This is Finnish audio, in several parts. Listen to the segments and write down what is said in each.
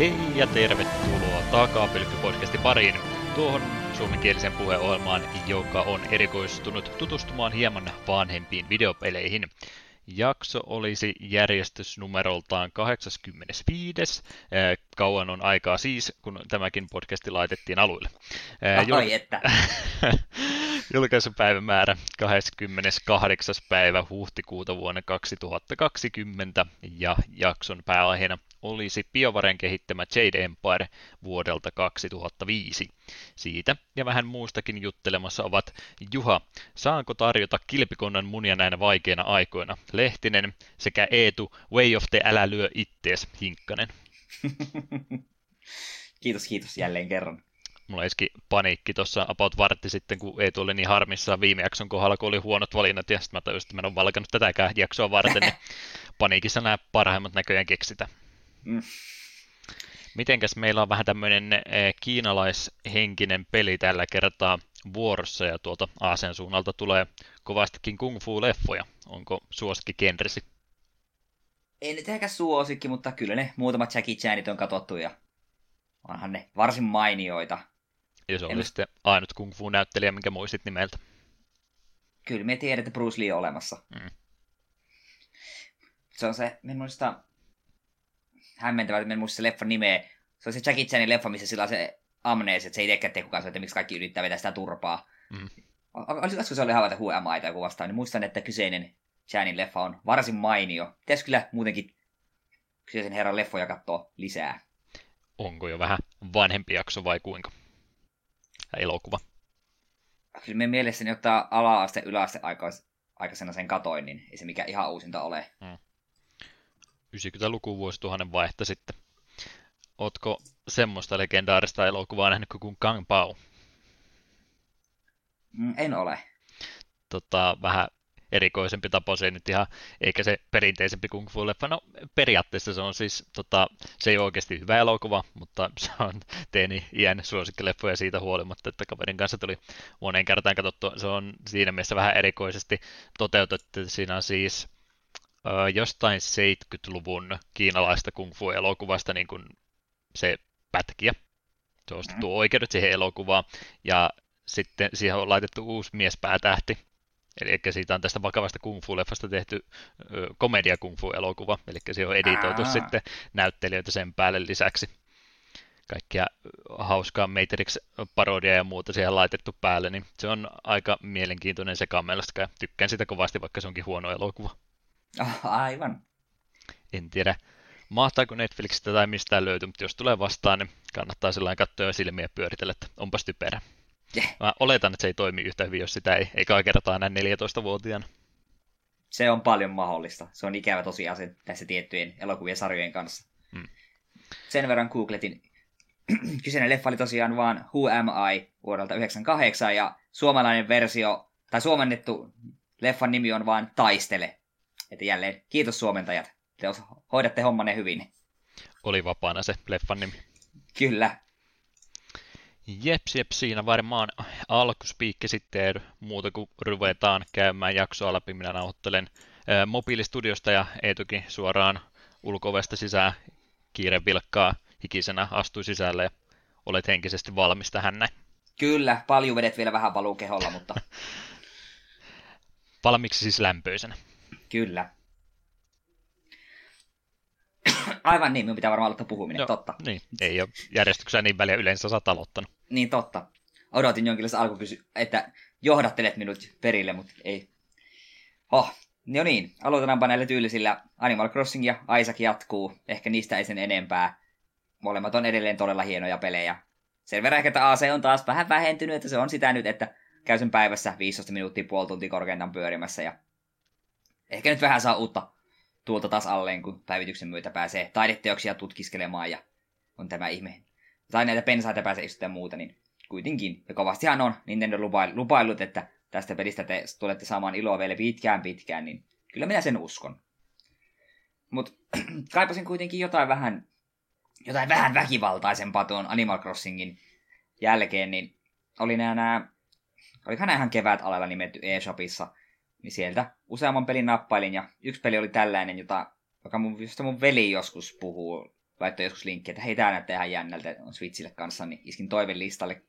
Hei ja tervetuloa Takapylkky-podcastin pariin, tuohon suomenkielisen puheohjelmaan, joka on erikoistunut tutustumaan hieman vanhempiin videopeleihin. Jakso olisi järjestysnumeroltaan 85. Kauan on aikaa siis, kun tämäkin podcasti laitettiin aluille. Ai että. Julkaisupäivämäärä 28. päivä huhtikuuta vuonna 2020 ja jakson pääaiheena olisi BioVaren kehittämä Jade Empire vuodelta 2005. Siitä ja vähän muustakin juttelemassa ovat Juha, saanko tarjota kilpikonnan munia näinä vaikeina aikoina, Lehtinen sekä Eetu, Way of the Älä lyö ittees, Hinkkanen. kiitos, kiitos jälleen kerran mulla iski paniikki tuossa about vartti sitten, kun ei tule niin harmissaan viime jakson kohdalla, kun oli huonot valinnat, ja sitten mä tajusin, että mä en ole valkannut tätäkään jaksoa varten, niin paniikissa nämä parhaimmat näköjään keksitä. Mm. Mitenkäs meillä on vähän tämmöinen eh, kiinalaishenkinen peli tällä kertaa vuorossa, ja tuolta Aasian suunnalta tulee kovastikin kung fu-leffoja. Onko suosikki genresi? Ei nyt ehkä suosikki, mutta kyllä ne muutamat Jackie Chanit on katsottu ja onhan ne varsin mainioita. Ja se oli en... sitten ainut kung fu-näyttelijä, minkä muistit nimeltä. Kyllä me tiedät, että Bruce Lee on olemassa. Mm. Se on se, en hämmentävä, että en muista se leffan nimeä. Se on se Jackie Chanin leffa, missä sillä on se amneesi, että se ei tiedäkään tee kukaan, että miksi kaikki yrittää vetää sitä turpaa. Mm. Olisiko se oli havaita huuamaa tai joku vastaan, niin muistan, että kyseinen Chanin leffa on varsin mainio. Pitäisi kyllä muutenkin kyseisen herran leffoja katsoa lisää. Onko jo vähän vanhempi jakso vai kuinka? elokuva. Kyllä me mielessäni ottaa ala-aste, yläaste aikaisena sen katoin, niin ei se mikä ihan uusinta ole. Hmm. 90-luvun vuosituhannen vaihta sitten. Ootko semmoista legendaarista elokuvaa nähnyt kuin Kang Pao? Mm, en ole. Tota, vähän erikoisempi tapaus, se nyt ihan, eikä se perinteisempi kung fu leffa. No periaatteessa se on siis, tota, se ei ole oikeasti hyvä elokuva, mutta se on teini iän suosikkileffoja siitä huolimatta, että kaverin kanssa tuli moneen kertaan katsottu. Se on siinä mielessä vähän erikoisesti toteutettu. Siinä on siis jostain 70-luvun kiinalaista kung fu-elokuvasta niin kuin se pätkiä. Se on ostettu mm. oikeudet siihen elokuvaan, ja sitten siihen on laitettu uusi miespäätähti, Eli siitä on tästä vakavasta kung fu-leffasta tehty ö, komedia kung fu-elokuva, eli se on editoitu Aa. sitten näyttelijöitä sen päälle lisäksi. Kaikkia hauskaa Matrix-parodia ja muuta siihen laitettu päälle, niin se on aika mielenkiintoinen sekamelska ja tykkään sitä kovasti, vaikka se onkin huono elokuva. Oh, aivan. En tiedä, mahtaako Netflixistä tai mistään löytyy, mutta jos tulee vastaan, niin kannattaa sellainen katsoa ja silmiä pyöritellä, että onpas typerä. Yeah. Mä oletan, että se ei toimi yhtä hyvin, jos sitä ei ekaa kertaa näin 14-vuotiaana. Se on paljon mahdollista. Se on ikävä tosiaan tässä tiettyjen elokuvien sarjojen kanssa. Hmm. Sen verran googletin. Kyseinen leffa oli tosiaan vaan Who Am I vuodelta 98 ja suomalainen versio, tai suomennettu leffan nimi on vaan Taistele. Että jälleen kiitos suomentajat. Te hoidatte hommanne hyvin. Oli vapaana se leffan nimi. Kyllä. Jeps, jeps, siinä varmaan alkuspiikki sitten muuta kuin ruvetaan käymään jaksoa läpi. Minä nauhoittelen mobiilistudiosta ja Eetukin suoraan ulkovesta sisään kiire vilkkaa hikisenä astui sisälle ja olet henkisesti valmis tähän näin. Kyllä, paljon vedet vielä vähän valuu keholla, mutta... Valmiiksi siis lämpöisenä. Kyllä. Aivan niin, minun pitää varmaan aloittaa puhuminen, Joo, totta. Niin, ei ole järjestyksessä niin väliä yleensä sä aloittanut. Niin totta. Odotin jonkinlaista alkukysy, että johdattelet minut perille, mutta ei. Oh, no niin, aloitetaanpa näillä tyylisillä. Animal Crossing ja Isaac jatkuu. Ehkä niistä ei sen enempää. Molemmat on edelleen todella hienoja pelejä. Sen verran ehkä, että AC on taas vähän vähentynyt, että se on sitä nyt, että käy sen päivässä 15 minuuttia, puoli tuntia korkeintaan pyörimässä. Ja ehkä nyt vähän saa uutta tuolta taas alleen, kun päivityksen myötä pääsee taideteoksia tutkiskelemaan ja on tämä ihme. Tai näitä pensaita pääsee istumaan ja muuta, niin kuitenkin. Ja kovastihan on Nintendo lupaillut, että tästä pelistä te tulette saamaan iloa vielä pitkään pitkään, niin kyllä minä sen uskon. Mutta kaipasin kuitenkin jotain vähän, jotain vähän väkivaltaisempaa tuon Animal Crossingin jälkeen, niin oli nämä, olikohan nämä ihan kevät alella nimetty eShopissa, niin sieltä useamman pelin nappailin, ja yksi peli oli tällainen, jota, joka mun, josta mun veli joskus puhuu, laittoi joskus linkki, että hei, tää näyttää ihan jännältä, on Switchille kanssa, niin iskin listalle.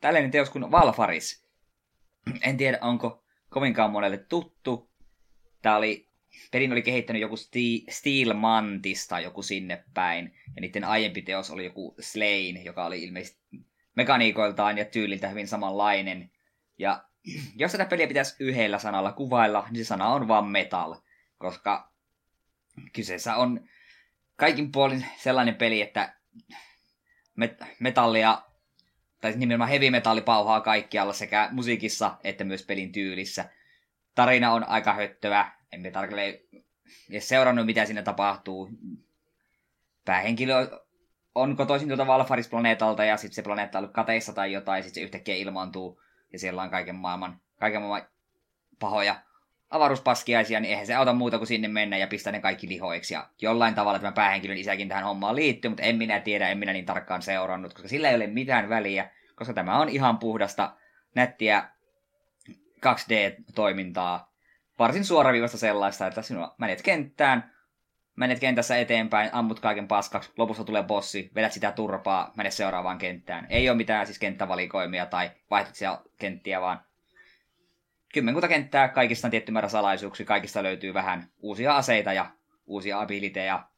Tällainen teos kuin Valfaris. En tiedä, onko kovinkaan monelle tuttu. Tää oli, pelin oli kehittänyt joku Steel Mantis tai joku sinne päin. Ja niiden aiempi teos oli joku Slain, joka oli ilmeisesti mekaniikoiltaan ja tyyliltä hyvin samanlainen. Ja jos tätä peliä pitäisi yhdellä sanalla kuvailla, niin se sana on vaan metal. Koska kyseessä on kaikin puolin sellainen peli, että metallia, tai nimenomaan heavy metalli pauhaa kaikkialla sekä musiikissa että myös pelin tyylissä. Tarina on aika höttöä, emme tarkalleen edes seurannut mitä siinä tapahtuu. Päähenkilö on kotoisin tuolta Valfaris-planeetalta ja sitten se planeetta on ollut kateissa tai jotain, sitten se yhtäkkiä ilmaantuu ja siellä on kaiken maailman, kaiken maailman pahoja avaruuspaskiaisia, niin eihän se auta muuta kuin sinne mennä ja pistää ne kaikki lihoiksi. Ja jollain tavalla tämä päähenkilön isäkin tähän hommaan liittyy, mutta en minä tiedä, en minä niin tarkkaan seurannut, koska sillä ei ole mitään väliä, koska tämä on ihan puhdasta, nättiä 2D-toimintaa. Varsin suoraviivasta sellaista, että sinua menet kenttään, menet kentässä eteenpäin, ammut kaiken paskaksi, lopussa tulee bossi, vedät sitä turpaa, menet seuraavaan kenttään. Ei ole mitään siis kenttävalikoimia tai vaihtat siellä kenttiä, vaan kymmenkunta kenttää, kaikista on tietty määrä salaisuuksia, kaikista löytyy vähän uusia aseita ja uusia abiliteja.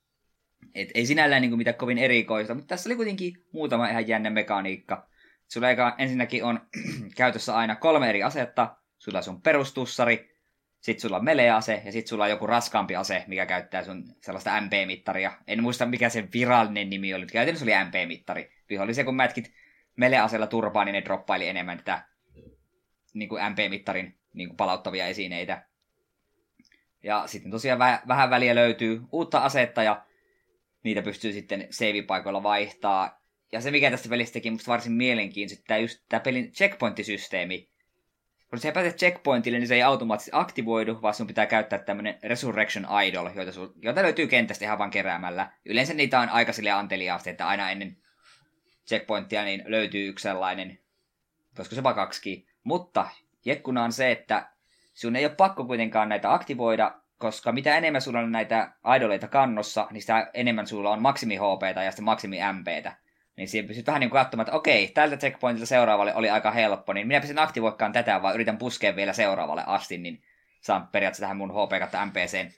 Et ei sinällään niin kuin mitään kovin erikoista, mutta tässä oli kuitenkin muutama ihan jännä mekaniikka. Sulla ensinnäkin on käytössä aina kolme eri asetta. Sulla on sun perustussari, sitten sulla on melease ja sitten sulla on joku raskaampi ase, mikä käyttää sun sellaista MP-mittaria. En muista mikä sen virallinen nimi oli, mutta käytännössä oli MP-mittari. Vihollisia kun mätkit meleaseella turpaa, niin ne droppaili enemmän tätä niin kuin MP-mittarin niin kuin palauttavia esineitä. Ja sitten tosiaan vä- vähän väliä löytyy uutta asetta ja niitä pystyy sitten save-paikoilla vaihtaa. Ja se, mikä tästä pelistä teki musta varsin mielenkiintoista, tämä just tämä pelin checkpointisysteemi. Kun sä pääset checkpointille, niin se ei automaattisesti aktivoidu, vaan sun pitää käyttää tämmönen Resurrection Idol, joita, sun, joita löytyy kentästä ihan vaan keräämällä. Yleensä niitä on aika sille anteliaasti, että aina ennen checkpointtia niin löytyy yksi sellainen, koska se vaan kaksi. Mutta jekkuna on se, että sun ei ole pakko kuitenkaan näitä aktivoida, koska mitä enemmän sulla on näitä idoleita kannossa, niin sitä enemmän sulla on maksimi HP ja sitten maksimi MPtä. Niin siinä pystyt vähän niin kuin katsomaan, että okei, tältä checkpointilta seuraavalle oli aika helppo, niin minä pystyn aktivoikaan tätä, vaan yritän puskea vielä seuraavalle asti, niin saan periaatteessa tähän mun HP kautta MPCen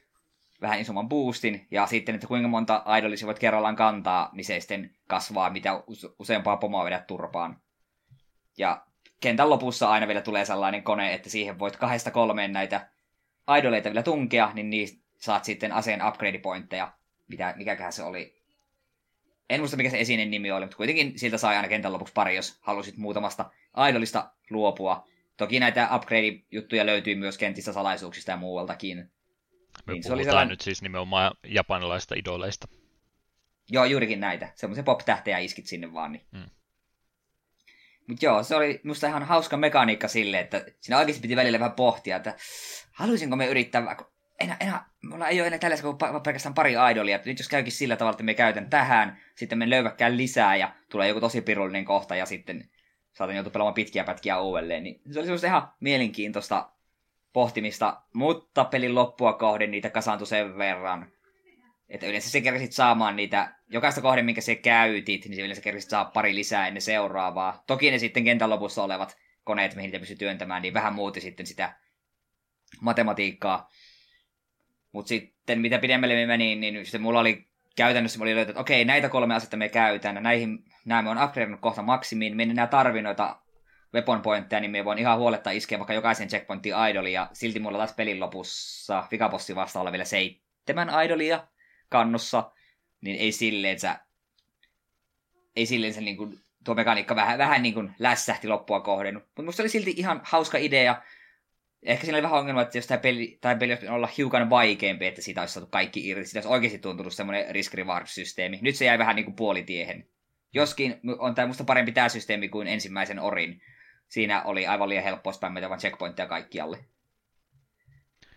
vähän isomman boostin, ja sitten, että kuinka monta idolisia voit kerrallaan kantaa, niin se sitten kasvaa, mitä useampaa pomoa vedät turpaan. Ja kentän lopussa aina vielä tulee sellainen kone, että siihen voit kahdesta kolmeen näitä idoleita vielä tunkea, niin niistä saat sitten aseen upgrade-pointteja. Mitä, mikäköhän se oli? En muista mikä se esinen nimi oli, mutta kuitenkin siltä sai aina kentän lopuksi pari, jos halusit muutamasta idolista luopua. Toki näitä upgrade-juttuja löytyy myös kentistä salaisuuksista ja muualtakin. Me niin puhutaan sellainen... nyt siis nimenomaan japanilaisista idoleista. Joo, juurikin näitä. Semmoisia pop-tähtejä iskit sinne vaan. Niin. Hmm. Mutta joo, se oli musta ihan hauska mekaniikka sille, että siinä oikeasti piti välillä vähän pohtia, että haluaisinko me yrittää, enää, enää, mulla ei ole enää tällaisia kuin pelkästään pari idolia, nyt jos käykin sillä tavalla, että me käytän tähän, sitten me löyväkkään lisää ja tulee joku tosi pirullinen kohta ja sitten saatan joutua pelaamaan pitkiä pätkiä uudelleen, niin se oli semmoista ihan mielenkiintoista pohtimista, mutta pelin loppua kohden niitä kasaantui sen verran, että yleensä se kerkisit saamaan niitä, jokaista kohden, minkä se käytit, niin se yleensä kerkisit saa pari lisää ennen seuraavaa. Toki ne sitten kentän lopussa olevat koneet, mihin niitä pystyy työntämään, niin vähän muutti sitten sitä matematiikkaa. Mutta sitten mitä pidemmälle me meni, niin sitten mulla oli käytännössä oli löytänyt, että okei, näitä kolme asetta me käytän, näihin, nämä me on upgradeannut kohta maksimiin, me en enää noita weapon pointteja, niin me voin ihan huoletta iskeä vaikka jokaisen checkpointin idoli, ja silti mulla taas pelin lopussa vikabossi vasta olla vielä seitsemän idolia, kannossa, niin ei silleen sä, ei silleen se niin kuin, tuo mekaniikka vähän, vähän niin kuin lässähti loppua kohden. Mutta musta oli silti ihan hauska idea. Ehkä siinä oli vähän ongelma, että jos tämä peli, tämä peli olisi olla hiukan vaikeampi, että siitä olisi saatu kaikki irti. Siitä olisi oikeasti tuntunut semmoinen risk systeemi Nyt se jäi vähän niin kuin puolitiehen. Joskin on tämä musta parempi tämä systeemi kuin ensimmäisen Orin. Siinä oli aivan liian helppoa spämmätä vain checkpointteja kaikkialle.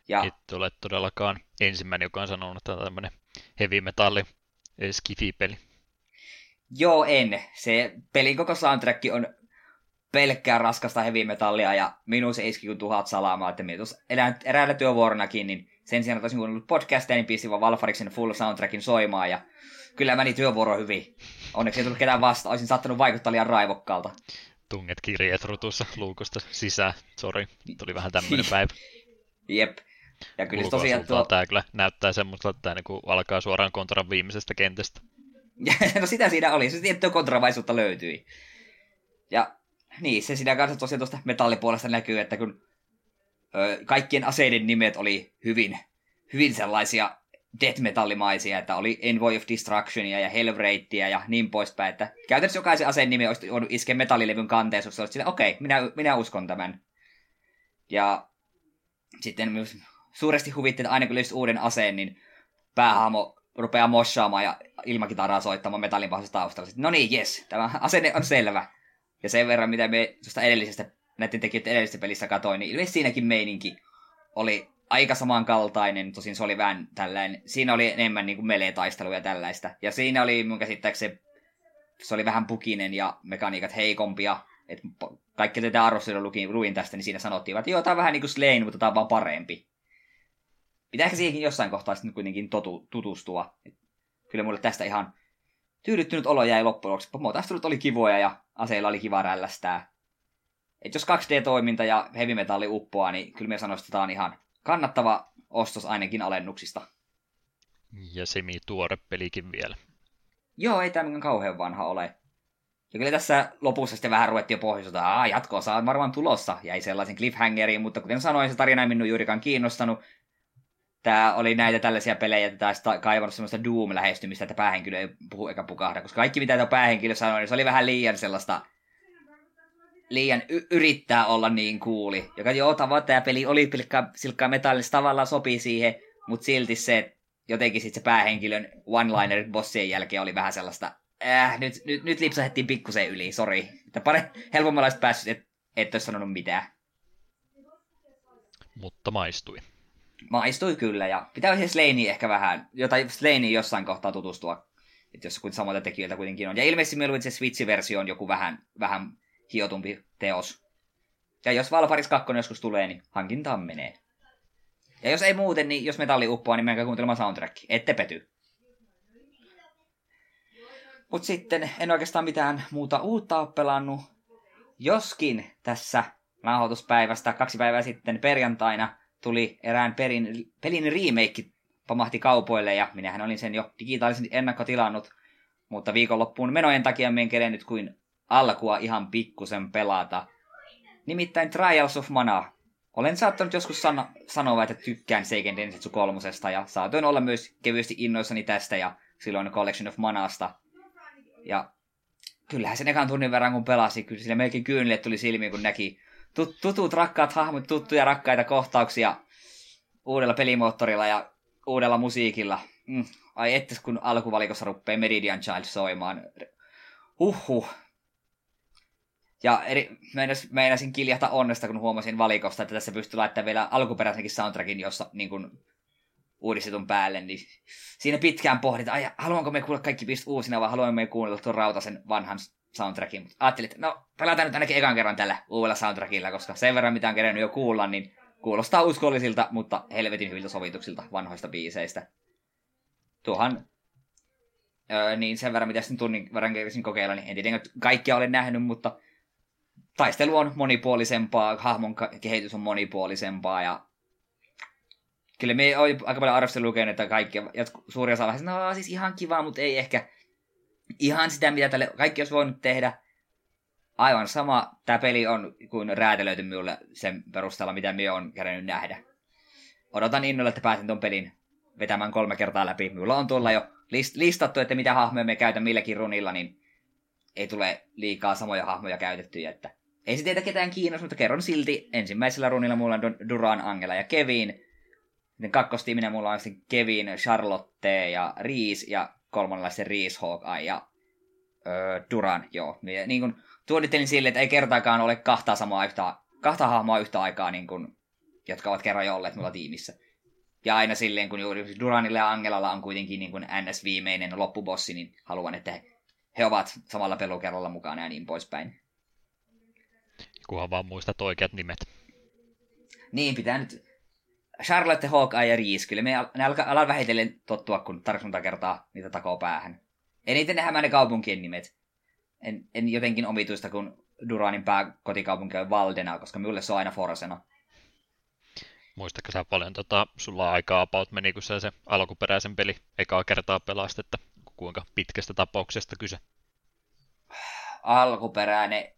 Ja... Et ole todellakaan ensimmäinen, joka on sanonut, että tämä on tämmöinen heavy metalli skifi-peli. Joo, en. Se pelin koko soundtrack on pelkkää raskasta heavy metallia ja minun se iski kuin tuhat salaamaa, että minä tuossa eräällä työvuoronakin, niin sen sijaan, että olisin kuunnellut podcastia, niin pistin vaan Valfariksen full soundtrackin soimaan ja kyllä meni työvuoro hyvin. Onneksi ei tullut ketään vasta. Olisin saattanut vaikuttaa liian raivokkaalta. Tunget kirjeet rutussa luukusta sisään. Sori, tuli vähän tämmöinen päivä. Jep. Ja kyllä tosiaan tuo... Tämä kyllä näyttää semmoista, että tämä niin alkaa suoraan kontran viimeisestä kentästä. no sitä siinä oli, se tiettyä kontravaisuutta löytyi. Ja niin, se siinä kanssa tosiaan tuosta metallipuolesta näkyy, että kun ö, kaikkien aseiden nimet oli hyvin, hyvin sellaisia death metallimaisia, että oli Envoy of Destructionia ja Hellwraithia ja niin poispäin, että käytännössä jokaisen aseen nimi olisi voinut iskeä metallilevyn kanteen, jos olisi okei, okay, minä, minä uskon tämän. Ja sitten myös suuresti huvitti, että aina kun löysi uuden aseen, niin päähahmo rupeaa moshaamaan ja ilmakitaraa soittamaan metallin taustalla. no niin, yes, tämä asenne on selvä. Ja sen verran, mitä me tuosta edellisestä, näiden tekijöiden edellisestä pelissä katoin, niin ilmeisesti siinäkin meininki oli aika samankaltainen, tosin se oli vähän tällainen, siinä oli enemmän niin melee-taisteluja ja tällaista. Ja siinä oli mun käsittääkseni, se oli vähän pukinen ja mekaniikat heikompia. Et kaikki tätä arvostelua luin, luin tästä, niin siinä sanottiin, että joo, tämä on vähän niin kuin Slain, mutta tämä on vaan parempi. Pitää ehkä siihenkin jossain kohtaa sitten kuitenkin totu, tutustua. Et kyllä mulle tästä ihan tyydyttynyt olo jäi loppujen lopuksi. Pomotastelut oli kivoja ja aseilla oli kiva rällästää. Et jos 2D-toiminta ja heavy metalli uppoaa, niin kyllä me sanoisin, että tämä on ihan kannattava ostos ainakin alennuksista. Ja semi-tuore pelikin vielä. Joo, ei tämä kauhean vanha ole. Ja kyllä tässä lopussa sitten vähän ruvettiin jo pohjoisota, että jatkoa saa varmaan tulossa. Jäi sellaisen cliffhangeriin, mutta kuten sanoin, se tarina ei minun juurikaan kiinnostanut. Tämä oli näitä tällaisia pelejä, että tämä kaivannut semmoista Doom-lähestymistä, että päähenkilö ei puhu eikä pukahda. Koska kaikki mitä tämä päähenkilö sanoi, niin se oli vähän liian sellaista liian y- yrittää olla niin kuuli. Joka joo, tämä peli oli pilkkaa, silkkaa metallista tavallaan sopii siihen, mutta silti se, jotenkin sitten se päähenkilön one-liner bossien jälkeen oli vähän sellaista, äh, nyt, nyt, nyt lipsahettiin pikkusen yli, sori. Että pare, helpommalla olisi päässyt, et, et olisi sanonut mitään. Mutta maistui. Maistui kyllä, ja pitää siis Slaney ehkä vähän, jotain Slaney jossain kohtaa tutustua. Että jos samoilta tekijöiltä kuitenkin on. Ja ilmeisesti meillä se Switch-versio on joku vähän, vähän hiotumpi teos. Ja jos Valparis 2 joskus tulee, niin hankintaan menee. Ja jos ei muuten, niin jos metalli uppoaa, niin menkää kuuntelemaan soundtrack. Ette pety. Mut sitten en oikeastaan mitään muuta uutta ole pelannut. Joskin tässä nauhoituspäivästä kaksi päivää sitten perjantaina tuli erään perin, pelin remake pamahti kaupoille ja minähän olin sen jo digitaalisesti ennakkotilannut. Mutta viikonloppuun menojen takia en kerennyt kuin alkua ihan pikkusen pelata. Nimittäin Trials of Mana. Olen saattanut joskus sano- sanoa, että tykkään Seiken Densetsu kolmosesta ja saatoin olla myös kevyesti innoissani tästä ja silloin Collection of Manasta. Ja kyllähän sen ekan tunnin verran kun pelasi, kyllä sille melkein kyynille tuli silmiin, kun näki tut- tutut rakkaat hahmot, tuttuja rakkaita kohtauksia uudella pelimoottorilla ja uudella musiikilla. Mm. Ai ettes kun alkuvalikossa ruppee Meridian Child soimaan. Huhhuh, ja eri, meinas, meinasin kiljahta onnesta, kun huomasin valikosta, että tässä pystyy laittamaan vielä alkuperäisenkin soundtrackin, jossa niin kuin, uudistetun päälle, niin siinä pitkään pohdin, että haluanko me kuulla kaikki pist uusina vai haluamme me kuunnella tuon rautasen vanhan soundtrackin. Mutta ajattelin, että no pelataan nyt ainakin ekan kerran tällä uudella soundtrackilla, koska sen verran mitä on kerennyt jo kuulla, niin kuulostaa uskollisilta, mutta helvetin hyviltä sovituksilta vanhoista biiseistä. Tuohan öö, niin sen verran, mitä sitten tunnin verran kävisin kokeilla, niin en tietenkään kaikkia olen nähnyt, mutta taistelu on monipuolisempaa, hahmon kehitys on monipuolisempaa ja kyllä me on aika paljon arvostelua lukenut, että kaikki, suuri osa vähän, no siis ihan kiva, mutta ei ehkä ihan sitä, mitä tälle kaikki olisi voinut tehdä. Aivan sama, tämä peli on kuin räätälöity minulle sen perusteella, mitä me on kerännyt nähdä. Odotan innolla, että pääsen tuon pelin vetämään kolme kertaa läpi. Minulla on tuolla jo list- listattu, että mitä hahmoja me käytän milläkin runilla, niin ei tule liikaa samoja hahmoja käytettyjä, että ei se teitä ketään kiinnosta, mutta kerron silti. Ensimmäisellä runilla mulla on Duran, Angela ja Kevin. Sitten kakkostiiminä mulla on sitten Kevin, Charlotte ja Reese ja kolmannella se Reese, Hawkeye ja öö, Duran, joo. Ja niin kun tuodittelin sille, että ei kertaakaan ole kahta samaa yhtä, kahta hahmoa yhtä aikaa, niin kun, jotka ovat kerran jo olleet mulla tiimissä. Ja aina silleen, kun juuri Duranilla ja Angelalla on kuitenkin niin kuin NS-viimeinen loppubossi, niin haluan, että he, he ovat samalla pelukerralla mukana ja niin poispäin kunhan vaan muistat oikeat nimet. Niin, pitää nyt Charlotte, Hawkeye ja Reese, kyllä me ne alkaa, alan vähitellen tottua, kun tarkastunta kertaa niitä takoo päähän. Eniten nähdään ne kaupunkien nimet. En, en jotenkin omituista, kun Duranin pääkotikaupunki on Valdena, koska minulle se on aina Forsena. Muistatko sä paljon, tota, sulla aikaa about meni, kun sä se alkuperäisen peli ekaa kertaa pelasit, että kuinka pitkästä tapauksesta kyse? Alkuperäinen,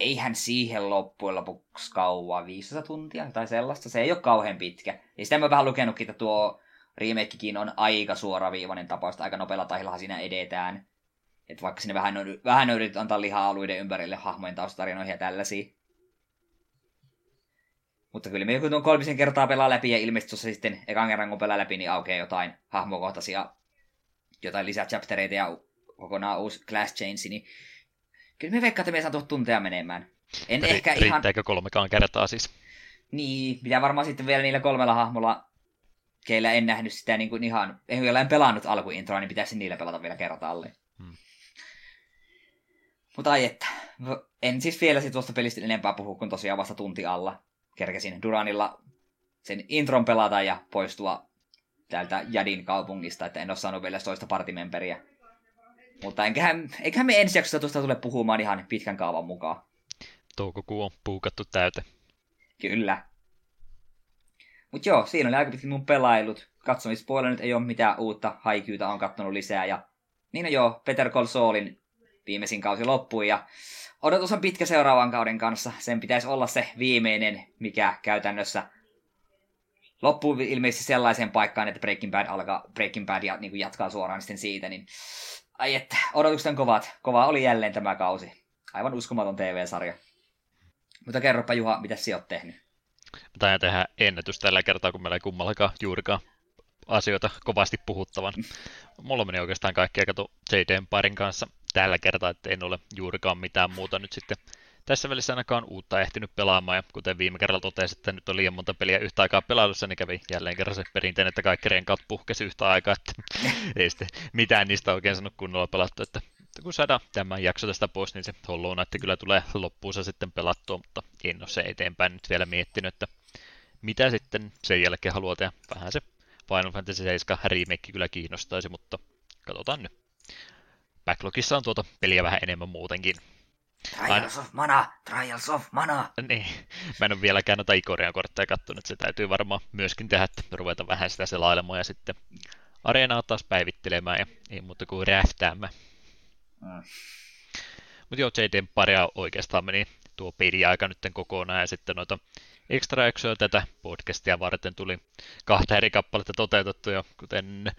eihän siihen loppujen lopuksi kauan, 500 tuntia tai sellaista, se ei ole kauhean pitkä. Ja sitä mä vähän lukenutkin, että tuo remakekin on aika suoraviivainen tapaus, aika nopealla tahdilla siinä edetään. Et vaikka sinne vähän vähän on yritetty antaa lihaa alueiden ympärille hahmojen taustatarinoihin ja tällaisia. Mutta kyllä me joku tuon kolmisen kertaa pelaa läpi ja ilmeisesti tuossa sitten ekan kerran kun pelaa läpi, niin aukeaa jotain hahmokohtaisia, jotain lisää chaptereita ja kokonaan uusi class change, niin kyllä me veikkaan, että me saa tunteja menemään. En Ri- ehkä ihan... Riittääkö kolmekaan kertaa siis? Niin, pitää varmaan sitten vielä niillä kolmella hahmolla, keillä en nähnyt sitä niin kuin ihan, en en pelannut alkuintroa, niin pitäisi niillä pelata vielä kertaalleen. Hmm. Mutta ai että, en siis vielä sit tuosta pelistä enempää puhu, kun tosiaan vasta tunti alla kerkesin Duranilla sen intron pelata ja poistua täältä Jadin kaupungista, että en ole saanut vielä toista partimemperiä. Mutta enköhän, enköhän me ensi jaksossa tuosta tule puhumaan ihan pitkän kaavan mukaan. Toukokuu on puukattu täyte. Kyllä. Mutta joo, siinä oli aika pitkin mun pelailut. Katsomispuolella nyt ei ole mitään uutta haikyytä on kattonut lisää. Ja niin no joo, Peter Call Saulin viimeisin kausi loppui ja odotus on pitkä seuraavan kauden kanssa. Sen pitäisi olla se viimeinen, mikä käytännössä loppuu ilmeisesti sellaiseen paikkaan, että Breaking Bad alkaa, Breaking Bad ja, niin jatkaa suoraan sitten siitä, niin ai että, odotukset on kovat. Kova oli jälleen tämä kausi. Aivan uskomaton TV-sarja. Mutta kerropa Juha, mitä sinä olet tehnyt? Mä tehdä ennätys tällä kertaa, kun meillä ei kummallakaan juurikaan asioita kovasti puhuttavan. Mulla meni oikeastaan kaikkia kato JDn parin kanssa tällä kertaa, että en ole juurikaan mitään muuta nyt sitten tässä välissä ainakaan uutta ehtinyt pelaamaan, ja kuten viime kerralla totesin, että nyt on liian monta peliä yhtä aikaa pelailussa, niin kävi jälleen kerran se perinteinen, että kaikki renkaat puhkesi yhtä aikaa, että ei sitten mitään niistä oikein sanonut kunnolla pelattu, että kun saadaan tämän jakso tästä pois, niin se Hollow Knight kyllä tulee loppuunsa sitten pelattua, mutta en ole se eteenpäin nyt vielä miettinyt, että mitä sitten sen jälkeen haluaa tehdä. Vähän se Final Fantasy 7 remake kyllä kiinnostaisi, mutta katsotaan nyt. Backlogissa on tuota peliä vähän enemmän muutenkin. Trials of Mana, Trials of Mana. Niin, mä en ole vieläkään noita Ikorian kortteja kattonut, että se täytyy varmaan myöskin tehdä, että ruveta vähän sitä selailemaan ja sitten areenaa taas päivittelemään ja ei muuta kuin räftäämään. Mm. Mutta joo, JDn paria oikeastaan meni tuo aika nyt kokonaan ja sitten noita extra tätä podcastia varten tuli kahta eri kappaletta toteutettu ja kuten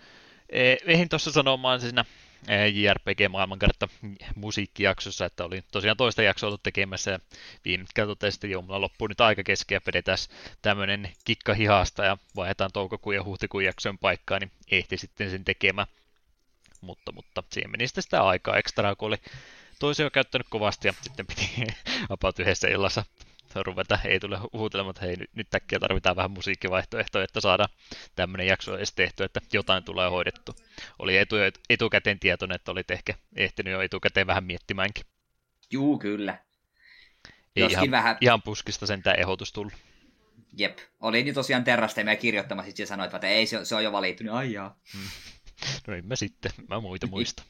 eh, ehdin tuossa sanomaan siinä JRPG-maailmankartta musiikkijaksossa, että oli tosiaan toista jaksoa ollut tekemässä ja viime totesin, että joo, mulla loppuu nyt aika keskeä, pidetään tämmöinen kikka hihasta ja vaihdetaan toukokuun ja huhtikuun jakson paikkaa, niin ehti sitten sen tekemään. Mutta, mutta siihen meni sitten sitä aikaa ekstraa, kun oli toisia käyttänyt kovasti ja sitten piti about yhdessä illassa ruveta, ei tule huutelemaan, että hei, nyt äkkiä tarvitaan vähän musiikkivaihtoehtoja, että saadaan tämmöinen jakso edes tehty, että jotain tulee hoidettu. Oli etu, etukäteen tietoinen, että olit ehkä ehtinyt jo etukäteen vähän miettimäänkin. Juu, kyllä. Ei Joskin ihan, vähän... ihan puskista sen tämä ehdotus tullut. Jep. Oli niin tosiaan terrasteemia kirjoittamassa, ja sanoit, että ei, se, se on jo valittu, niin ai jaa. Hmm. No en mä sitten, mä muita muista.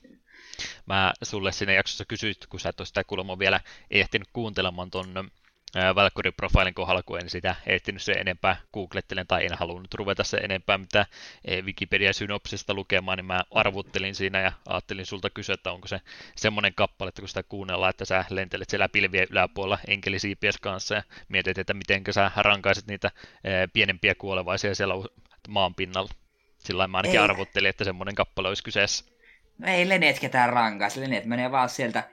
Mä sulle siinä jaksossa kysyit, kun sä et ole sitä kuulemma vielä ehtinyt kuuntelemaan ton Valkyrie-profiilin kohdalla, kun en sitä ehtinyt se enempää googlettelen tai en halunnut ruveta se enempää mitä Wikipedia-synopsista lukemaan, niin mä arvuttelin siinä ja ajattelin sulta kysyä, että onko se semmoinen kappale, että kun sitä kuunnellaan, että sä lentelet siellä pilvien yläpuolella enkelisiipies kanssa ja mietit, että miten sä rankaiset niitä pienempiä kuolevaisia siellä maan pinnalla. Sillä mä ainakin ei. arvuttelin, että semmoinen kappale olisi kyseessä. No ei Lenet ketään rankaisi. Lenet menee vaan sieltä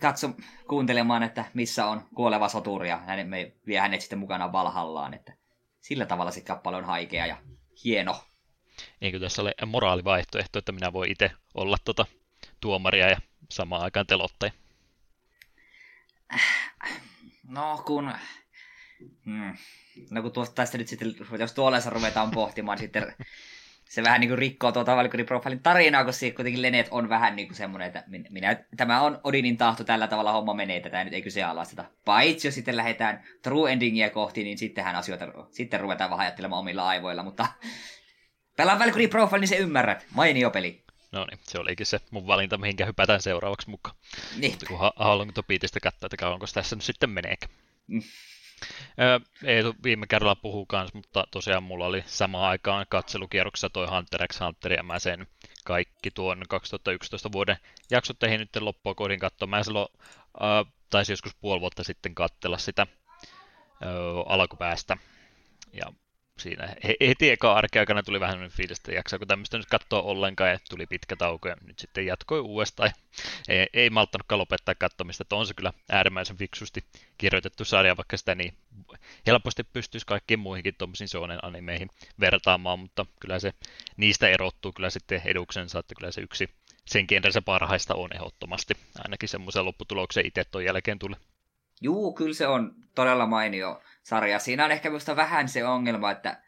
katso kuuntelemaan, että missä on kuoleva soturi ja hänet, me vie hänet sitten mukana Valhallaan. Että sillä tavalla se kappale on haikea ja hieno. Eikö tässä ole moraalivaihtoehto, että minä voin itse olla tuota tuomaria ja samaan aikaan telottaja? No kun... Hmm. No kun tuosta tästä nyt sitten, jos tuolleensa ruvetaan pohtimaan, sitten se vähän niin kuin rikkoo tuota Valkyrie Profilin tarinaa, koska kuitenkin Lenet on vähän niin kuin semmoinen, että minä, tämä on Odinin tahto, tällä tavalla homma menee, tätä nyt ei kyseenalaisteta. Paitsi jos sitten lähdetään true endingiä kohti, niin sittenhän asioita, sitten ruvetaan vähän ajattelemaan omilla aivoilla, mutta pelaa Valkyrie Profile, niin se ymmärrät. Mainio peli. No niin, se olikin se mun valinta, mihinkä hypätään seuraavaksi mukaan. Niin. Kun haluan Topiitista katsoa, että kauanko tässä nyt sitten meneekö. Mm. Eetu viime kerralla puhuu kanssa, mutta tosiaan mulla oli samaan aikaan katselukierroksessa toi Hunter x Hunter, ja mä sen kaikki tuon 2011 vuoden jaksot tehin nyt loppua kodin katsoa. Mä silloin äh, taisin joskus puoli vuotta sitten katsella sitä äh, alkupäästä, ja siinä heti eka arkeaikana tuli vähän sellainen fiilis, että jaksaako tämmöistä nyt katsoa ollenkaan, ja tuli pitkä tauko, ja nyt sitten jatkoi uudestaan, ei, ei malttanutkaan lopettaa katsomista, että on se kyllä äärimmäisen fiksusti kirjoitettu sarja, vaikka sitä niin helposti pystyisi kaikkiin muihinkin tuommoisiin Shonen animeihin vertaamaan, mutta kyllä se niistä erottuu kyllä sitten eduksensa, että kyllä se yksi sen se parhaista on ehdottomasti, ainakin semmoisen lopputuloksen itse tuon jälkeen tuli. Juu, kyllä se on todella mainio sarja. Siinä on ehkä minusta vähän se ongelma, että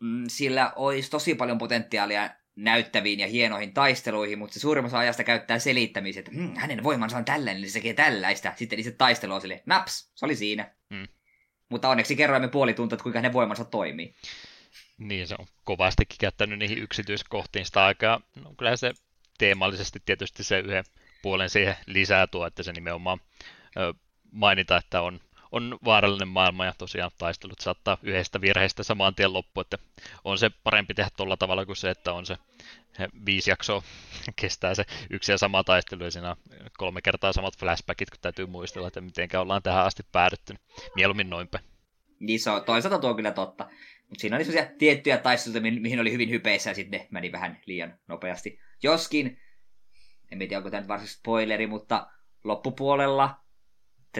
mm, sillä olisi tosi paljon potentiaalia näyttäviin ja hienoihin taisteluihin, mutta se suurimmassa ajasta käyttää selittämistä, että mm, hänen voimansa on tällainen, niin se tekee tällaista. Sitten se taistelu on sille, naps, se oli siinä. Mm. Mutta onneksi kerroimme puoli tuntia, että kuinka hänen voimansa toimii. Niin, se on kovastikin käyttänyt niihin yksityiskohtiin sitä aikaa. No, kyllä se teemallisesti tietysti se yhden puolen siihen lisää tuo, että se nimenomaan mainita, että on on vaarallinen maailma ja tosiaan taistelut saattaa yhdestä virheestä samaan tien loppu, että on se parempi tehdä tuolla tavalla kuin se, että on se viisi jaksoa kestää se yksi ja sama taistelu ja siinä kolme kertaa samat flashbackit, kun täytyy muistella, että miten ollaan tähän asti päädytty. Mieluummin noinpä. Niin se on, toisaalta tuo on kyllä totta. Mutta siinä oli sellaisia tiettyjä taisteluita, mihin oli hyvin hypeissä ja sitten ne meni vähän liian nopeasti. Joskin, en tiedä onko tämä nyt varsinaisesti spoileri, mutta loppupuolella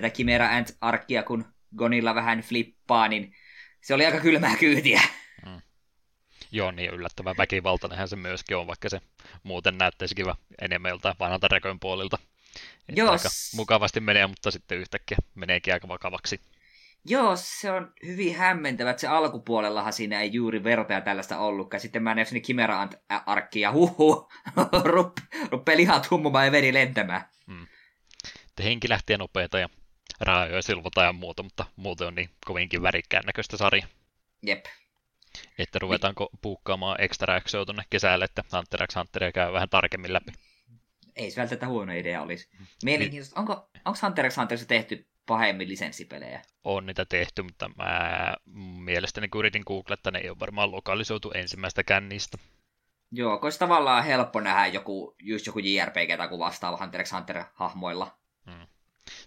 tätä Chimera Ant-arkkia, kun Gonilla vähän flippaa, niin se oli aika kylmää kyytiä. Mm. Joo, niin yllättävän väkivaltainenhan se myöskin on, vaikka se muuten näyttäisikin enemmän joltain vanhalta rekoin puolilta. Joo. Aika mukavasti menee, mutta sitten yhtäkkiä meneekin aika vakavaksi. Joo, se on hyvin hämmentävä, että se alkupuolellahan siinä ei juuri verta tällaista ollutkaan. Sitten mä näin sinne Chimera arkki ja huhu, rup, ruppee lihat hummumaan ja veri lentämään. Hmm. Henki lähtee nopeeta ja raajoja silvotaan ja muuta, mutta muuten on niin kovinkin värikkään näköistä sarja. Jep. Että ruvetaanko puukkaamaan extra tuonne kesälle, että Hunter x Hunteria käy vähän tarkemmin läpi. Ei se välttämättä huono idea olisi. Mielenkiintoista, onko, onko Hunter x Hunterissa tehty pahemmin lisenssipelejä? On niitä tehty, mutta mä mielestäni kun yritin että ne ei ole varmaan lokalisoitu ensimmäistäkään niistä. Joo, koska tavallaan helppo nähdä joku, just joku JRPG tai vastaava Hunter x Hunter-hahmoilla. Hmm.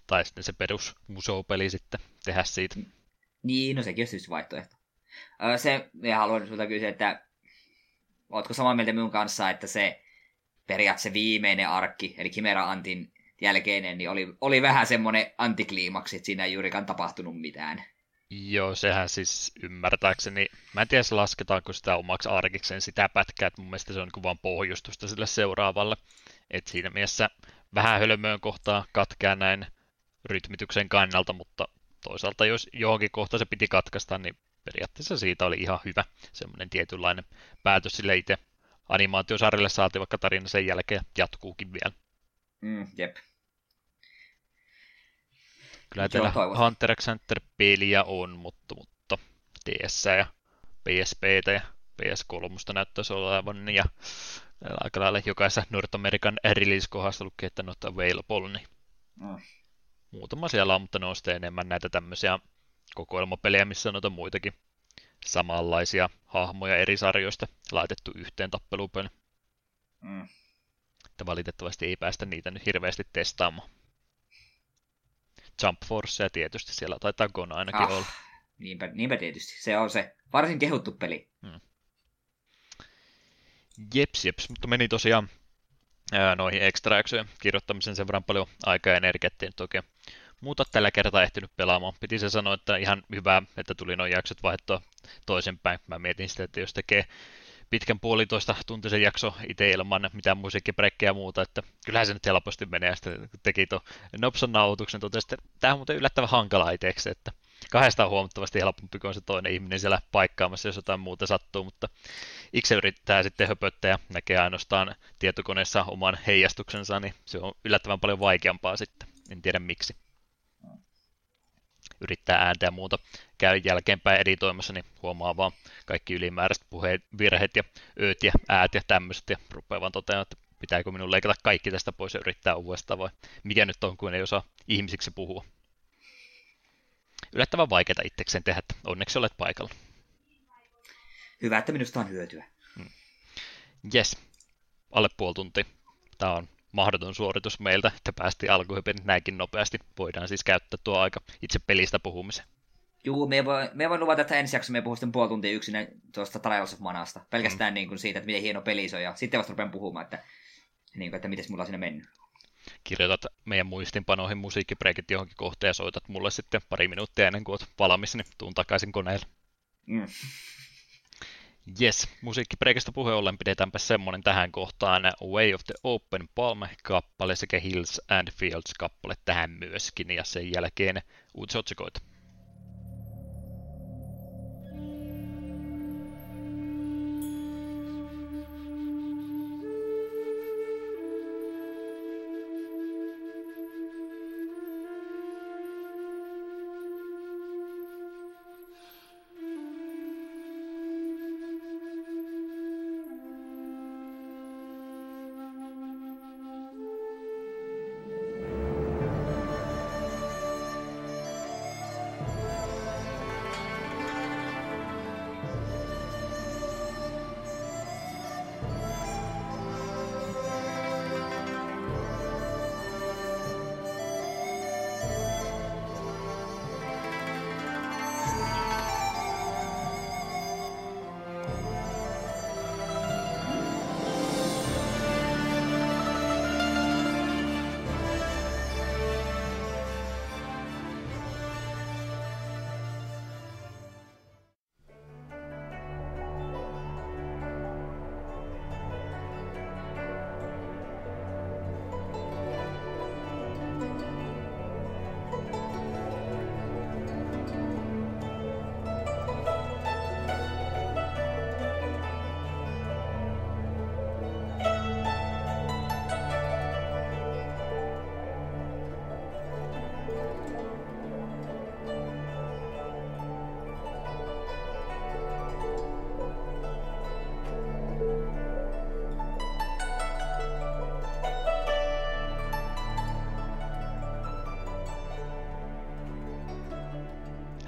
Tai sitten se perus musoopeli sitten tehdä siitä. Niin, no sekin on siis vaihtoehto. Se, ja haluan sulta kysyä, että ootko samaa mieltä minun kanssa, että se periaatteessa viimeinen arkki, eli Chimera Antin jälkeinen, niin oli, oli vähän semmoinen antikliimaksi, että siinä ei juurikaan tapahtunut mitään. Joo, sehän siis ymmärtääkseni, mä en tiedä lasketaanko sitä omaksi arkikseen sitä pätkää, että mun mielestä se on niin vaan pohjustusta sille seuraavalle. että siinä mielessä vähän hölmöön kohtaa katkeaa näin rytmityksen kannalta, mutta toisaalta jos johonkin kohta se piti katkaista, niin periaatteessa siitä oli ihan hyvä semmoinen tietynlainen päätös sille itse animaatiosarjalle saatiin vaikka tarina sen jälkeen jatkuukin vielä. Mm, jep. Kyllä teillä Hunter x Hunter-peliä on, mutta, mutta DS ja PSPtä ja PS3 näyttäisi olevan, ja aika lailla jokaisessa North American release-kohdassa lukee, että not available, niin mm. muutama siellä on, mutta ne on sitten enemmän näitä tämmöisiä kokoelmapelejä, missä on noita muitakin samanlaisia hahmoja eri sarjoista laitettu yhteen tappelupeli. Mm. Että valitettavasti ei päästä niitä nyt hirveästi testaamaan. Jump Force tietysti siellä taitaa Gona ainakin ah, olla. Niinpä, niinpä tietysti. Se on se varsin kehuttu peli. Hmm. Jeps, jeps, mutta meni tosiaan ää, noihin extra kirjoittamisen sen verran paljon aikaa ja energiaa, ettei nyt oikein muuta tällä kertaa ehtinyt pelaamaan. Piti se sanoa, että ihan hyvä, että tuli noin jaksot vaihtoa toisenpäin. Mä mietin sitä, että jos tekee pitkän puolitoista tuntisen jakso itse ilman mitään musiikkibrekkejä ja muuta, että kyllähän se nyt helposti menee, ja sitten teki tuon Nopson nauhoituksen, totesi, että tämä on muuten yllättävän hankala itseksi, että kahdesta on huomattavasti helpompi kuin se toinen ihminen siellä paikkaamassa, jos jotain muuta sattuu, mutta itse yrittää sitten höpöttää ja näkee ainoastaan tietokoneessa oman heijastuksensa, niin se on yllättävän paljon vaikeampaa sitten. En tiedä miksi. Yrittää ääntä ja muuta käy jälkeenpäin editoimassa, niin huomaa vaan kaikki ylimääräiset puheet, virheet ja ööt ja äät ja tämmöiset ja rupeaa vaan toteamaan, että pitääkö minun leikata kaikki tästä pois ja yrittää uudestaan vai mikä nyt on, kun ei osaa ihmisiksi puhua. Yllättävän vaikeaa itsekseen tehdä, että onneksi olet paikalla. Hyvä, että minusta on hyötyä. Hmm. Yes, alle puoli tunti. Tämä on mahdoton suoritus meiltä, että päästiin alkuhypen näinkin nopeasti. Voidaan siis käyttää tuo aika itse pelistä puhumiseen. Juu, me voi, me voi luvata, että ensi jaksossa me puhuu sitten puoli tuntia yksin tuosta Trials of Manasta. Pelkästään mm. niin kuin siitä, että miten hieno peli se on. Ja sitten vasta rupean puhumaan, että, niin kuin, että miten mulla on sinne mennyt. Kirjoitat meidän muistinpanoihin musiikkibreakit johonkin kohtaan ja soitat mulle sitten pari minuuttia ennen kuin olet valmis, niin tuun takaisin koneelle. Mm. Yes, musiikkibreakista puheen ollen pidetäänpä semmonen tähän kohtaan Way of the Open Palm-kappale sekä Hills and Fields-kappale tähän myöskin, ja sen jälkeen uutisotsikoita.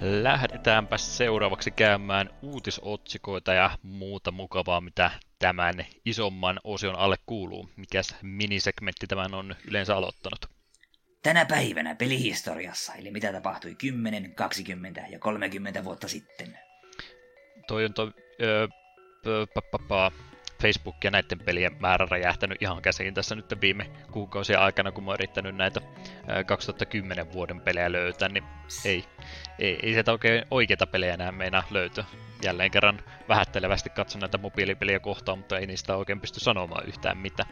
Lähdetäänpä seuraavaksi käymään uutisotsikoita ja muuta mukavaa, mitä tämän isomman osion alle kuuluu. Mikäs minisegmentti tämän on yleensä aloittanut? Tänä päivänä pelihistoriassa, eli mitä tapahtui 10, 20 ja 30 vuotta sitten. Toi on toi, öö, Facebook ja näiden pelien määrä räjähtänyt ihan käsiin tässä nyt viime kuukausien aikana, kun mä oon yrittänyt näitä 2010 vuoden pelejä löytää, niin ei, ei, ei sieltä oikein oikeita pelejä enää meinaa löytyä. Jälleen kerran vähättelevästi katson näitä mobiilipeliä kohtaan, mutta ei niistä oikein pysty sanomaan yhtään mitä.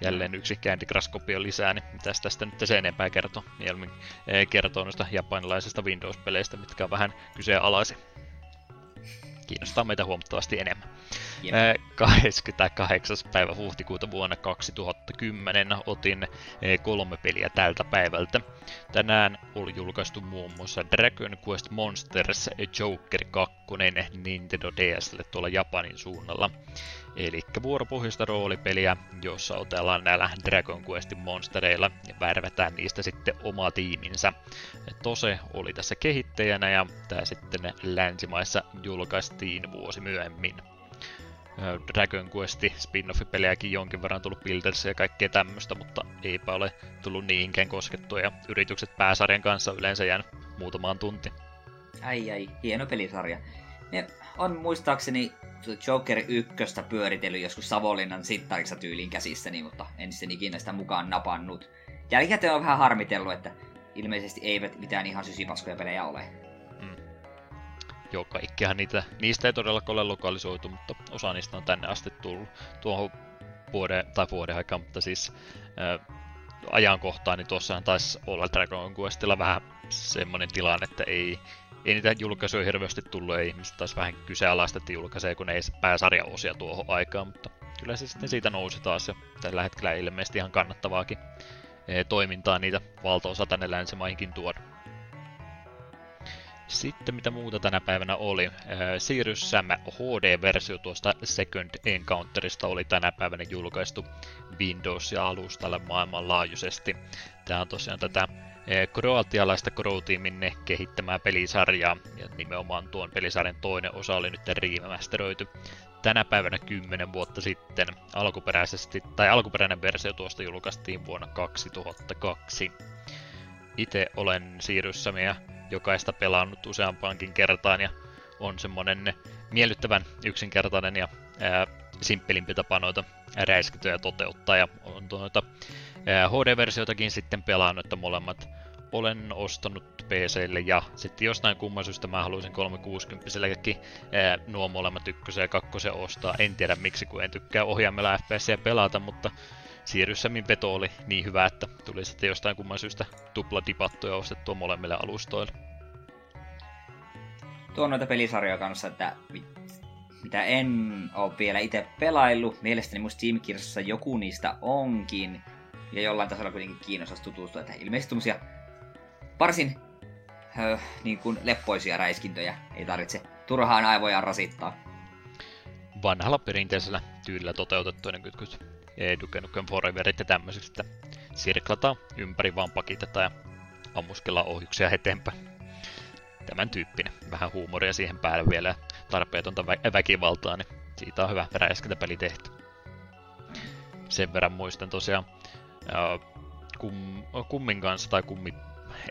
Jälleen yksi Candy Crush kopio lisää, niin mitäs tästä nyt se enempää kertoo? Mieluummin kertoo noista japanilaisista Windows-peleistä, mitkä on vähän kyseenalaisia kiinnostaa meitä huomattavasti enemmän. Yep. 28. päivä huhtikuuta vuonna 2010 otin kolme peliä tältä päivältä. Tänään oli julkaistu muun muassa Dragon Quest Monsters Joker 2 Nintendo DSlle tuolla Japanin suunnalla. Eli vuoropohjaista roolipeliä, jossa otellaan näillä Dragon Questin monstereilla ja värvätään niistä sitten oma tiiminsä. Tose oli tässä kehittäjänä ja tämä sitten länsimaissa julkaistiin vuosi myöhemmin. Dragon Quest spin-off-pelejäkin jonkin verran tullut Builders ja kaikkea tämmöistä, mutta eipä ole tullut niinkään koskettua ja yritykset pääsarjan kanssa yleensä jäänyt muutamaan tunti. Ai ai, hieno pelisarja. Ne on muistaakseni Joker 1 pyöritellyt joskus Savonlinnan sittarissa tyyliin käsissäni, mutta en sitten ikinä sitä mukaan napannut. Jälkikäteen on vähän harmitellut, että ilmeisesti eivät mitään ihan sysipaskoja pelejä ole. Joo, kaikkihan niitä, niistä ei todellakaan ole lokalisoitu, mutta osa niistä on tänne asti tullut tuohon vuoden, tai vuoden aikaan, mutta siis äh, ajankohtaan, niin tuossahan taisi olla Dragon Questilla vähän semmoinen tilanne, että ei ei niitä julkaisuja hirveästi tullut, ei ihmiset taas vähän kyseenalaista, että julkaisee, kun ei pääsarjaosia tuohon aikaan, mutta kyllä se sitten siitä nousi taas ja tällä hetkellä ilmeisesti ihan kannattavaakin eh, toimintaa niitä valtaosa tänne länsimaihinkin tuoda. Sitten mitä muuta tänä päivänä oli. Sirius Sam HD-versio tuosta Second Encounterista oli tänä päivänä julkaistu Windows-alustalle maailmanlaajuisesti. Tämä on tosiaan tätä kroatialaista Crow-tiimin kehittämää pelisarjaa, ja nimenomaan tuon pelisarjan toinen osa oli nyt remasteroitu tänä päivänä 10 vuotta sitten. Alkuperäisesti, tai alkuperäinen versio tuosta julkaistiin vuonna 2002. Itse olen siirryssämiä jokaista pelannut useampaankin kertaan ja on semmonen miellyttävän yksinkertainen ja ää, simppelimpi tapa noita räiskintöjä toteuttaa ja on tuota HD-versioitakin sitten pelannut, että molemmat olen ostanut PClle ja sitten jostain kumman syystä mä haluaisin 360-sellekin nuo molemmat ykkösen ja kakkosen ostaa. En tiedä miksi, kun en tykkää ohjaimella FPS pelata, mutta siirryssämin veto oli niin hyvä, että tuli sitten jostain kumman syystä tupla dipattuja ostettua molemmille alustoille. Tuo noita pelisarjoja kanssa, että mitä en ole vielä itse pelaillut. Mielestäni musta Steam joku niistä onkin. Ja jollain tasolla kuitenkin kiinnostaisi tutustua, että ilmeisesti varsin höh, niin kuin leppoisia räiskintöjä ei tarvitse turhaan aivojaan rasittaa. Vanhalla perinteisellä tyylillä toteutettuinen kytkyt Duke Nukem Foreverit ja tämmöiset, että sirklataan ympäri vaan pakitetaan ja ammuskellaan ohjuksia eteenpäin. Tämän tyyppinen. Vähän huumoria siihen päälle vielä ja tarpeetonta vä- väkivaltaa, niin siitä on hyvä peli tehty. Sen verran muistan tosiaan kum, kummin kanssa tai kummi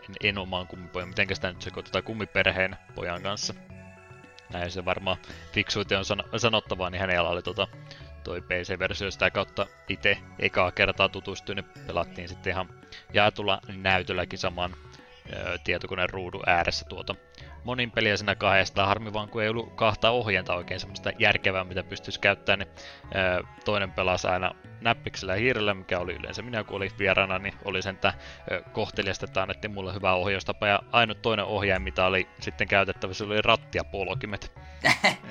en, en omaan kummipojan, miten sitä nyt sekoitetaan kummiperheen pojan kanssa. Näin se varmaan fiksuiten on san- sanottavaa, niin hänellä oli tota, toi PC-versio sitä kautta itse ekaa kertaa tutustuin, niin pelattiin sitten ihan jaetulla näytölläkin saman tietokoneen ruudun ääressä tuota monin peliä siinä kahdesta. Harmi vaan, kun ei ollut kahta ohjenta oikein semmoista järkevää, mitä pystyisi käyttämään, niin toinen pelasi aina näppiksellä ja hiirellä, mikä oli yleensä minä, kun olin vieraana, niin oli sen, että kohteliasta, että annettiin mulle hyvä ohjaustapa. Ja ainut toinen ohjaaja, mitä oli sitten käytettävissä, oli ratti ja polkimet.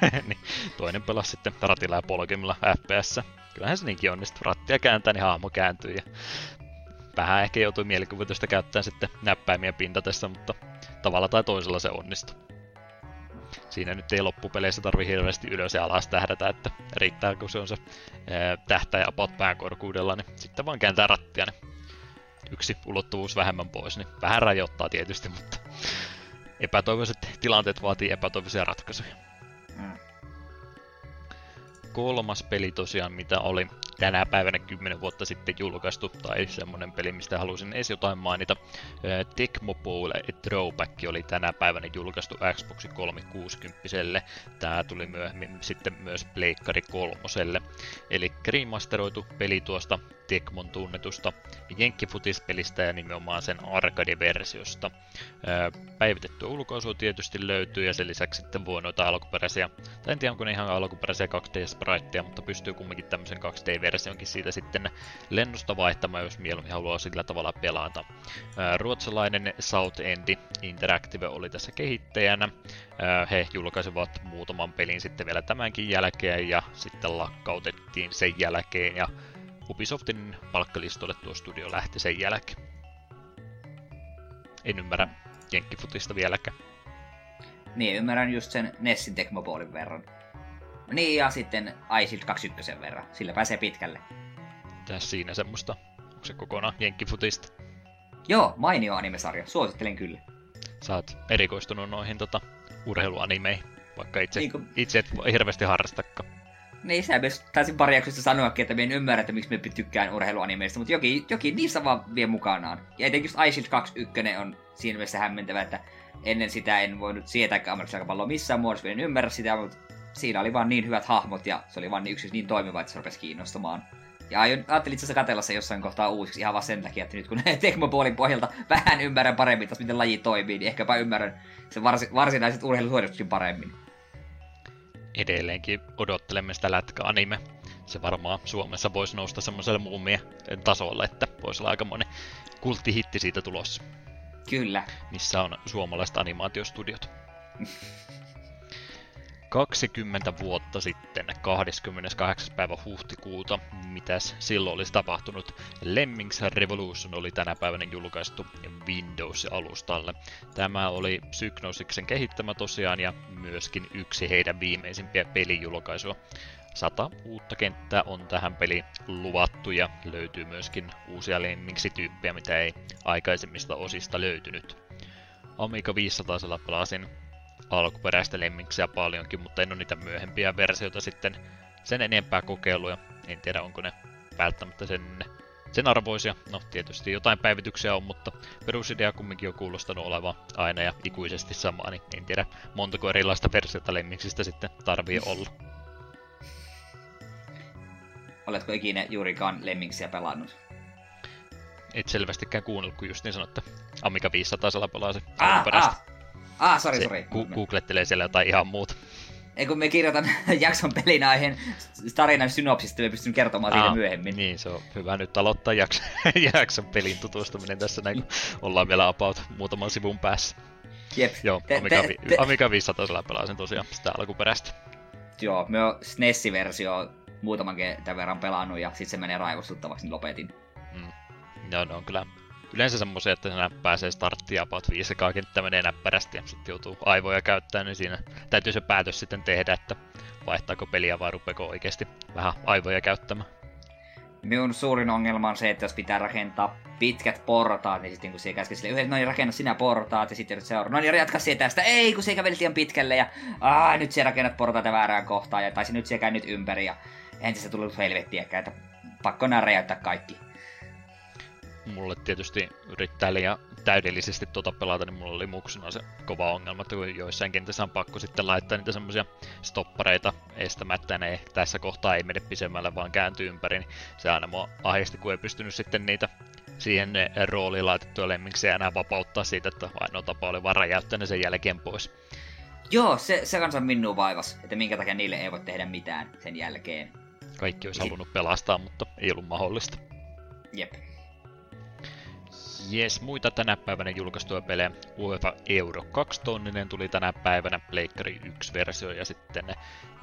niin toinen pelasi sitten ratilla ja polkimilla FPS. Kyllähän se niinkin onnistui. Rattia kääntää, niin haamo kääntyy. Ja vähän ehkä joutui mielikuvitusta käyttämään sitten näppäimiä pintatessa, mutta tavalla tai toisella se onnistuu. Siinä nyt ei loppupeleissä tarvi hirveästi ylös ja alas tähdätä, että riittää kun se on se tähtäjä about päänkorkuudella, niin sitten vaan kääntää rattia, niin yksi ulottuvuus vähemmän pois, niin vähän rajoittaa tietysti, mutta epätoivoiset tilanteet vaatii epätoivoisia ratkaisuja. Mm. Kolmas peli tosiaan, mitä oli tänä päivänä 10 vuotta sitten julkaistu, tai semmonen peli, mistä halusin edes jotain mainita. Tecmo Bowl Throwback oli tänä päivänä julkaistu Xbox 360. Tämä tuli myöhemmin sitten myös Pleikkari kolmoselle. Eli remasteroitu peli tuosta Tecmon tunnetusta Jenkkifutispelistä ja nimenomaan sen arcade-versiosta. Päivitetty ulkoasu tietysti löytyy ja sen lisäksi sitten voi noita alkuperäisiä, tai en tiedä onko ne ihan alkuperäisiä 2D-spriteja, mutta pystyy kumminkin tämmöisen 2D-versionkin siitä sitten lennosta vaihtamaan, jos mieluummin haluaa sillä tavalla pelata. Ruotsalainen South End Interactive oli tässä kehittäjänä. He julkaisivat muutaman pelin sitten vielä tämänkin jälkeen ja sitten lakkautettiin sen jälkeen ja Ubisoftin palkkalistolle tuo studio lähti sen jälkeen. En ymmärrä jenkkifutista vieläkään. Niin, ymmärrän just sen Nessin Tecmopolin verran. Niin, ja sitten iShield 21 verran. Sillä pääsee pitkälle. Tässä siinä semmoista? Onko se kokonaan jenkkifutista? Joo, mainio animesarja. Suosittelen kyllä. Sä oot erikoistunut noihin tota, urheiluanimeihin, vaikka itse, niin kuin... itse et hirveästi harrastakaan. Niin, sä myös taisin pari jaksosta sanoakin, että me en ymmärrä, että miksi me tykkään urheiluanimeista, mutta jokin, jokin niissä vaan vie mukanaan. Ja etenkin just iShield 2 1 on siinä mielessä hämmentävä, että ennen sitä en voinut sietää amerikkalaisen jalkapalloa missään muodossa, en ymmärrä sitä, mutta siinä oli vaan niin hyvät hahmot ja se oli vaan niin yksi niin toimiva, että se rupesi kiinnostamaan. Ja aion, ajattelin itse asiassa katella se jossain kohtaa uusiksi ihan vaan sen takia, että nyt kun Tecmo-puolin pohjalta vähän ymmärrän paremmin taas, miten laji toimii, niin ehkäpä ymmärrän sen varsi, varsinaiset urheilusuorituksetkin paremmin edelleenkin odottelemme sitä lätkä-anime. Se varmaan Suomessa voisi nousta semmoiselle muumien tasolle, että voisi olla aika moni kulttihitti siitä tulossa. Kyllä. missä on suomalaiset animaatiostudiot. 20 vuotta sitten, 28. päivä huhtikuuta, mitäs silloin olisi tapahtunut? Lemmings Revolution oli tänä päivänä julkaistu Windows-alustalle. Tämä oli Psygnosiksen kehittämä tosiaan ja myöskin yksi heidän viimeisimpiä pelijulkaisua. Sata uutta kenttää on tähän peliin luvattu ja löytyy myöskin uusia Lemmingsi-tyyppejä, mitä ei aikaisemmista osista löytynyt. Amiga 500 pelasin alkuperäistä lemmiksiä paljonkin, mutta en ole niitä myöhempiä versioita sitten sen enempää kokeiluja. En tiedä, onko ne välttämättä sen, sen arvoisia. No, tietysti jotain päivityksiä on, mutta perusidea kumminkin on kuulostanut olevan aina ja ikuisesti samaa, niin en tiedä montako erilaista versiota lemmiksistä sitten tarvii olla. Oletko ikinä juurikaan lemminksiä pelannut? Et selvästikään kuunnellut, kun just niin sanotte. Amiga 500 pelaa se Ah, ah, ah, sori, sori. Ku- googlettelee siellä jotain ihan muuta. Ei kun me kirjoitan jakson pelin aiheen tarinan synopsista, me pystyn kertomaan siitä Aa, myöhemmin. Niin, se on hyvä nyt aloittaa jakson, jakson pelin tutustuminen tässä näin, kun ollaan vielä about muutaman sivun päässä. Jep. Joo, Te- Amiga, te- te- Amiga 500 pelasin tosiaan sitä alkuperäistä. Joo, me on SNES-versio muutaman kerran verran pelannut ja sitten se menee raivostuttavaksi, niin lopetin. Mm. Joo, ne on kyllä yleensä semmoisia, että siinä pääsee starttiin about 5 kenttä menee näppärästi ja sitten joutuu aivoja käyttämään, niin siinä täytyy se päätös sitten tehdä, että vaihtaako peliä vai rupeako oikeasti vähän aivoja käyttämään. Minun suurin ongelma on se, että jos pitää rakentaa pitkät portaat, niin sitten kun se käskee sille yhden, no niin rakenna sinä portaat, ja sitten joudut seuraamaan, no niin jatka se tästä, ei kun se käveli liian pitkälle, ja aah, nyt se rakennat portaita väärään kohtaan, ja taisi nyt se käy nyt ympäri, ja se tullut helvettiäkään, että pakko nää räjäyttää kaikki. Mulle tietysti yrittää liian täydellisesti tuota pelata, niin mulla oli muksuna se kova ongelma, että kun joissain kentissä on pakko sitten laittaa niitä semmoisia stoppareita estämättä, ne ei- tässä kohtaa ei mene pisemmälle, vaan kääntyy ympäri, niin se aina mua ahdisti, kun ei pystynyt sitten niitä siihen rooliin laitettuja lemmiksiä enää vapauttaa siitä, että ainoa tapa oli vaan räjäyttää ne sen jälkeen pois. Joo, se, se kanssa minua vaivas, että minkä takia niille ei voi tehdä mitään sen jälkeen. Kaikki olisi halunnut pelastaa, mutta ei ollut mahdollista. Jep. Jes, muita tänä päivänä julkaistuja pelejä. UEFA Euro 2 tonninen tuli tänä päivänä, Pleikkari 1-versio ja sitten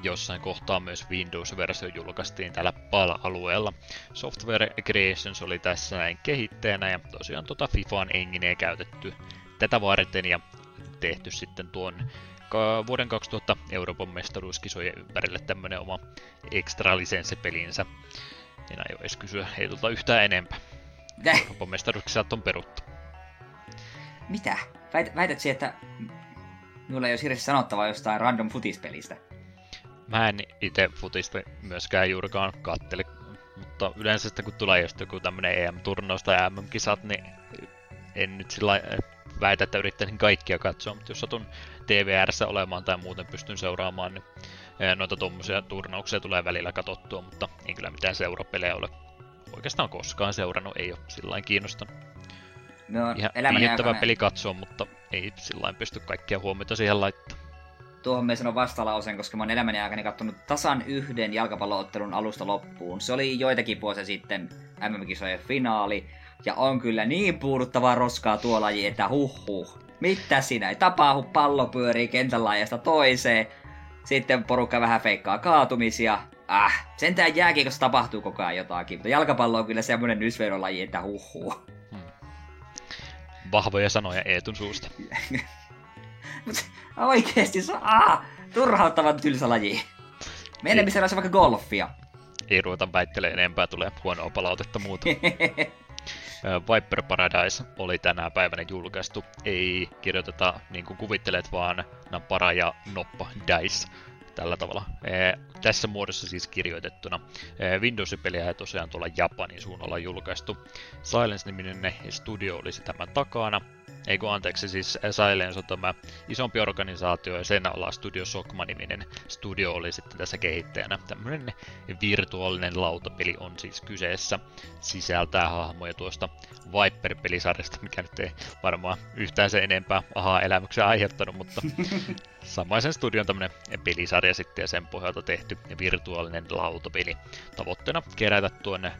jossain kohtaa myös Windows-versio julkaistiin täällä PAL-alueella. Software Creations oli tässä näin kehittäjänä ja tosiaan tota FIFAn engineä käytetty tätä varten ja tehty sitten tuon vuoden 2000 Euroopan mestaruuskisojen ympärille tämmönen oma extra lisenssipelinsä. En aio edes kysyä heiltä yhtään enempää. Täh, Euroopan mestaruuskisat on peruttu. mitä? Väit, väität että minulla ei ole hirveästi sanottavaa jostain random futispelistä. Mä en itse futista myöskään juurikaan kattele, mutta yleensä sitten kun tulee just joku tämmönen EM-turnaus tai MM-kisat, niin en nyt sillä lailla väitä, että yrittäisin kaikkia katsoa, mutta jos satun TVRssä olemaan tai muuten pystyn seuraamaan, niin eh, noita tuommoisia turnauksia tulee välillä katsottua, mutta en kyllä mitään seurapelejä ole oikeastaan koskaan seurannut, ei ole sillä kiinnostanut. Me on Ihan viihdyttävä aikana, peli katsoa, mutta ei sillä pysty kaikkia huomiota siihen laittamaan. tuohon me sanon vastalauseen, koska mä oon elämäni aikana katsonut tasan yhden jalkapalloottelun alusta loppuun. Se oli joitakin vuosia sitten MM-kisojen finaali, ja on kyllä niin puuduttavaa roskaa tuo laji, että huh huh. Mitä siinä ei tapahdu, pallo pyörii kentän laajasta toiseen, sitten porukka vähän feikkaa kaatumisia. Äh, sentään jääkiekossa tapahtuu koko ajan jotakin, mutta jalkapallo on kyllä semmonen nysveilolaji, että huh huh. Vahvoja sanoja Eetun suusta. Mut oikeesti se on ah, turhauttavan tylsä laji. Meidän missä olisi vaikka golfia. Ei ruveta väittelemään enempää, tulee huonoa palautetta muuta. Viper Paradise oli tänä päivänä julkaistu. Ei kirjoiteta niin kuin kuvittelet, vaan Napara ja Noppa Dice. Tällä tavalla. E, tässä muodossa siis kirjoitettuna. E, Windows-peliä ei tosiaan tuolla Japanin suunnalla julkaistu. Silence-niminen studio olisi tämän takana. Eikö anteeksi, siis Silence on tämä isompi organisaatio ja sen alla Studio Sokma-niminen studio oli sitten tässä kehittäjänä. Tämmöinen virtuaalinen lautapeli on siis kyseessä. Sisältää hahmoja tuosta Viper-pelisarjasta, mikä nyt ei varmaan yhtään se enempää ahaa elämyksen aiheuttanut, mutta samaisen studion tämmönen pelisarja sitten ja sen pohjalta tehty virtuaalinen lautapeli. Tavoitteena kerätä tuonne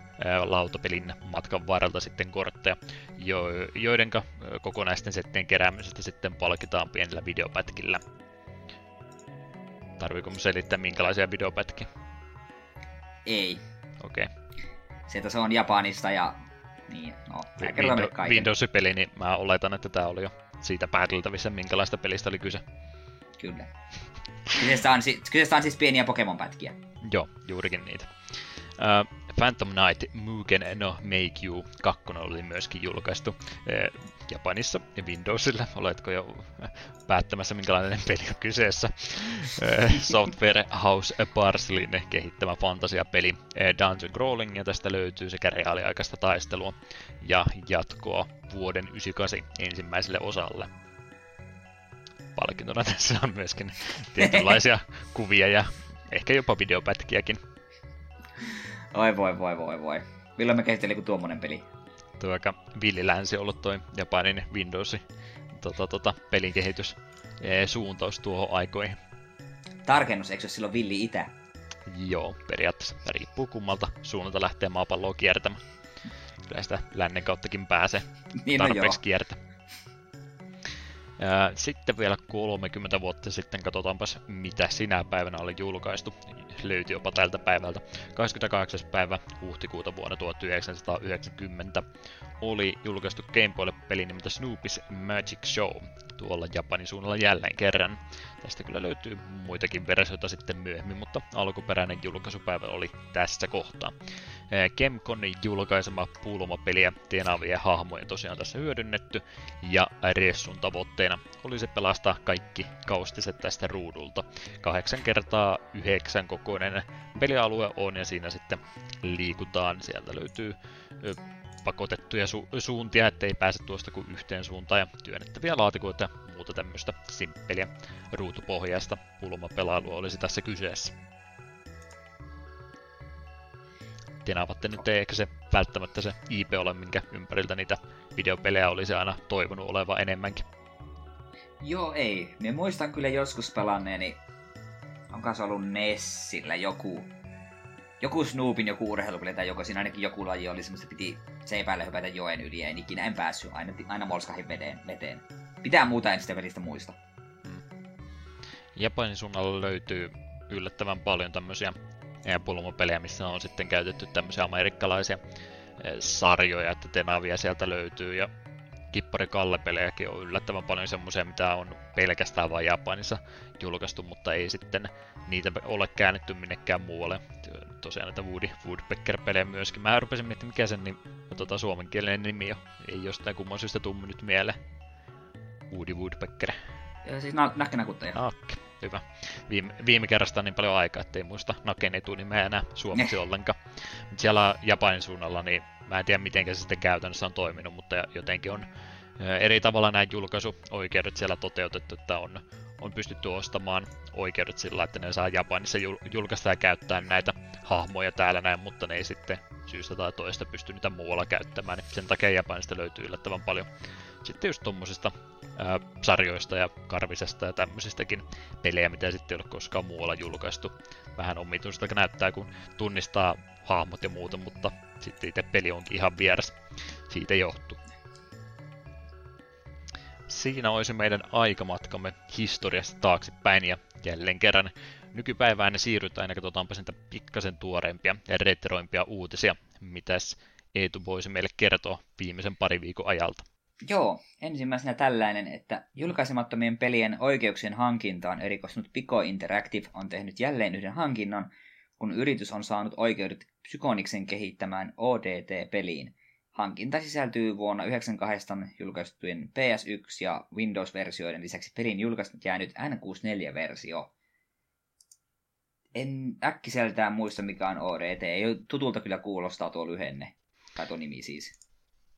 lautapelin matkan varrelta sitten kortteja, jo, joidenka kokonaisten settien keräämisestä sitten palkitaan pienellä videopätkillä. Tarviiko selittää minkälaisia videopätkiä? Ei. Okei. Okay. Sieltä se on Japanista ja niin, no, Windows, Windows-peli, niin mä oletan, että tämä oli jo siitä pääteltävissä, minkälaista pelistä oli kyse. Kyllä. Kyseessä on, kyseessä on siis pieniä Pokemon-pätkiä. Joo, juurikin niitä. Uh, Phantom Knight Mugen no Make You 2 oli myöskin julkaistu uh, Japanissa ja Windowsilla. Oletko jo päättämässä, minkälainen peli on kyseessä? Uh, Software House Parsleyn kehittämä fantasiapeli uh, Dungeon Crawling, ja tästä löytyy sekä reaaliaikaista taistelua ja jatkoa vuoden 98 ensimmäiselle osalle palkintona tässä on myöskin tietynlaisia kuvia ja ehkä jopa videopätkiäkin. Oi voi voi voi voi. Milloin me kehittelin kuin tuommoinen peli? Tuo aika villilänsi ollut toi Japanin Windows tota, tota, pelin kehitys suuntaus tuohon aikoihin. Tarkennus, eikö se silloin villi itä? Joo, periaatteessa. Riippuu kummalta suunnalta lähtee maapalloa kiertämään. Kyllä sitä lännen kauttakin pääsee niin, no tarpeeksi no kiertämään. Sitten vielä 30 vuotta sitten, katsotaanpas mitä sinä päivänä oli julkaistu. Löytyi jopa tältä päivältä. 28. päivä huhtikuuta vuonna 1990 oli julkaistu Gameboylle peli nimeltä Snoopy's Magic Show tuolla Japanin suunnalla jälleen kerran. Tästä kyllä löytyy muitakin versioita sitten myöhemmin, mutta alkuperäinen julkaisupäivä oli tässä kohtaa. Kemconin julkaisema pulmapeliä tenavia hahmoja tosiaan tässä hyödynnetty, ja Ressun tavoitteena oli se pelastaa kaikki kaustiset tästä ruudulta. 8 kertaa 9 kokoinen pelialue on, ja siinä sitten liikutaan. Sieltä löytyy pakotettuja su- suuntia, ettei pääse tuosta kuin yhteen suuntaan, ja työnnettäviä laatikoita ja muuta tämmöistä simppeliä ruutupohjaista pulmapelailua olisi tässä kyseessä. Tenavatte nyt ei ehkä se välttämättä se IP ole, minkä ympäriltä niitä videopelejä olisi aina toivonut oleva enemmänkin. Joo, ei. Me muistan kyllä joskus pelanneeni, onko se ollut Nessillä joku, joku Snoopin joku urheilupeli tai joku siinä ainakin joku laji oli semmoista, piti seipäälle hypätä joen yli en ikinä en päässyt, aina, aina molskahin veteen, veteen. Pitää muuta en sitä pelistä muista. Hmm. Japanin suunnalla löytyy yllättävän paljon tämmöisiä pulmopelejä, missä on sitten käytetty tämmöisiä amerikkalaisia sarjoja, että tenavia sieltä löytyy ja Kippari Kalle-pelejäkin on yllättävän paljon semmoisia, mitä on pelkästään vain Japanissa julkaistu, mutta ei sitten niitä ole käännetty minnekään muualle. Tosiaan näitä Woody Woodpecker-pelejä myöskin. Mä rupesin miettimään, mikä sen nim, tota, suomenkielinen nimi on. Ei jostain kumman syystä tummi nyt mieleen. Woody Woodpecker. Ja siis na- näkkänäkuttaja. Nakke, hyvä. Viime, viime kerrasta on niin paljon aikaa, ettei muista Naken etunimeä enää suomeksi ne. ollenkaan. Mutta siellä Japanin suunnalla, niin mä en tiedä miten se sitten käytännössä on toiminut, mutta jotenkin on eri tavalla nämä julkaisuoikeudet siellä toteutettu, että on, on pystytty ostamaan oikeudet sillä, että ne saa Japanissa julkaista ja käyttää näitä hahmoja täällä näin, mutta ne ei sitten syystä tai toista pysty niitä muualla käyttämään, sen takia Japanista löytyy yllättävän paljon sitten just tuommoisista sarjoista ja karvisesta ja tämmöisistäkin pelejä, mitä sitten ei ole koskaan muualla julkaistu. Vähän omituista näyttää, kun tunnistaa hahmot ja muuta, mutta sitten itse peli onkin ihan vieras. Siitä johtuu. Siinä olisi meidän aikamatkamme historiasta taaksepäin ja jälleen kerran nykypäivään ne siirrytään ja katsotaanpa sitä pikkasen tuoreempia ja retroimpia uutisia. Mitäs Eetu voisi meille kertoa viimeisen pari viikon ajalta? Joo, ensimmäisenä tällainen, että julkaisemattomien pelien oikeuksien hankintaan erikoistunut Pico Interactive on tehnyt jälleen yhden hankinnan, kun yritys on saanut oikeudet Psykoniksen kehittämään ODT-peliin. Hankinta sisältyy vuonna 1998 julkaistujen PS1 ja Windows-versioiden lisäksi pelin julkaistunut jäänyt N64-versio. En äkkiseltään muista mikä on ODT, ei tutulta kyllä kuulostaa tuo lyhenne, tai tuo nimi siis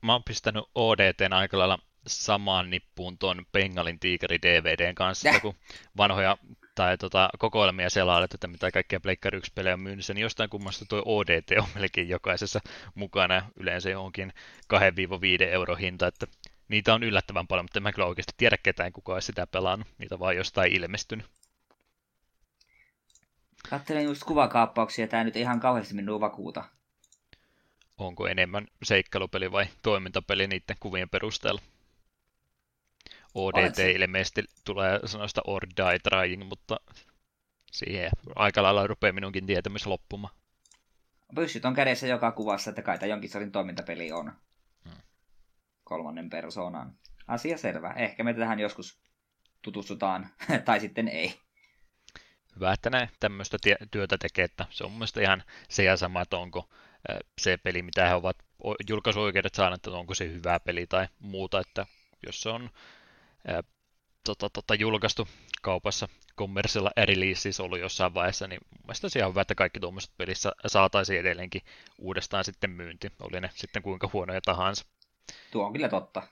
mä oon pistänyt ODTn aika lailla samaan nippuun tuon Bengalin tiikeri DVDn kanssa, että kun vanhoja tai tota, kokoelmia selailet, että mitä kaikkia Pleikkari 1 pelejä on myynnissä, niin jostain kummasta tuo ODT on melkein jokaisessa mukana, yleensä johonkin 2-5 euro hinta, että niitä on yllättävän paljon, mutta en mä kyllä oikeasti tiedä ketään, kuka olisi sitä pelannut. Niitä vaan jostain ilmestynyt. Katselen just kuvakaappauksia, tää nyt ihan kauheasti minua vakuuta. Onko enemmän seikkailupeli vai toimintapeli niiden kuvien perusteella? ODT ilmeisesti tulee sanoista or die trying, mutta siihen aika lailla rupeaa minunkin tietämys loppumaan. Pyssyt on kädessä joka kuvassa, että kai tämä jonkin sortin toimintapeli on. Hmm. Kolmannen persoonan. Asia selvä. Ehkä me tähän joskus tutustutaan, tai sitten ei. Hyvä, että ne tämmöistä työtä tekee, että se on mun ihan se ja sama, että onko se peli, mitä he ovat julkaisuoikeudet saaneet, että onko se hyvä peli tai muuta, että jos se on ää, tota, tota, julkaistu kaupassa kommerssilla releases ollut jossain vaiheessa, niin mun mielestä se on hyvä, että kaikki tuommoiset pelissä saataisiin edelleenkin uudestaan sitten myynti, oli ne sitten kuinka huonoja tahansa. Tuo on kyllä totta.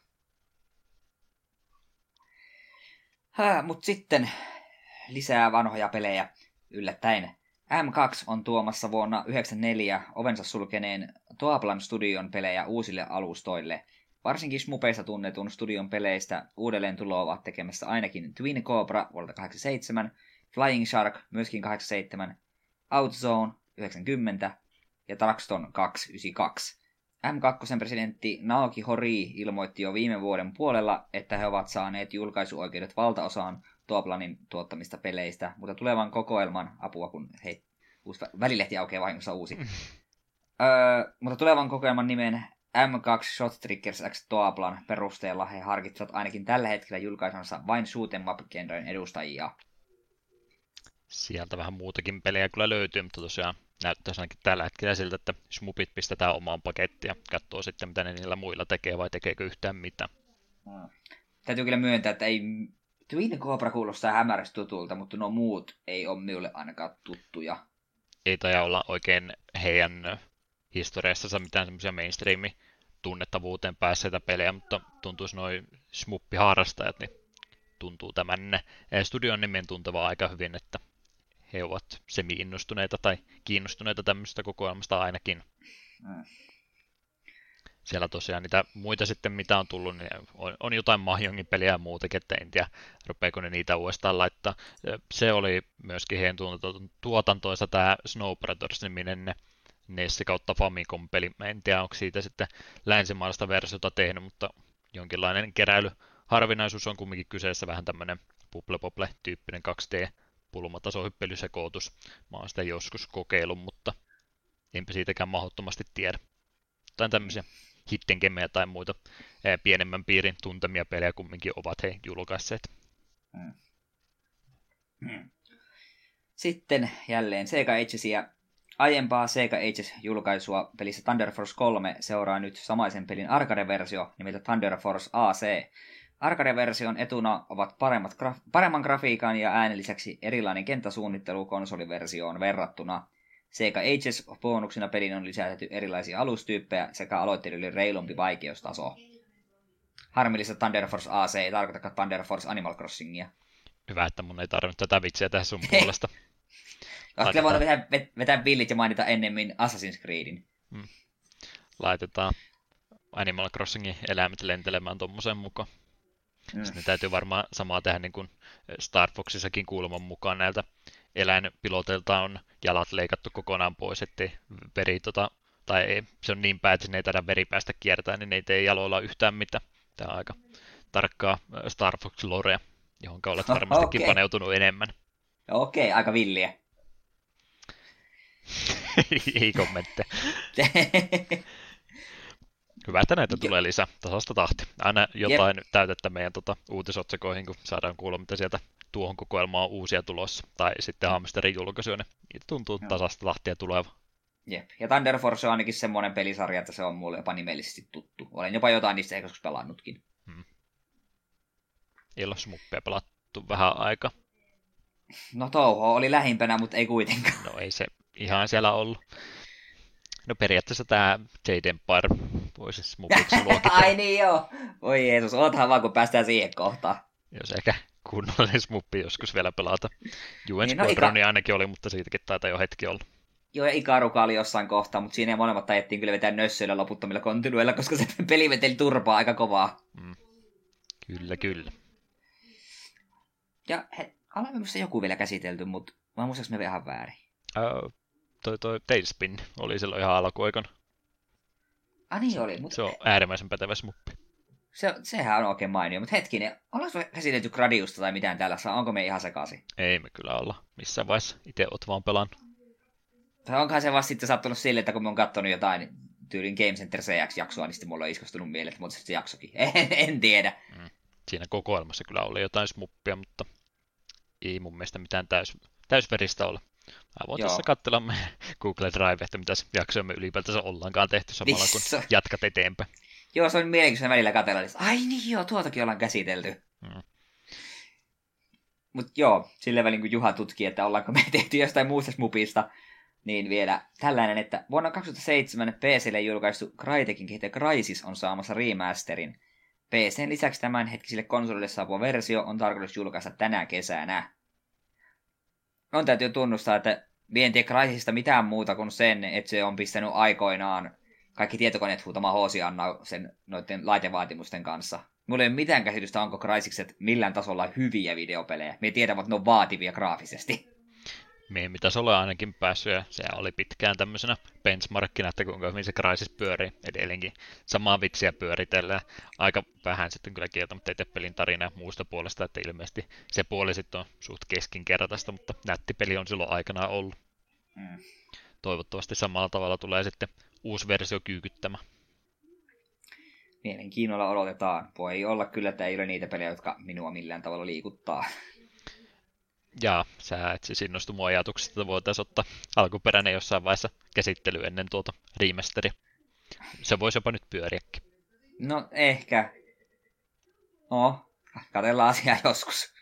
Mutta sitten lisää vanhoja pelejä yllättäen. M2 on tuomassa vuonna 1994 ovensa sulkeneen Toaplan studion pelejä uusille alustoille. Varsinkin Smupeissa tunnetun studion peleistä uudelleen tuloa ovat tekemässä ainakin Twin Cobra vuodelta 87, Flying Shark myöskin 87, Outzone 90 ja Traxton 292. M2 presidentti Naoki Hori ilmoitti jo viime vuoden puolella, että he ovat saaneet julkaisuoikeudet valtaosaan Toaplanin tuottamista peleistä, mutta tulevan kokoelman apua, kun hei, uusi välilehti aukeaa vahingossa uusi. Mm. öö, mutta tulevan kokoelman nimen M2 Shot Triggers X Toaplan perusteella he harkitsevat ainakin tällä hetkellä julkaisemassa vain shoot'em up edustajia. Sieltä vähän muutakin pelejä kyllä löytyy, mutta tosiaan näyttää ainakin tällä hetkellä siltä, että smupit pistetään omaan pakettiin ja katsoo sitten, mitä ne niillä muilla tekee vai tekeekö yhtään mitään. Hmm. Täytyy kyllä myöntää, että ei Twin Cobra kuulostaa hämärästi tutulta, mutta nuo muut ei ole minulle ainakaan tuttuja. Ei taida olla oikein heidän historiassa mitään semmoisia mainstreami tunnettavuuteen päässeitä pelejä, mutta tuntuisi noin smuppiharrastajat, niin tuntuu tämän eh, studion nimen tuntevaa aika hyvin, että he ovat semi-innostuneita tai kiinnostuneita tämmöisestä kokoelmasta ainakin. Mm siellä tosiaan niitä muita sitten, mitä on tullut, niin on, on jotain Mahjongin peliä ja muutakin, että en tiedä, rupeeko ne niitä uudestaan laittaa. Se oli myöskin heidän tuotantoisa tämä Snow Brothers-niminen Nessi kautta Famicom-peli. Mä en tiedä, onko siitä sitten länsimaalaista versiota tehnyt, mutta jonkinlainen keräily harvinaisuus on kumminkin kyseessä vähän tämmöinen Pupple-Pople-tyyppinen 2D pulmatasohyppelysekootus. Mä oon sitä joskus kokeillut, mutta enpä siitäkään mahdottomasti tiedä. Tai tämmöisiä Hittenkemmejä tai muita pienemmän piirin tuntemia pelejä kumminkin ovat he julkaisseet. Hmm. Hmm. Sitten jälleen Sega Agesia. Aiempaa Sega Ages-julkaisua pelissä Thunder Force 3 seuraa nyt samaisen pelin arcade-versio nimeltä Thunder Force AC. Arcade-version etuna ovat paremmat graf- paremman grafiikan ja äänen lisäksi erilainen kenttäsuunnittelu konsoliversioon verrattuna – Sega Ages bonuksena pelin on lisätty erilaisia alustyyppejä sekä aloittelijoille reilumpi vaikeustaso. Harmillista Thunder Force AC ei tarkoita Thunder Force Animal Crossingia. Hyvä, että mun ei tarvinnut tätä vitsiä tehdä sun puolesta. Oletko voinut vetää, vetää billit ja mainita ennemmin Assassin's Creedin. Hmm. Laitetaan Animal Crossingin eläimet lentelemään tuommoisen mukaan. Mm. Sitten täytyy varmaan samaa tehdä niin kuin Star Foxissakin kuuleman mukaan näiltä eläinpiloteilta on jalat leikattu kokonaan pois, ettei veri tota, tai ei, se on niin päin, että ei taida veri päästä kiertää, niin ne ei tee jaloilla yhtään mitään. Tämä on aika tarkkaa Star Fox lorea, johon olet varmastikin okay. paneutunut enemmän. Okei, okay, aika villiä. ei kommentteja. Hyvä, että näitä tulee lisää tasasta tahti. Aina jotain Jep. täytettä meidän tota, uutisotsikoihin, kun saadaan kuulla, mitä sieltä tuohon kokoelmaan uusia tulossa. Tai sitten Hamsterin julkaisuja, niin tuntuu Joo. tasasta tahtia tuleva. Jep. Ja Thunder Force on ainakin semmoinen pelisarja, että se on mulle jopa nimellisesti tuttu. Olen jopa jotain niistä ehkä joskus pelannutkin. Hmm. Ei ole pelattu vähän aika. No touho oli lähimpänä, mutta ei kuitenkaan. No ei se ihan siellä ollut. No periaatteessa tämä Jade Empire voisi smupiksi luokitella. Ai niin joo. Voi Jeesus, oothan vaan kun päästään siihen kohtaan. Jos ehkä kunnollinen smuppi joskus vielä pelata. UN niin, no, Squadroni Ika... ainakin oli, mutta siitäkin taitaa jo hetki olla. Joo, ja Ikaruka oli jossain kohtaa, mutta siinä molemmat ajettiin kyllä vetää nössöillä loputtomilla kontinuilla, koska se peli veteli turpaa aika kovaa. Mm. Kyllä, kyllä. Ja he, olemme se joku vielä käsitelty, mutta mä muistaaks me vähän väärin. Uh, toi, toi Tailspin oli silloin ihan alkuaikon. Ah niin oli. Mutta se on äärimmäisen pätevä smuppi. Se, sehän on oikein mainio, mutta hetkinen, ollaanko käsitelty Gradiusta tai mitään täällä saa? Onko me ihan sekaisin? Ei me kyllä olla missään vaiheessa. Itse oot vaan pelannut. Tai onkohan se vasta sitten sattunut sille, että kun me on katsonut jotain tyylin Game Center CX-jaksoa, niin sitten mulla on iskostunut mieleen, että mutta se jaksokin. En, en tiedä. Mm. Siinä kokoelmassa kyllä oli jotain smuppia, mutta ei mun mielestä mitään täys, täysveristä ole. Mä voin Joo. tässä katsella me Google Drive, että mitä jaksoja me ylipäätänsä ollaankaan tehty samalla, kun niin jatkat eteenpäin. Joo, se on mielenkiintoista välillä katsella, että ai niin joo, tuotakin ollaan käsitelty. Hmm. Mutta joo, sillä välin kun Juha tutki, että ollaanko me tehty jostain muusta smupista, niin vielä tällainen, että vuonna 2007 PClle julkaistu Crytekin kehitys Crysis on saamassa remasterin. PCn lisäksi tämänhetkisille konsolille saapuva versio on tarkoitus julkaista tänä kesänä. On täytyy tunnustaa, että en tiedä Crysisista mitään muuta kuin sen, että se on pistänyt aikoinaan kaikki tietokoneet huutamaan Anna sen noiden laitevaatimusten kanssa. Mulla ei ole mitään käsitystä, onko Crysikset millään tasolla hyviä videopelejä. Me tiedämme, että ne on vaativia graafisesti. Meemitasolla on ainakin päässyt, ja se oli pitkään tämmöisenä benchmarkkina, että kuinka hyvin se Crysis pyörii edelleenkin. Samaa vitsiä pyöritellään. Aika vähän sitten kyllä kieltämättä itse pelin tarina ja muusta puolesta, että ilmeisesti se puoli sitten on suht keskinkertaista, mutta nätti peli on silloin aikanaan ollut. Mm. Toivottavasti samalla tavalla tulee sitten uusi versio kyykyttämä. Mielenkiinnolla odotetaan. Voi olla kyllä, että ei ole niitä pelejä, jotka minua millään tavalla liikuttaa. Ja sä et siis innostu mun ajatuksesta, että voitaisiin ottaa alkuperäinen jossain vaiheessa käsittely ennen tuota remasteria. Se voisi jopa nyt pyöriäkin. No, ehkä. No, katsellaan asiaa joskus.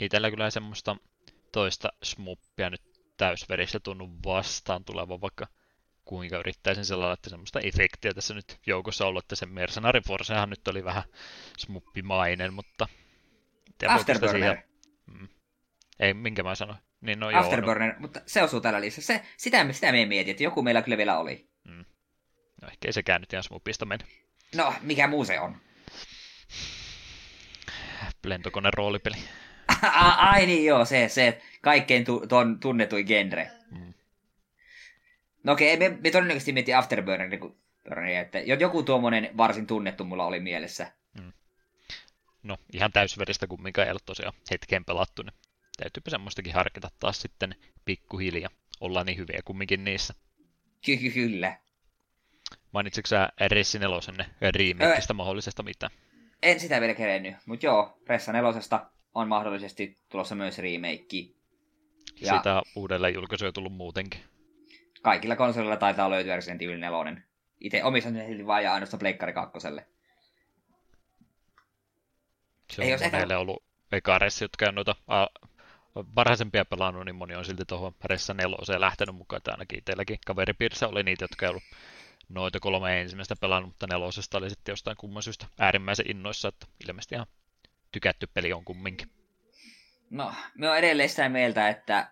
Itellä kyllä semmoista toista smuppia nyt täysverissä tunnu vastaan tuleva, vaikka kuinka yrittäisin sellainen, että semmoista efektiä tässä nyt joukossa ollut, että se Mercenary Forcehan nyt oli vähän smuppimainen, mutta... Afterburner. Mm. Ei, minkä mä sanoin. Niin, no, Afterburner, joo, no. mutta se osuu tällä lisää. Se, sitä, sitä me mietin, että joku meillä kyllä vielä oli. Mm. No ehkä ei sekään nyt ihan smuppista mene. No, mikä muu se on? Lentokone roolipeli. Ai niin joo, se, se kaikkein tu, ton, tunnetuin genre. Mm. No okei, okay, me, me todennäköisesti mietti Afterburner, niin että joku tuommoinen varsin tunnettu mulla oli mielessä. Mm. No, ihan täysveristä kumminkaan ei ole tosiaan hetkeen pelattu, niin täytyypä semmoistakin harkita taas sitten pikkuhiljaa. Olla niin hyviä kumminkin niissä. Ky- kyllä. Mainitsitko sä Ressi 4 remakeista öö, mahdollisesta mitään? En sitä vielä kerennyt, mutta joo, Ressa 4 on mahdollisesti tulossa myös remake. Ja Sitä uudelleen julkaisuja tullut muutenkin. Kaikilla konsolilla taitaa löytyä Resident Evil 4. Itse omissa silti vaan ja ainoastaan Pleikkari 2. Se Ei on monelle ehkä... ollut eka Ressi, jotka on noita a, varhaisempia pelannut, niin moni on silti tuohon Ressa 4 lähtenyt mukaan, että ainakin itselläkin kaveripiirissä oli niitä, jotka ei ollut noita kolme ensimmäistä pelannut, mutta nelosesta oli sitten jostain kumman syystä äärimmäisen innoissa, että ilmeisesti ihan tykätty peli on kumminkin. No, me on edelleen sitä mieltä, että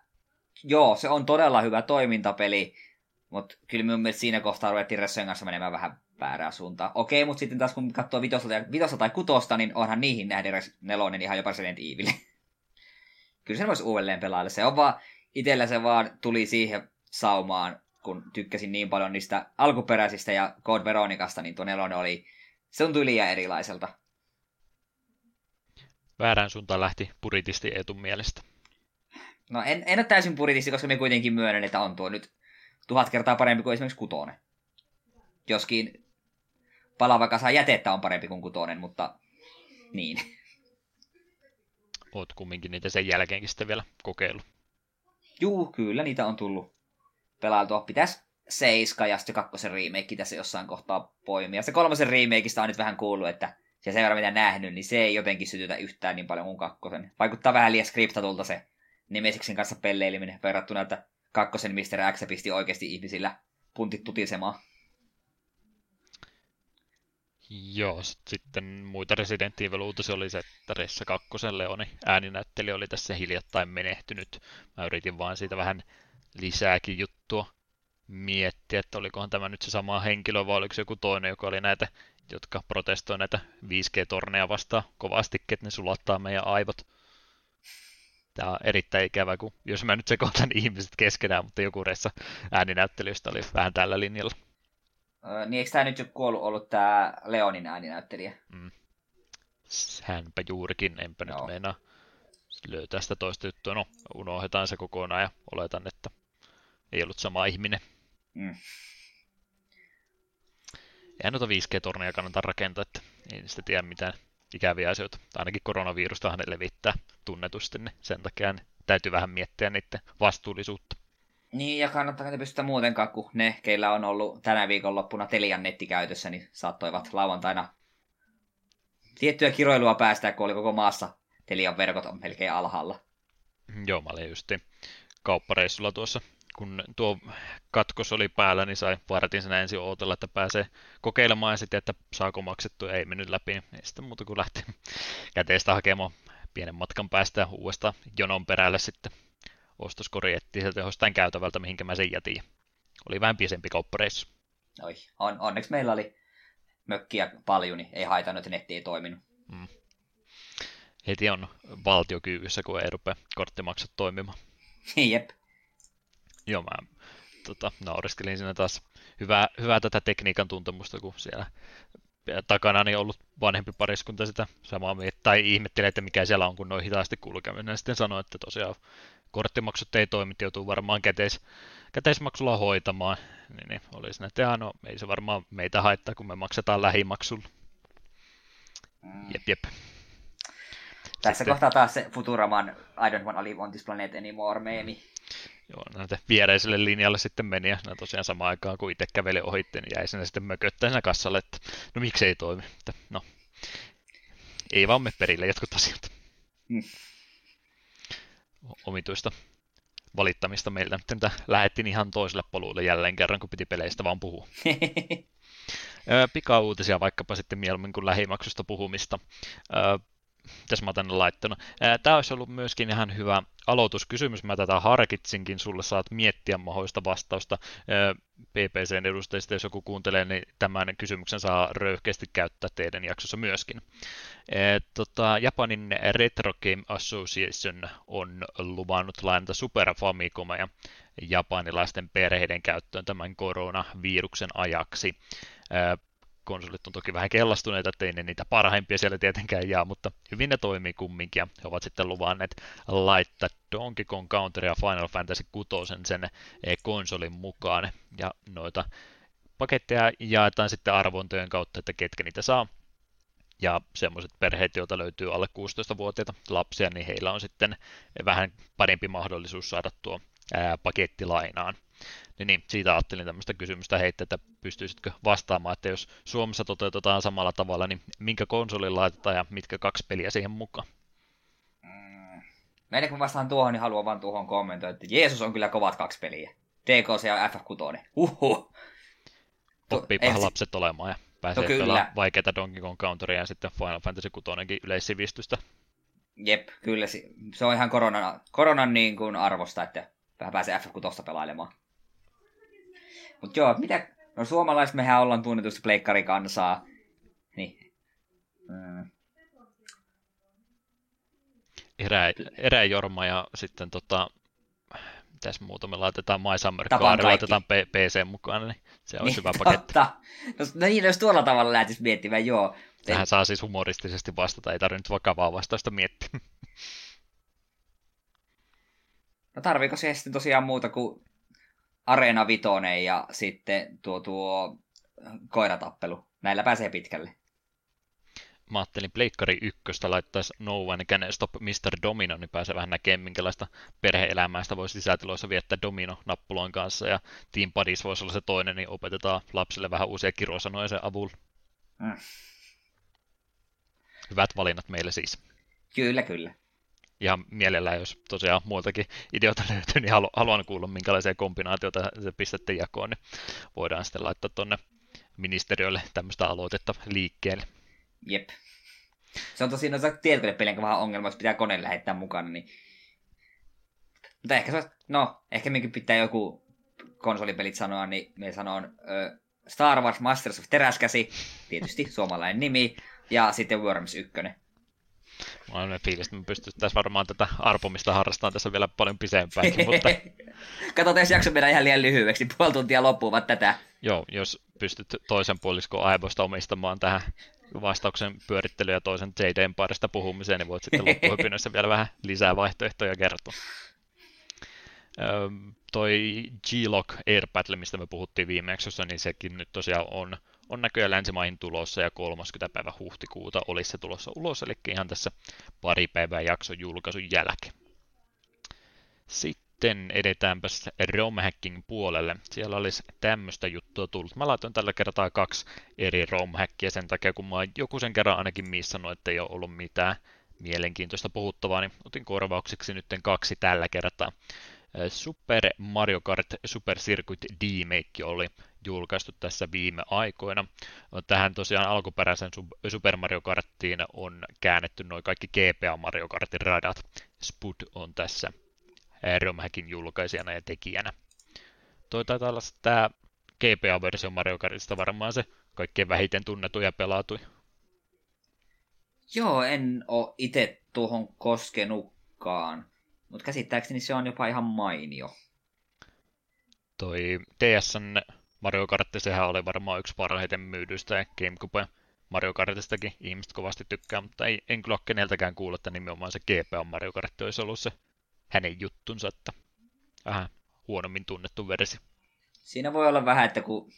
joo, se on todella hyvä toimintapeli, mutta kyllä minun mielestä siinä kohtaa ruvettiin Ressojen kanssa menemään vähän väärää suuntaan. Okei, mutta sitten taas kun katsoo vitosta, vitosta tai kutosta, niin onhan niihin nähden nelonen ihan jopa Resident Evil. kyllä se voisi uudelleen pelailla. Se on vaan, itellä se vaan tuli siihen saumaan, kun tykkäsin niin paljon niistä alkuperäisistä ja Code Veronicasta, niin tuo nelonen oli, se tuntui liian erilaiselta väärään suuntaan lähti puritisti Eetun mielestä? No en, en ole täysin puritisti, koska me kuitenkin myönnän, että on tuo nyt tuhat kertaa parempi kuin esimerkiksi kutonen. Joskin palava kasa jätettä on parempi kuin kutonen, mutta niin. Oot kumminkin niitä sen jälkeenkin sitten vielä kokeillut. Juu, kyllä niitä on tullut pelailtua. Pitäisi seiska ja sitten kakkosen remake tässä jossain kohtaa poimia. Se kolmosen remakeista on nyt vähän kuullut, että ja sen verran mitä nähnyt, niin se ei jotenkin sytytä yhtään niin paljon kuin kakkosen. Vaikuttaa vähän liian skriptatulta se Nemesiksen kanssa pelleiliminen verrattuna, että kakkosen Mr. X pisti oikeasti ihmisillä puntit tutisemaan. Joo, sitten muita Resident Evil uutisia oli se, että Ressa 2 Leoni ääninäytteli oli tässä hiljattain menehtynyt. Mä yritin vaan siitä vähän lisääkin juttua miettiä, että olikohan tämä nyt se sama henkilö vai oliko se joku toinen, joka oli näitä, jotka protestoi näitä 5G-torneja vastaan kovastikin, että ne sulattaa meidän aivot. Tämä on erittäin ikävä, kun jos mä nyt sekoitan ihmiset keskenään, mutta joku reissa ääninäyttelystä oli vähän tällä linjalla. Öö, niin eikö tämä nyt kuollut ollut tämä Leonin ääninäyttelijä? Mm. Hänpä juurikin, enpä Joo. nyt meinaa löytää sitä toista juttua. No, unohdetaan se kokonaan ja oletan, että ei ollut sama ihminen. Mm. Eihän noita 5G-torneja kannata rakentaa, että ei niistä tiedä mitään ikäviä asioita. Ainakin koronavirustahan ne levittää tunnetusti, niin sen takia niin täytyy vähän miettiä niiden vastuullisuutta. Niin, ja kannattaa ne pystytä muutenkaan, kun ne, keillä on ollut tänä viikonloppuna Telian nettikäytössä, niin saattoivat lauantaina tiettyä kiroilua päästää, kun oli koko maassa Telian verkot on melkein alhaalla. Joo, mä olin just kauppareissulla tuossa kun tuo katkos oli päällä, niin sai vartin sen ensin ootella, että pääsee kokeilemaan ja sitten, että saako maksettu, ei mennyt läpi. Ei sitten muuta kuin lähti käteistä hakemaan pienen matkan päästä ja uudestaan jonon perälle sitten ostoskori etti sieltä jostain käytävältä, mihinkä mä sen jätin. Oli vähän piesempi kauppareissu. Oi, on, onneksi meillä oli mökkiä paljon, niin ei haitannut, että netti ei toiminut. Mm. Heti on valtiokyyvyssä, kun ei rupea korttimaksut toimimaan. Jep. Joo, mä tota, naureskelin siinä taas hyvää, hyvää tätä tekniikan tuntemusta, kun siellä takana niin ollut vanhempi pariskunta sitä samaa mieltä, tai ihmettelee, että mikä siellä on, kun noin hitaasti kulkeminen. Ja sitten sanoi, että tosiaan korttimaksut ei toimi, joutuu varmaan käteis, käteismaksulla hoitamaan. Niin, niin oli siinä, että no, ei se varmaan meitä haittaa, kun me maksetaan lähimaksulla. Jep, jep. Tässä Sitten... kohtaa taas se Futuraman I don't want to live on this planet anymore meemi. Joo, näitä viereiselle linjalle sitten meni ja tosiaan samaan aikaan kun itse käveli ohitte, niin jäi sinne sitten mököttää siinä kassalle, että no miksi ei toimi. Että, no, ei vaan me perille jotkut asiat. Mm. Omituista valittamista meiltä, mutta lähettiin ihan toiselle polulle jälleen kerran, kun piti peleistä vaan puhua. Pika-uutisia vaikkapa sitten mieluummin kuin lähimaksusta puhumista tässä mä tänne laittanut. Tämä olisi ollut myöskin ihan hyvä aloituskysymys. Mä tätä harkitsinkin, sulle saat miettiä mahdollista vastausta. PPCn edustajista, jos joku kuuntelee, niin tämän kysymyksen saa röyhkeästi käyttää teidän jaksossa myöskin. Tota, Japanin Retro Game Association on luvannut lainata Super Famicomeja japanilaisten perheiden käyttöön tämän koronaviruksen ajaksi konsolit on toki vähän kellastuneita, ettei ne niitä parhaimpia siellä tietenkään jää, mutta hyvin ne toimii kumminkin ja he ovat sitten luvanneet laittaa Donkey Kong Country ja Final Fantasy 6 sen eh, konsolin mukaan ja noita paketteja jaetaan sitten arvontojen kautta, että ketkä niitä saa. Ja semmoiset perheet, joita löytyy alle 16-vuotiaita lapsia, niin heillä on sitten vähän parempi mahdollisuus saada tuo pakettilainaan. Niin, niin siitä ajattelin tämmöistä kysymystä heittää, että pystyisitkö vastaamaan, että jos Suomessa toteutetaan samalla tavalla, niin minkä konsolin laitetaan ja mitkä kaksi peliä siihen mukaan? Mm. Ennen kuin vastaan tuohon, niin haluan vaan tuohon kommentoida, että Jeesus on kyllä kovat kaksi peliä. DKC ja FF6. Uhuh. Oppiipa Ensi... lapset olemaan ja pääsee pelaamaan vaikeita Donkey Kong Counteria ja sitten Final Fantasy 6 yleissivistystä. Jep, kyllä se on ihan koronan, koronan niin kuin arvosta, että vähän pääsee FF6 pelailemaan. Mutta joo, mitä... No suomalaiset mehän ollaan tunnetusti pleikkarikansaa. Niin. Mm. Erä, eräjorma ja sitten tota, mitäs muuta me laitetaan My Summer Car, laitetaan P- PC mukaan, niin se olisi niin, hyvä paketti. Totta. No, no niin, jos tuolla tavalla lähtisi miettimään, joo. Tähän saa siis humoristisesti vastata, ei tarvitse nyt vakavaa vastausta miettiä. No tarviiko se sitten tosiaan muuta kuin Areena Vitonen ja sitten tuo, tuo koiratappelu. Näillä pääsee pitkälle. Mä ajattelin Pleikkari ykköstä laittaisi No One Can Stop Mr. Domino, niin pääsee vähän näkemään, minkälaista perhe-elämää sitä voisi sisätiloissa viettää Domino-nappuloin kanssa. Ja Team Buddies voisi olla se toinen, niin opetetaan lapsille vähän uusia kirosanoja sen avulla. Mm. Hyvät valinnat meille siis. Kyllä, kyllä ihan mielellään, jos tosiaan muiltakin ideoita löytyy, niin haluan kuulla, minkälaisia kombinaatioita se pistätte jakoon, niin voidaan sitten laittaa tuonne ministeriölle tämmöistä aloitetta liikkeelle. Jep. Se on tosi noissa tietokonepelien vähän ongelma, jos pitää koneen lähettää mukana, niin... Mutta ehkä se olisi, no, ehkä minkin pitää joku konsolipelit sanoa, niin me sanon ö, Star Wars Masters of Teräskäsi, tietysti suomalainen nimi, ja sitten Worms 1. Mä olen fiilis, että me pystyttäisiin varmaan tätä arpomista harrastamaan tässä vielä paljon pisempäänkin, mutta... Katsotaan, jos jakso mennä ihan liian lyhyeksi, puoli tuntia loppuvat tätä. Joo, jos pystyt toisen puoliskon aivoista omistamaan tähän vastauksen pyörittelyä ja toisen Jade Empireista puhumiseen, niin voit sitten loppuhypinöissä vielä vähän lisää vaihtoehtoja kertoa. Öö, toi G-Lock Air Battle, mistä me puhuttiin viime jaksossa, niin sekin nyt tosiaan on, on näköjään länsimaihin tulossa ja 30. päivä huhtikuuta olisi se tulossa ulos, eli ihan tässä pari päivää jakson julkaisun jälkeen. Sitten edetäänpäs romhacking puolelle. Siellä olisi tämmöistä juttua tullut. Mä laitoin tällä kertaa kaksi eri romhackia sen takia, kun mä joku sen kerran ainakin missannut, että ei ole ollut mitään mielenkiintoista puhuttavaa, niin otin korvaukseksi nyt kaksi tällä kertaa. Super Mario Kart Super Circuit D-Make oli julkaistu tässä viime aikoina. Tähän tosiaan alkuperäisen Super Mario Karttiin on käännetty noin kaikki GPA Mario Kartin radat. Spud on tässä Romhackin julkaisijana ja tekijänä. Toi taitaa olla tämä GPA-versio Mario Kartista varmaan se kaikkein vähiten tunnettu ja pelatui. Joo, en ole itse tuohon koskenutkaan. Mutta käsittääkseni se on jopa ihan mainio. Toi DSn Mario Kart, sehän oli varmaan yksi parhaiten myydystä ja GameCube Mario Kartistakin ihmiset kovasti tykkää, mutta ei, en kyllä ole keneltäkään kuullut, että nimenomaan se GPA Mario Kart olisi ollut se hänen juttunsa, että vähän huonommin tunnettu versio. Siinä voi olla vähän, että kun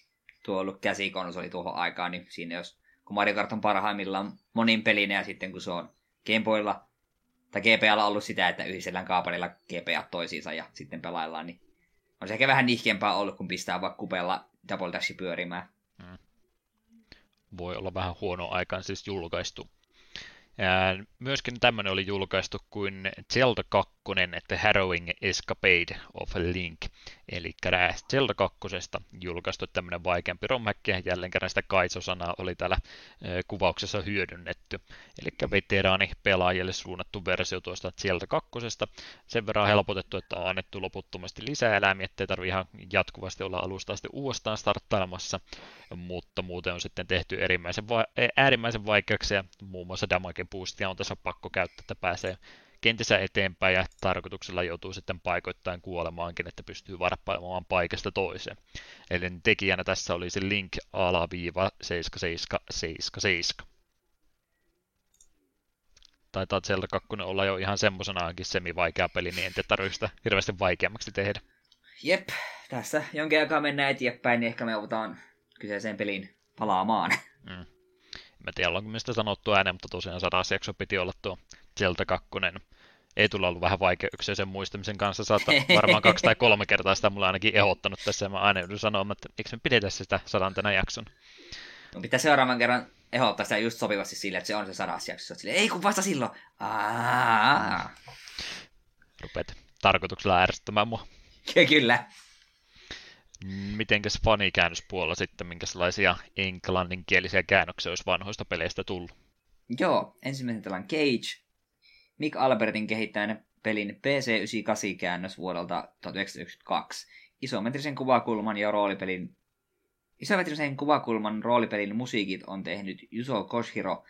tuo on ollut käsikonsoli tuohon aikaan, niin siinä jos, kun Mario Kart on parhaimmillaan monin pelinä ja sitten kun se on Gameboylla tai GPAlla ollut sitä, että yhdisellään kaapelilla GPA toisiinsa ja sitten pelaillaan, niin on se ehkä vähän nihkeämpää ollut, kun pistää vaikka kupella Double Dashi pyörimään. Mm. Voi olla vähän huono aikaan siis julkaistu. Ja myöskin tämmöinen oli julkaistu kuin Zelda 2, että Harrowing Escapade of Link. Eli Zelda 2 julkaistu tämmöinen vaikeampi romhäkki, jälleen kerran sitä kaisosanaa oli täällä kuvauksessa hyödynnetty. Eli veteraani pelaajille suunnattu versio tuosta Zelda 2. Sen verran helpotettu, että on annettu loputtomasti lisää eläimiä, ettei tarvitse ihan jatkuvasti olla alusta asti uudestaan starttailemassa, mutta muuten on sitten tehty va- äärimmäisen vaikeaksi, ja muun muassa damage boostia on tässä pakko käyttää, että pääsee kentissä eteenpäin ja tarkoituksella joutuu sitten paikoittain kuolemaankin, että pystyy varppailemaan paikasta toiseen. Eli tekijänä tässä oli se Link alaviiva 7777. Taitaa Zelda 2 olla jo ihan semmoisenaankin semi-vaikea peli, niin en tarvitse sitä hirveästi vaikeammaksi tehdä. Jep, tässä jonkin aikaa mennään eteenpäin, niin ehkä me otetaan kyseiseen peliin palaamaan. Mm. Mä tiedä, onko mistä sanottu ääneen, mutta tosiaan sadas jakso piti olla tuo Zelda 2. Ei tulla ollut vähän vaikeuksia sen muistamisen kanssa. Saattaa varmaan kaksi tai kolme kertaa sitä mulla ainakin ehdottanut tässä. Ja mä aina joudun sanoa, että eikö me pidetä sitä sadantena jakson. No, pitää seuraavan kerran ehdottaa sitä just sopivasti sille, että se on se sadas jakso. Sille, ei kun vasta silloin. Aa. Rupeat tarkoituksella ärsyttämään mua. Kyllä. Mitenkäs fanikäännöspuolella sitten, minkälaisia englanninkielisiä käännöksiä olisi vanhoista peleistä tullut? Joo, ensimmäisen tällä Cage, Mick Albertin kehittämän pelin PC-98-käännös vuodelta 1992. Isometrisen kuvakulman ja roolipelin Isometrisen kuvakulman roolipelin musiikit on tehnyt Yuzo Koshiro.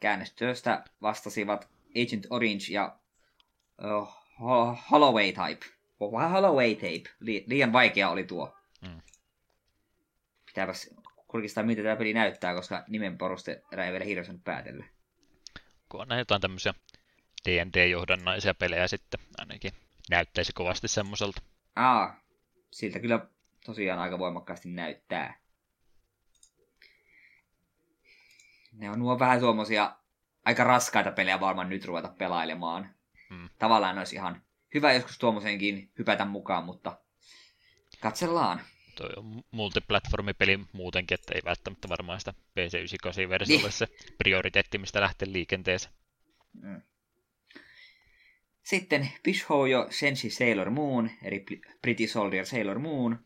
Käännöstyöstä vastasivat Agent Orange ja uh, Holloway Type. Holloway Tape. Li- liian vaikea oli tuo. Mm. Pitääpäs kurkistaa, miltä tämä peli näyttää, koska nimen perusteella ei vielä hirveästi päätellä. Kun on jotain tämmöisiä D&D-johdannaisia pelejä sitten, ainakin näyttäisi kovasti semmoiselta. Aa, siltä kyllä tosiaan aika voimakkaasti näyttää. Ne on nuo vähän tuommoisia aika raskaita pelejä varmaan nyt ruveta pelailemaan. Hmm. Tavallaan olisi ihan hyvä joskus tuommoisenkin hypätä mukaan, mutta katsellaan. Toi on multiplatformipeli muutenkin, että ei välttämättä varmaan sitä PC98-versiolle niin. se prioriteetti, mistä lähtee liikenteeseen. Mm. Sitten Bishoyo Senshi Sailor Moon, eli Pretty Soldier Sailor Moon,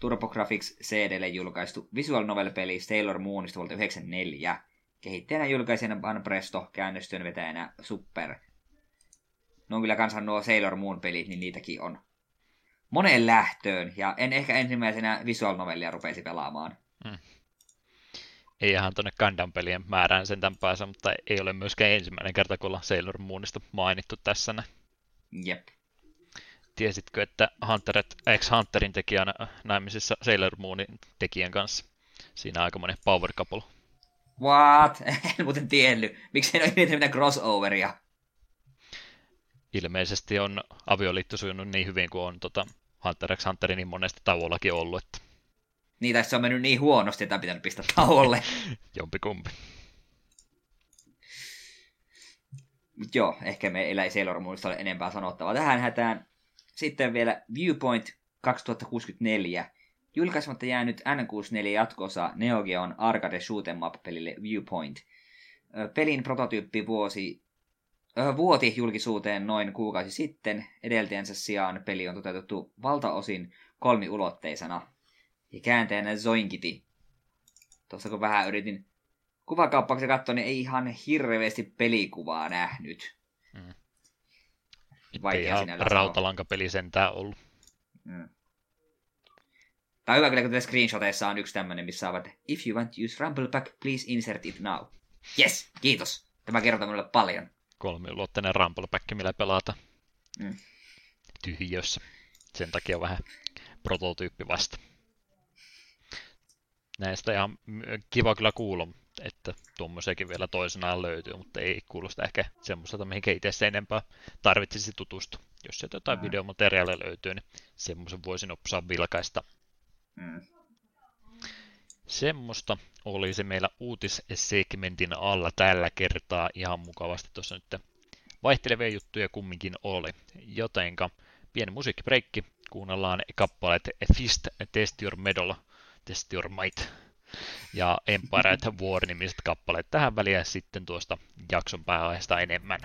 TurboGrafx CDlle julkaistu visual novel-peli Sailor Moonista vuodelta 1994. Kehittäjänä julkaisena Van Presto, käännöstyön vetäjänä Super. No on kyllä kanssa nuo Sailor Moon-pelit, niin niitäkin on moneen lähtöön, ja en ehkä ensimmäisenä visual novellia rupeisi pelaamaan. Mm. Ei ihan tuonne Gundam-pelien määrään sen pääse, mutta ei ole myöskään ensimmäinen kerta, kun ollaan Sailor Moonista mainittu tässä. Jep. Tiesitkö, että Hunter, X Hunterin tekijän naimisissa Sailor Moonin tekijän kanssa? Siinä on aika monen power couple. What? En muuten tiennyt. Miksi ei ole mitään crossoveria? Ilmeisesti on avioliitto sujunut niin hyvin kuin on tota, Hunter x Hunterin niin monesti tauollakin ollut. Että... Niin, tai se on mennyt niin huonosti, että pitänyt pistää tauolle. Jompikumpi. Joo, ehkä me ei Sailor Moonista ole enempää sanottavaa. Tähän hätään sitten vielä Viewpoint 2064. Julkaisematta jäänyt N64 jatkoosa Neo Geon arcade shoot'em up-pelille Viewpoint. Pelin prototyyppi vuosi, vuoti julkisuuteen noin kuukausi sitten. Edeltäjänsä sijaan peli on toteutettu valtaosin kolmiulotteisena. Ja kääntäjänä Zoinkiti. Tuossa kun vähän yritin kuvakauppauksen katsoa, niin ei ihan hirveästi pelikuvaa nähnyt. Mm. Vaikea ihan rautalankapeli sentään ollut. Mm. Tai hyvä kyllä, kun tässä screenshoteissa on yksi tämmöinen, missä ovat If you want to use Rumble Pack, please insert it now. Yes, kiitos. Tämä kertoo minulle paljon. Kolmiulotteinen Rumble Pack, millä pelata. Mm. Tyhjössä. Sen takia vähän prototyyppi vasta. Näistä ihan kiva kyllä kuulla, että tuommoisiakin vielä toisenaan löytyy, mutta ei kuulosta ehkä semmoiselta, mihin itse se enempää tarvitsisi tutustua. Jos sieltä jotain mm. videomateriaalia löytyy, niin semmoisen voisin opsaa vilkaista. Mm. Semmoista oli se meillä uutissegmentin alla tällä kertaa ihan mukavasti. Tuossa nyt vaihtelevia juttuja kumminkin oli. Jotenka pieni musiikkibreikki, kuunnellaan kappaleet Fist, Test Your Medal, Test Your Might ja Empire at War nimiset kappaleet tähän väliin ja sitten tuosta jakson pääaiheesta enemmän.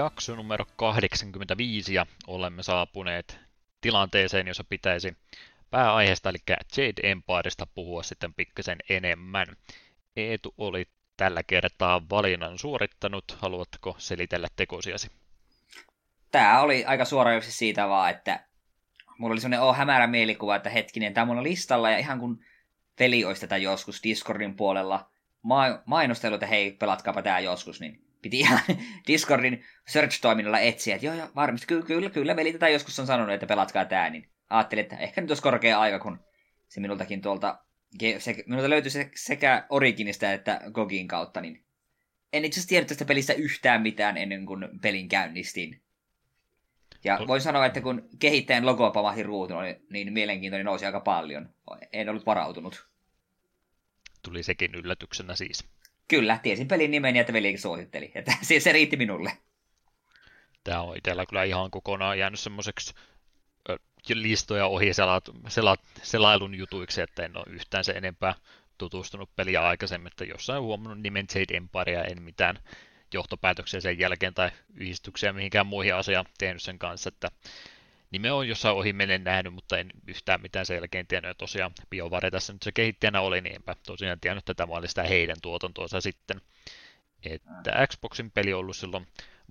Jakso numero 85 ja olemme saapuneet tilanteeseen, jossa pitäisi pääaiheesta, eli Jade Empiresta puhua sitten pikkasen enemmän. Eetu oli tällä kertaa valinnan suorittanut. Haluatko selitellä tekosiasi? Tämä oli aika suora siitä vaan, että mulla oli sellainen oh, hämärä mielikuva, että hetkinen, tämä on listalla ja ihan kun peli olisi tätä joskus Discordin puolella ma- mainostellut, että hei, pelatkaapa tämä joskus, niin piti ihan Discordin search-toiminnalla etsiä, että joo, joo, varmasti, kyllä, kyllä, kyllä, veli tätä joskus on sanonut, että pelatkaa tää, niin ajattelin, että ehkä nyt olisi korkea aika, kun se minultakin tuolta, se, minulta löytyi se, sekä Originista että Gogin kautta, niin en itse asiassa tiedä tästä pelistä yhtään mitään ennen kuin pelin käynnistin. Ja voin sanoa, että kun kehittäjän logo pamahti ruutuun, niin mielenkiintoinen nousi aika paljon. En ollut varautunut. Tuli sekin yllätyksenä siis. Kyllä, tiesin pelin nimen ja velikin suositteli. Että se, se riitti minulle. Tämä on itsellä kyllä ihan kokonaan jäänyt semmoiseksi listoja ohi selat, selat, selailun jutuiksi, että en ole yhtään se enempää tutustunut peliä aikaisemmin, että jossain huomannut nimen Jade Empire en mitään johtopäätöksiä sen jälkeen tai yhdistyksiä mihinkään muihin asiaan tehnyt sen kanssa, että nime on jossain ohi menen nähnyt, mutta en yhtään mitään sen jälkeen tiennyt. Ja tosiaan BioVare tässä nyt se kehittäjänä oli, niin enpä tosiaan tiennyt, että tämä oli sitä heidän tuotantoonsa sitten. Että Xboxin peli ollut silloin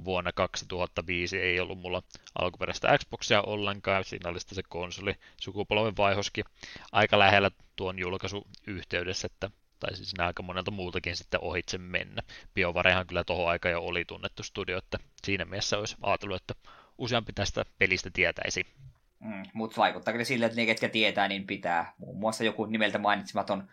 vuonna 2005, ei ollut mulla alkuperäistä Xboxia ollenkaan, siinä oli se konsoli sukupolven vaihoskin aika lähellä tuon julkaisu yhteydessä, että tai siis aika monelta muultakin sitten ohitse mennä. BioVarehan kyllä tuohon aikaan jo oli tunnettu studio, että siinä mielessä olisi ajatellut, että useampi tästä pelistä tietäisi. Mm, mutta vaikuttaa kyllä sille, että ne, ketkä tietää, niin pitää. Muun muassa joku nimeltä mainitsematon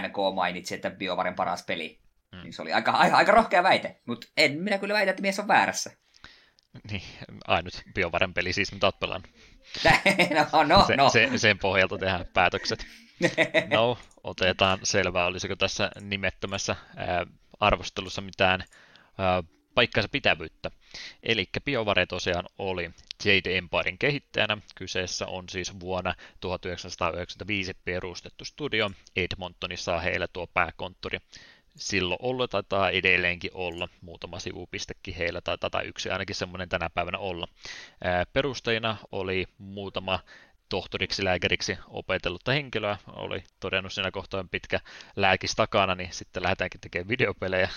NK mainitsi, että BioVaren paras peli. Mm. Niin se oli aika, aika, aika rohkea väite, mutta en minä kyllä väitä, että mies on väärässä. Niin, ainut BioVaren peli siis, mitä olet pelannut. no, no, se, no. Se, sen pohjalta tehdään päätökset. No, otetaan selvää, olisiko tässä nimettömässä ää, arvostelussa mitään ää, paikkansa pitävyyttä. Eli BioVare tosiaan oli Jade Empirein kehittäjänä. Kyseessä on siis vuonna 1995 perustettu studio. Edmontonissa heillä tuo pääkonttori silloin ollut, taitaa edelleenkin olla, muutama sivupistekin heillä tai yksi ainakin semmoinen tänä päivänä olla. Perustajina oli muutama tohtoriksi, lääkäriksi opetellutta henkilöä, oli todennut siinä kohtaa pitkä lääkis takana, niin sitten lähdetäänkin tekemään videopelejä.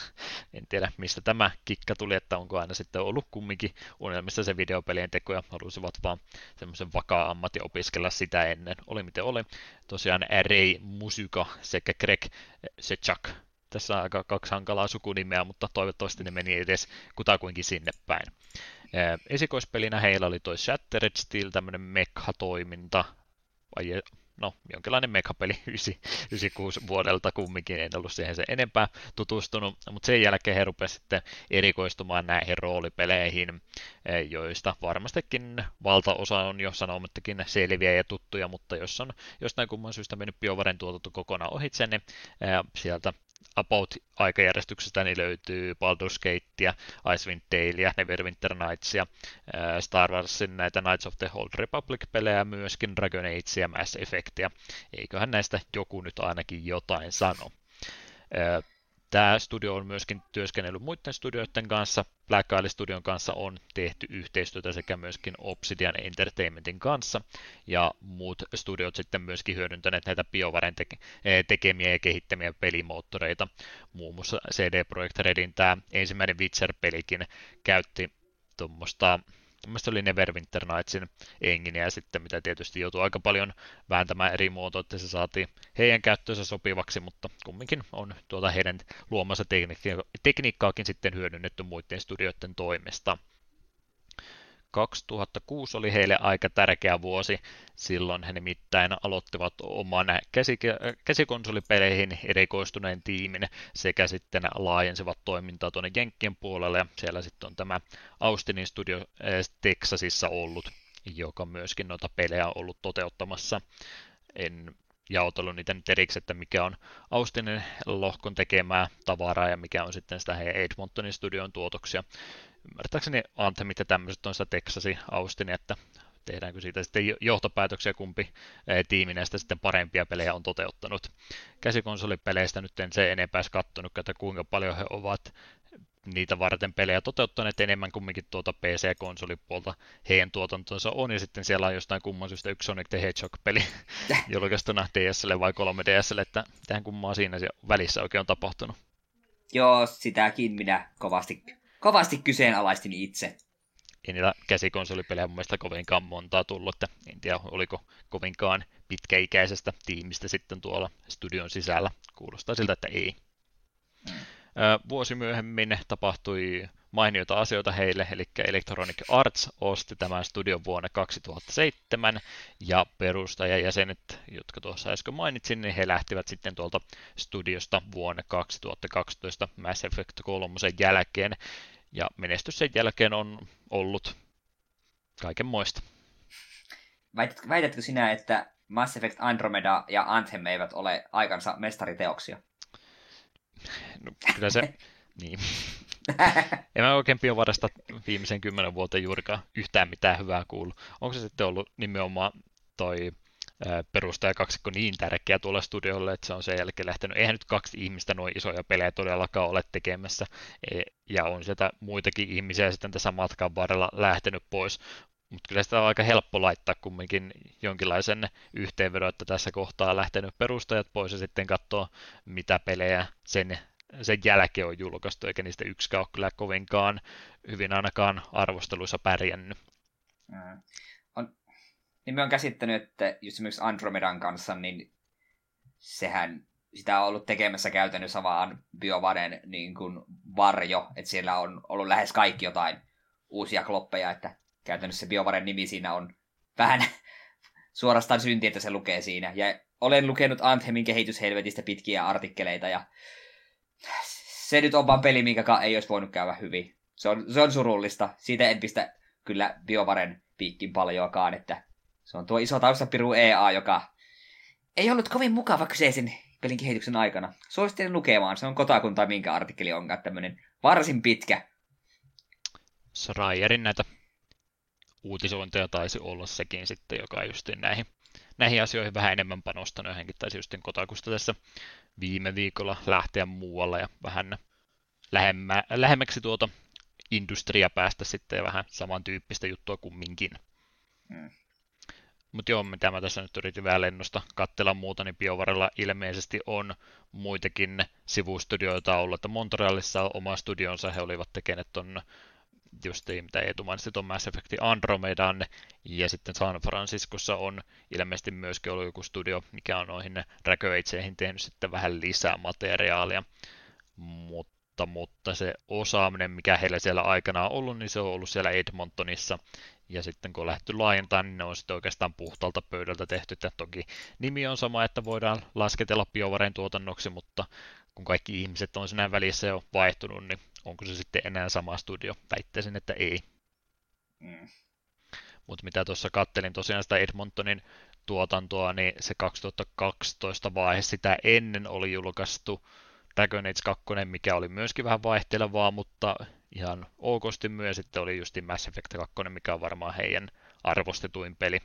En tiedä, mistä tämä kikka tuli, että onko aina sitten ollut kumminkin unelmissa se videopelien teko ja halusivat vaan semmoisen vakaa ammatti opiskella sitä ennen. Oli miten oli. Tosiaan Ray Musyka sekä Greg Sechak tässä on aika kaksi hankalaa sukunimeä, mutta toivottavasti ne meni edes kutakuinkin sinne päin. Esikoispelinä heillä oli toi Shattered Steel, tämmöinen mekha-toiminta, vai no, jonkinlainen mekapeli 96 vuodelta kumminkin, en ollut siihen sen enempää tutustunut, mutta sen jälkeen he rupesivat sitten erikoistumaan näihin roolipeleihin, joista varmastikin valtaosa on jo sanomattakin selviä ja tuttuja, mutta jos on jostain kumman syystä mennyt BioVaren tuotanto kokonaan ohitse, niin sieltä About-aikajärjestyksestä niin löytyy Baldur's Gatea, Icewind Dalea, Neverwinter Nightsia, Star Warsin näitä Knights of the Old Republic-pelejä, myöskin Dragon Age ja Mass Effectia. Eiköhän näistä joku nyt ainakin jotain sano. Tämä studio on myöskin työskennellyt muiden studioiden kanssa. Black Isle Studion kanssa on tehty yhteistyötä sekä myöskin Obsidian Entertainmentin kanssa. Ja muut studiot sitten myöskin hyödyntäneet näitä BioVaren eh, tekemiä ja kehittämiä pelimoottoreita. Muun muassa CD Projekt Redin tämä ensimmäinen Witcher-pelikin käytti tuommoista Mielestäni oli Neverwinter Nightsin enginiä sitten, mitä tietysti joutuu aika paljon vääntämään eri muotoa, että se saatiin heidän käyttöönsä sopivaksi, mutta kumminkin on tuota heidän luomansa tekniikkaakin sitten hyödynnetty muiden studioiden toimesta. 2006 oli heille aika tärkeä vuosi. Silloin he nimittäin aloittivat oman käsikonsolipeleihin erikoistuneen tiimin sekä sitten laajensivat toimintaa tuonne Jenkkien puolelle. Siellä sitten on tämä Austinin studio eh, Texasissa ollut, joka myöskin noita pelejä on ollut toteuttamassa. En jaotellut niitä nyt eriksi, että mikä on Austinin lohkon tekemää tavaraa ja mikä on sitten sitä heidän Edmontonin studion tuotoksia ymmärtääkseni Anthemit ja tämmöiset on sitä Texasi, Austin, että tehdäänkö siitä sitten johtopäätöksiä, kumpi tiimi näistä sitten parempia pelejä on toteuttanut. Käsikonsolipeleistä nyt en se enempää kattonut, että kuinka paljon he ovat niitä varten pelejä toteuttaneet enemmän kumminkin tuota PC-konsolipuolta heidän tuotantonsa on, ja sitten siellä on jostain kumman syystä yksi Sonic the Hedgehog-peli julkaistuna DSL vai 3DSL, että tähän kummaa siinä välissä oikein on tapahtunut. Joo, sitäkin minä kovasti kovasti kyseenalaistin itse. Ei niillä käsikonsolipelejä mun mielestä kovinkaan montaa tullut, että en tiedä oliko kovinkaan pitkäikäisestä tiimistä sitten tuolla studion sisällä. Kuulostaa siltä, että ei. Mm. Vuosi myöhemmin tapahtui mainioita asioita heille, eli Electronic Arts osti tämän studion vuonna 2007, ja perustajajäsenet, jotka tuossa äsken mainitsin, niin he lähtivät sitten tuolta studiosta vuonna 2012 Mass Effect 3 jälkeen, ja menestys sen jälkeen on ollut kaiken moista. Väitätkö, väitätkö sinä, että Mass Effect Andromeda ja Anthem eivät ole aikansa mestariteoksia? No, kyllä se, niin. en mä oikein BioVaresta viimeisen kymmenen vuoteen juurikaan yhtään mitään hyvää kuullut. Onko se sitten ollut nimenomaan toi perustaja kaksikko niin tärkeä tuolla studiolle, että se on sen jälkeen lähtenyt. Eihän nyt kaksi ihmistä noin isoja pelejä todellakaan ole tekemässä, e, ja on sieltä muitakin ihmisiä sitten tässä matkan varrella lähtenyt pois. Mutta kyllä sitä on aika helppo laittaa kumminkin jonkinlaisen yhteenvedon, että tässä kohtaa on lähtenyt perustajat pois ja sitten katsoa, mitä pelejä sen, sen jälkeen on julkaistu, eikä niistä yksikään ole kyllä kovinkaan hyvin ainakaan arvosteluissa pärjännyt. Mm niin me on käsittänyt, että just esimerkiksi Andromedan kanssa, niin sehän sitä on ollut tekemässä käytännössä vaan BioVaren niin varjo, että siellä on ollut lähes kaikki jotain uusia kloppeja, että käytännössä BioVaren nimi siinä on vähän suorastaan synti, että se lukee siinä. Ja olen lukenut Anthemin kehityshelvetistä pitkiä artikkeleita ja se nyt on vaan peli, minkä ei olisi voinut käydä hyvin. Se on, se on surullista. Siitä en pistä kyllä BioVaren piikkin paljoakaan, että se on tuo iso taustapiru EA, joka ei ollut kovin mukava kyseisen pelin kehityksen aikana. Suosittelen lukemaan, se on Kotakun tai minkä artikkeli onkaan tämmöinen varsin pitkä. Schreierin näitä uutisointeja taisi olla sekin sitten, joka just näihin, näihin asioihin vähän enemmän panostanut. Hänkin taisi just Kotakusta tässä viime viikolla lähteä muualla ja vähän lähemmä, lähemmäksi tuota industria päästä sitten ja vähän samantyyppistä juttua kumminkin. Hmm. Mutta joo, mitä mä tässä nyt yritin vähän lennosta katsella muuta, niin BioVarella ilmeisesti on muitakin sivustudioita ollut, että Montrealissa on oma studionsa, he olivat tekeneet ton just mitä Eetu mainitsi, tuon Mass Effect Andromedan, ja sitten San Franciscossa on ilmeisesti myöskin ollut joku studio, mikä on noihin räköitseihin tehnyt sitten vähän lisää materiaalia, mutta, mutta se osaaminen, mikä heillä siellä aikana on ollut, niin se on ollut siellä Edmontonissa, ja sitten kun on lähdetty laajentamaan, niin ne on sitten oikeastaan puhtaalta pöydältä tehty. että toki nimi on sama, että voidaan lasketella biovaren tuotannoksi, mutta kun kaikki ihmiset on sinä välissä jo vaihtunut, niin onko se sitten enää sama studio? Väittäisin, että ei. Mm. Mutta mitä tuossa kattelin tosiaan sitä Edmontonin tuotantoa, niin se 2012 vaihe sitä ennen oli julkaistu Dragon Age 2, mikä oli myöskin vähän vaihtelevaa, mutta ihan okosti myös. Sitten oli just Mass Effect 2, mikä on varmaan heidän arvostetuin peli.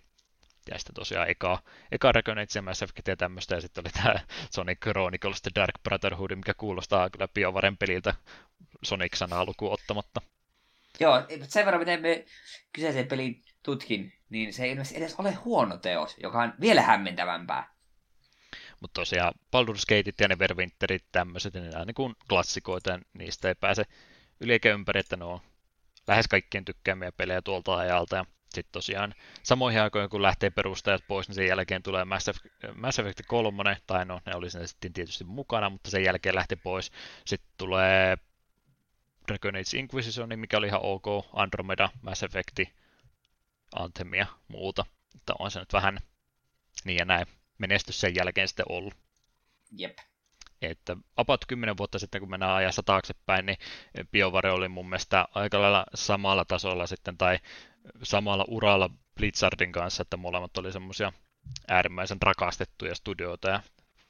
Ja sitten tosiaan eka, eka Dragon Age ja Mass Effect ja tämmöistä, ja sitten oli tämä Sonic Chronicles The Dark Brotherhood, mikä kuulostaa kyllä BioVaren peliltä Sonic-sanaa lukuun ottamatta. Joo, sen verran miten me kyseisen pelin tutkin, niin se ei ilmeisesti edes ole huono teos, joka on vielä hämmentävämpää. Mutta tosiaan Baldur's Gateit ja Neverwinterit tämmöiset, niin nämä niin klassikoita, ja niistä ei pääse yli eikä ympäri, että ne on lähes kaikkien tykkäämiä pelejä tuolta ajalta. Ja sitten tosiaan samoihin aikoihin, kun lähtee perustajat pois, niin sen jälkeen tulee Mass Effect, Mass Effect 3, tai no ne oli sitten tietysti mukana, mutta sen jälkeen lähti pois. Sitten tulee Dragon Age Inquisition, mikä oli ihan ok, Andromeda, Mass Effect, Anthem ja muuta. Että on se nyt vähän niin ja näin menestys sen jälkeen sitten ollut. Jep. Että about 10 vuotta sitten, kun mennään ajassa taaksepäin, niin BioVare oli mun mielestä aika lailla samalla tasolla sitten, tai samalla uralla Blizzardin kanssa, että molemmat oli semmoisia äärimmäisen rakastettuja studioita, ja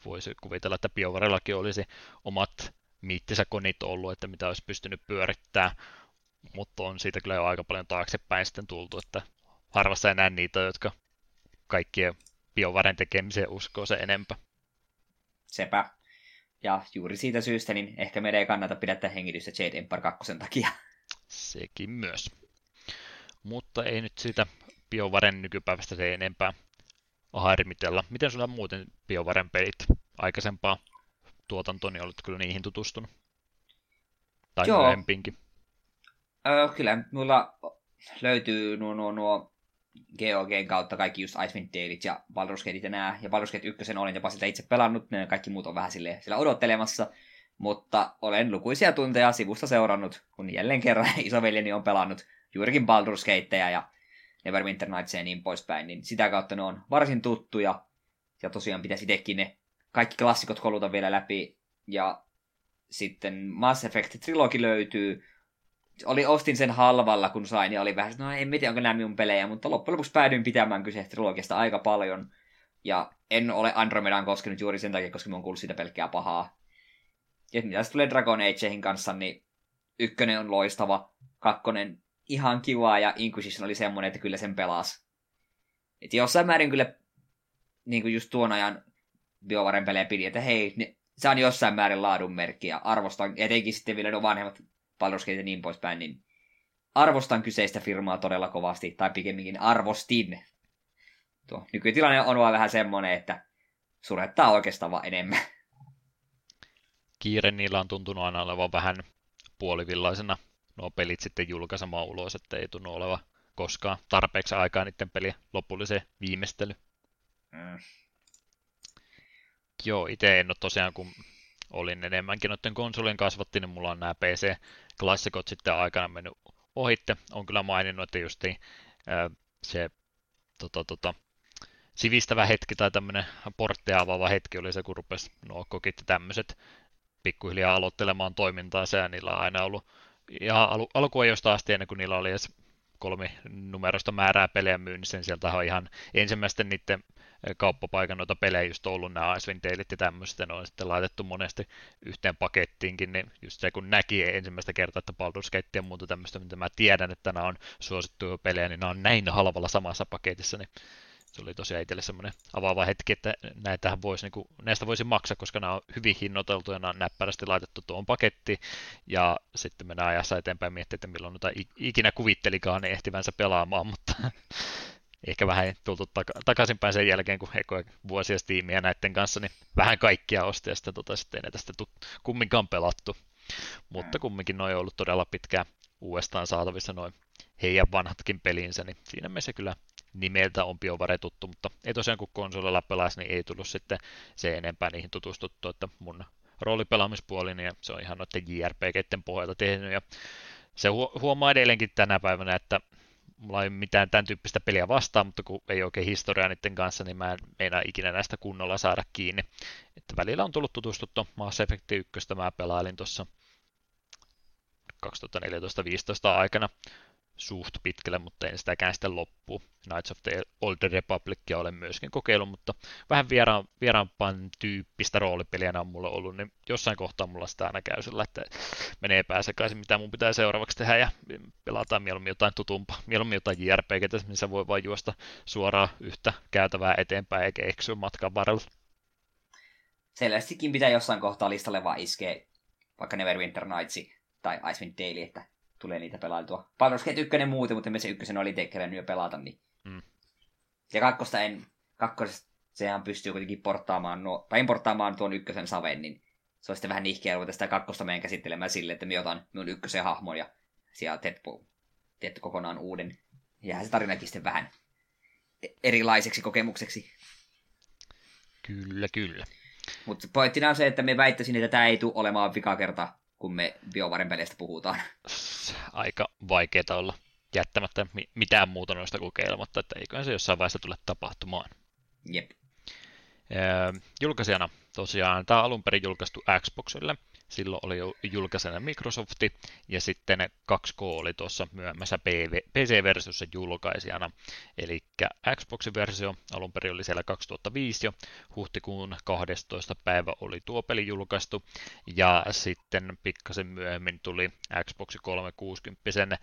voisi kuvitella, että BioVarellakin olisi omat miittisä konit ollut, että mitä olisi pystynyt pyörittämään, mutta on siitä kyllä jo aika paljon taaksepäin sitten tultu, että harvassa enää niitä, jotka kaikkien BioVaren tekemiseen uskoo se enempää. Sepä. Ja juuri siitä syystä, niin ehkä meidän ei kannata pidättää hengitystä Jade Empire 2 takia. Sekin myös. Mutta ei nyt siitä BioVaren nykypäivästä se enempää harmitella. Miten sulla muuten BioVaren pelit aikaisempaa tuotantoa, niin olet kyllä niihin tutustunut? Tai Joo. myöhempinkin? Öö, kyllä, mulla löytyy nuo, nuo, nuo GOGn kautta kaikki just Icewind Dalet ja Baldur's Gate ja nää. Ja Baldur's Gate 1 olen jopa sitä itse pelannut, ne kaikki muut on vähän silleen, sillä odottelemassa. Mutta olen lukuisia tunteja sivusta seurannut, kun jälleen kerran isoveljeni on pelannut juurikin Baldur's Gateja ja Neverwinter Nights ja niin poispäin, niin sitä kautta ne on varsin tuttuja. Ja tosiaan pitäisi itsekin ne kaikki klassikot koluta vielä läpi. Ja sitten Mass Effect Trilogi löytyy, oli, ostin sen halvalla, kun sain, ja oli vähän, no en tiedä, onko nämä minun pelejä, mutta loppujen lopuksi päädyin pitämään kyseistä trilogiasta aika paljon. Ja en ole Andromedaan koskenut juuri sen takia, koska minun kuullut siitä pelkkää pahaa. Ja mitä tulee Dragon Ageihin kanssa, niin ykkönen on loistava, kakkonen ihan kiva ja Inquisition oli semmoinen, että kyllä sen pelas. Et jossain määrin kyllä niin kuin just tuon ajan BioVaren pelejä pidi, että hei, ne, se on jossain määrin laadun merkki ja arvostan, etenkin sitten vielä ne vanhemmat Baldur's ja niin poispäin, niin arvostan kyseistä firmaa todella kovasti, tai pikemminkin arvostin. Tuo nykytilanne on vaan vähän semmoinen, että surettaa oikeastaan vaan enemmän. Kiire niillä on tuntunut aina olevan vähän puolivillaisena nuo pelit sitten julkaisemaan ulos, että ei tunnu oleva koskaan tarpeeksi aikaa niiden pelien lopulliseen viimeistely. Mm. Joo, itse en ole tosiaan, kun olin enemmänkin noiden konsolien kasvatti, niin mulla on nämä PC-klassikot sitten aikana mennyt ohitte. On kyllä maininnut, että justiin se tota, tota, sivistävä hetki tai tämmöinen portteja avaava hetki oli se, kun rupesi nuo kokit ja tämmöiset pikkuhiljaa aloittelemaan toimintaa, ja niillä on aina ollut ihan al- alkuajoista asti ennen kuin niillä oli edes kolmi numerosta määrää pelejä myynnissä, niin sieltä on ihan ensimmäisten niiden kauppapaikan noita pelejä just ollut. Nämä Icewind Dalet ja tämmöistä, ne on sitten laitettu monesti yhteen pakettiinkin, niin just se kun näki ensimmäistä kertaa, että Baldur's Gate ja muuta tämmöistä, mitä mä tiedän, että nämä on suosittuja pelejä, niin nämä on näin halvalla samassa paketissa, niin se oli tosiaan itselle semmoinen avaava hetki, että näitähän voisi, niin kuin, näistä voisi maksaa, koska nämä on hyvin hinnoiteltu ja nämä on näppärästi laitettu tuon paketti, ja sitten mennään ajassa eteenpäin miettiä, että milloin noita ikinä kuvittelikaan ne ehtivänsä pelaamaan, mutta ehkä vähän tultu taka- takaisinpäin sen jälkeen, kun ekoja vuosia Steamia näiden kanssa, niin vähän kaikkia osti, ja sitten, tota, sitten ei tästä kumminkaan pelattu. Mutta kumminkin noin on ollut todella pitkään uudestaan saatavissa noin heidän vanhatkin pelinsä, niin siinä mielessä kyllä nimeltä on BioVare tuttu, mutta ei tosiaan kun konsolilla pelasi, niin ei tullut sitten se enempää niihin tutustuttu, että mun roolipelaamispuoli, niin se on ihan noiden JRPGiden pohjalta tehnyt, ja se huomaa edelleenkin tänä päivänä, että mulla ei mitään tämän tyyppistä peliä vastaan, mutta kun ei oikein historiaa niiden kanssa, niin mä en meinaa ikinä näistä kunnolla saada kiinni. Että välillä on tullut tutustuttu Mass Effect 1, mä pelailin tuossa 2014-2015 aikana suht pitkälle, mutta en sitäkään sitten loppu. Knights of the Old Republicia olen myöskin kokeillut, mutta vähän vieraan, vieraanpan tyyppistä roolipeliä on mulla ollut, niin jossain kohtaa mulla sitä aina käy sillä, että menee pääsekaisin, mitä mun pitää seuraavaksi tehdä, ja pelataan mieluummin jotain tutumpaa, mieluummin jotain JRPGtä, missä voi vain juosta suoraan yhtä käytävää eteenpäin, eikä eksyä matkan varrella. Selvästikin pitää jossain kohtaa listalle vaan iskeä vaikka Neverwinter Nights tai Icewind Dale, että tulee niitä pelailtua. Baldur's Gate 1 muuten, mutta me se ykkösen oli tekkelän jo pelata. Niin. Mm. Ja kakkosta en, kakkosesta sehän pystyy kuitenkin porttaamaan, nuo, tai porttaamaan tuon ykkösen saven, niin se on sitten vähän nihkeä ruveta sitä kakkosta meidän käsittelemään sille, että me otan minun ykkösen hahmon ja siellä Teppo teette kokonaan uuden. Ja se tarinakin sitten vähän erilaiseksi kokemukseksi. Kyllä, kyllä. Mutta pointtina on se, että me väittäisin, että tämä ei tule olemaan vika kerta kun me BioVaren peleistä puhutaan. Aika vaikeaa olla jättämättä mitään muuta noista kokeilematta, että eiköhän se jossain vaiheessa tule tapahtumaan. Jep. Julkaisijana tosiaan tämä alun perin julkaistu Xboxille, silloin oli jo julkaisena Microsofti, ja sitten 2K oli tuossa myöhemmässä PC-versiossa julkaisijana. Eli Xboxin versio alun perin oli siellä 2005 jo, huhtikuun 12. päivä oli tuo peli julkaistu, ja sitten pikkasen myöhemmin tuli Xbox 360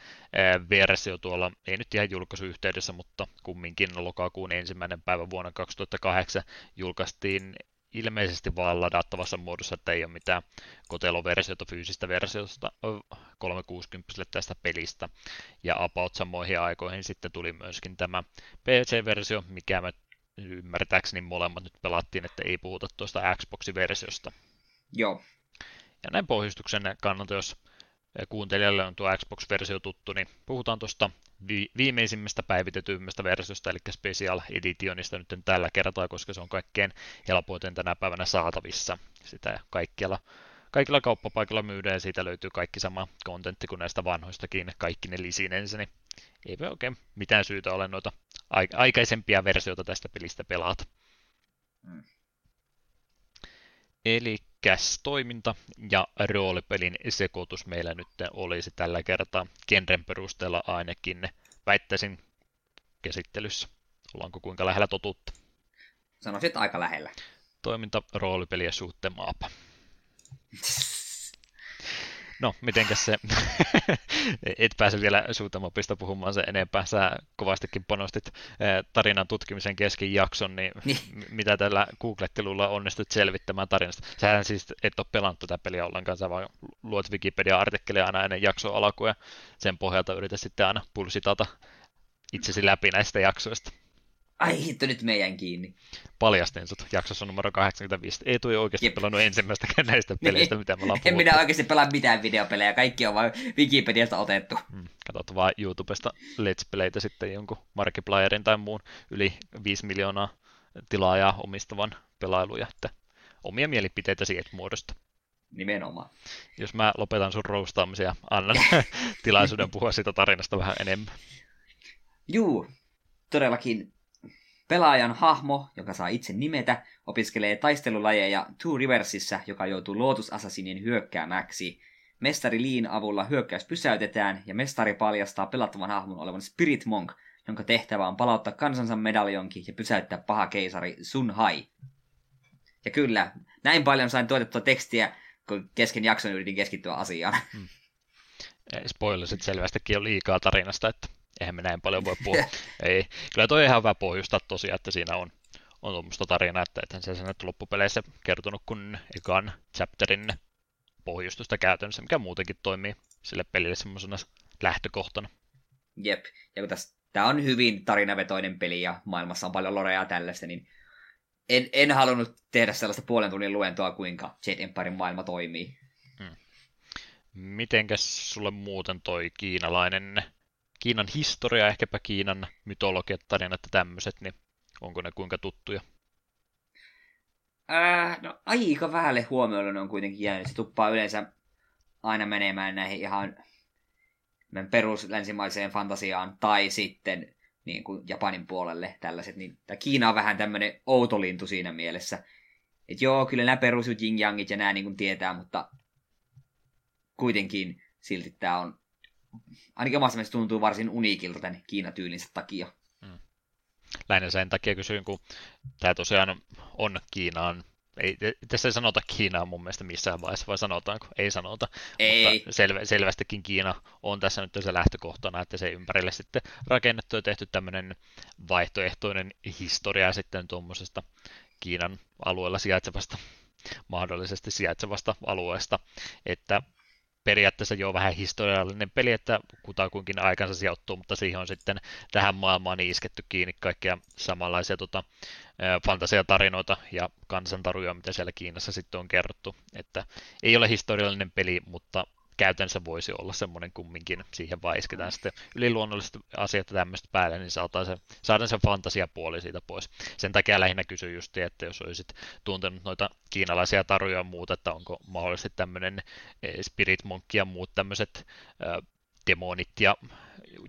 versio tuolla, ei nyt ihan julkaisuyhteydessä, mutta kumminkin lokakuun ensimmäinen päivä vuonna 2008 julkaistiin ilmeisesti vaan ladattavassa muodossa, että ei ole mitään koteloversiota, fyysistä versiota 360 tästä pelistä. Ja about samoihin aikoihin sitten tuli myöskin tämä PC-versio, mikä me ymmärtääkseni molemmat nyt pelattiin, että ei puhuta tuosta Xbox-versiosta. Joo. Ja näin pohjustuksen kannalta, jos kuuntelijalle on tuo Xbox-versio tuttu, niin puhutaan tuosta vi- viimeisimmästä päivitetymmästä versiosta, eli Special Editionista nyt tällä kertaa, koska se on kaikkein helpoiten tänä päivänä saatavissa. Sitä kaikkialla, kaikilla kauppapaikalla myydään ja siitä löytyy kaikki sama kontentti kuin näistä vanhoistakin, kaikki ne lisinensä, niin ei voi oikein mitään syytä ole noita aikaisempia versioita tästä pelistä pelata. Mm. Eli toiminta ja roolipelin sekoitus meillä nyt olisi tällä kertaa genren perusteella ainakin väittäisin käsittelyssä. Ollaanko kuinka lähellä totuutta? Sanoisin, aika lähellä. Toiminta, roolipeli ja suhteen maapa. No, mitenkäs se, et pääse vielä suutamopista puhumaan se enempää, sä kovastikin panostit eh, tarinan tutkimisen kesken jakson, niin, niin. mitä tällä googlettelulla onnistut selvittämään tarinasta? Sähän siis et ole pelannut tätä peliä ollenkaan, sä vaan luot Wikipedia-artikkeleja aina ennen jakson alkua ja sen pohjalta yrität sitten aina pulsitata itsesi läpi näistä jaksoista. Ai hitto, nyt meidän kiinni. Paljastin sut jaksossa numero 85. Ei tule oikeasti Jep. pelannut ensimmäistäkään näistä peleistä, mitä me ollaan En minä oikeasti pelaa mitään videopelejä, kaikki on vain Wikipediasta otettu. Hmm. Katsot vaan YouTubesta Let's Playtä sitten jonkun Markiplierin tai muun yli 5 miljoonaa tilaajaa omistavan pelailuja, että omia mielipiteitä et muodosta. Nimenomaan. Jos mä lopetan sun roustaamisia, annan tilaisuuden puhua siitä tarinasta vähän enemmän. Juu, todellakin Pelaajan hahmo, joka saa itse nimetä, opiskelee taistelulajeja Two Riversissa, joka joutuu Lotus Assassinin hyökkäämäksi. Mestari Liin avulla hyökkäys pysäytetään ja mestari paljastaa pelattavan hahmon olevan Spirit Monk, jonka tehtävä on palauttaa kansansa medaljonki ja pysäyttää paha keisari Sun Hai. Ja kyllä, näin paljon sain tuotettua tekstiä, kun kesken jakson yritin keskittyä asiaan. Hmm. Spoilersit selvästikin jo liikaa tarinasta, että eihän me näin paljon voi puhua. Ei. Kyllä toi ihan hyvä pohjustaa tosiaan, että siinä on, on tuommoista tarinaa, että ethän se sen loppupeleissä kertonut kun ekan chapterin pohjustusta käytännössä, mikä muutenkin toimii sille pelille semmoisena lähtökohtana. Jep, ja kun tässä, tämä on hyvin tarinavetoinen peli ja maailmassa on paljon lorea ja tällaista, niin en, en halunnut tehdä sellaista puolen tunnin luentoa, kuinka Jet Empirein maailma toimii. Hmm. Mitenkäs sulle muuten toi kiinalainen Kiinan historia, ehkäpä Kiinan mytologiat, tarinat ja tämmöiset, niin onko ne kuinka tuttuja? Äh, no aika vähälle huomiolle ne on kuitenkin jäänyt. Se tuppaa yleensä aina menemään näihin ihan perus länsimaiseen fantasiaan tai sitten niin kuin Japanin puolelle tällaiset. Niin, tämä Kiina on vähän tämmöinen outolintu siinä mielessä. Että joo, kyllä nämä perus Jing Yangit ja nämä niin kuin tietää, mutta kuitenkin silti tämä on ainakin omassa mielestä tuntuu varsin uniikilta tämän Kiinatyylinsä takia. Hmm. Lähinnä sen takia kysyin, kun tämä tosiaan on Kiinaan ei, tässä ei sanota Kiinaa mun mielestä missään vaiheessa, vai sanotaanko? Ei sanota. Ei. Mutta sel, selvästikin Kiina on tässä nyt se lähtökohtana, että se ympärille sitten rakennettu ja tehty tämmöinen vaihtoehtoinen historia sitten tuommoisesta Kiinan alueella sijaitsevasta mahdollisesti sijaitsevasta alueesta, että periaatteessa jo vähän historiallinen peli, että kutakuinkin aikansa sijoittuu, mutta siihen on sitten tähän maailmaan isketty kiinni kaikkia samanlaisia tota, fantasiatarinoita ja kansantaruja, mitä siellä Kiinassa sitten on kerrottu. Että ei ole historiallinen peli, mutta käytännössä voisi olla semmoinen kumminkin, siihen vaan isketään sitten yliluonnolliset asiat tämmöistä päälle, niin saadaan se, saadaan se fantasiapuoli siitä pois. Sen takia lähinnä kysyin just, että jos olisit tuntenut noita kiinalaisia taruja ja muuta, että onko mahdollisesti tämmöinen eh, Spirit Monk ja muut tämmöiset demonit ja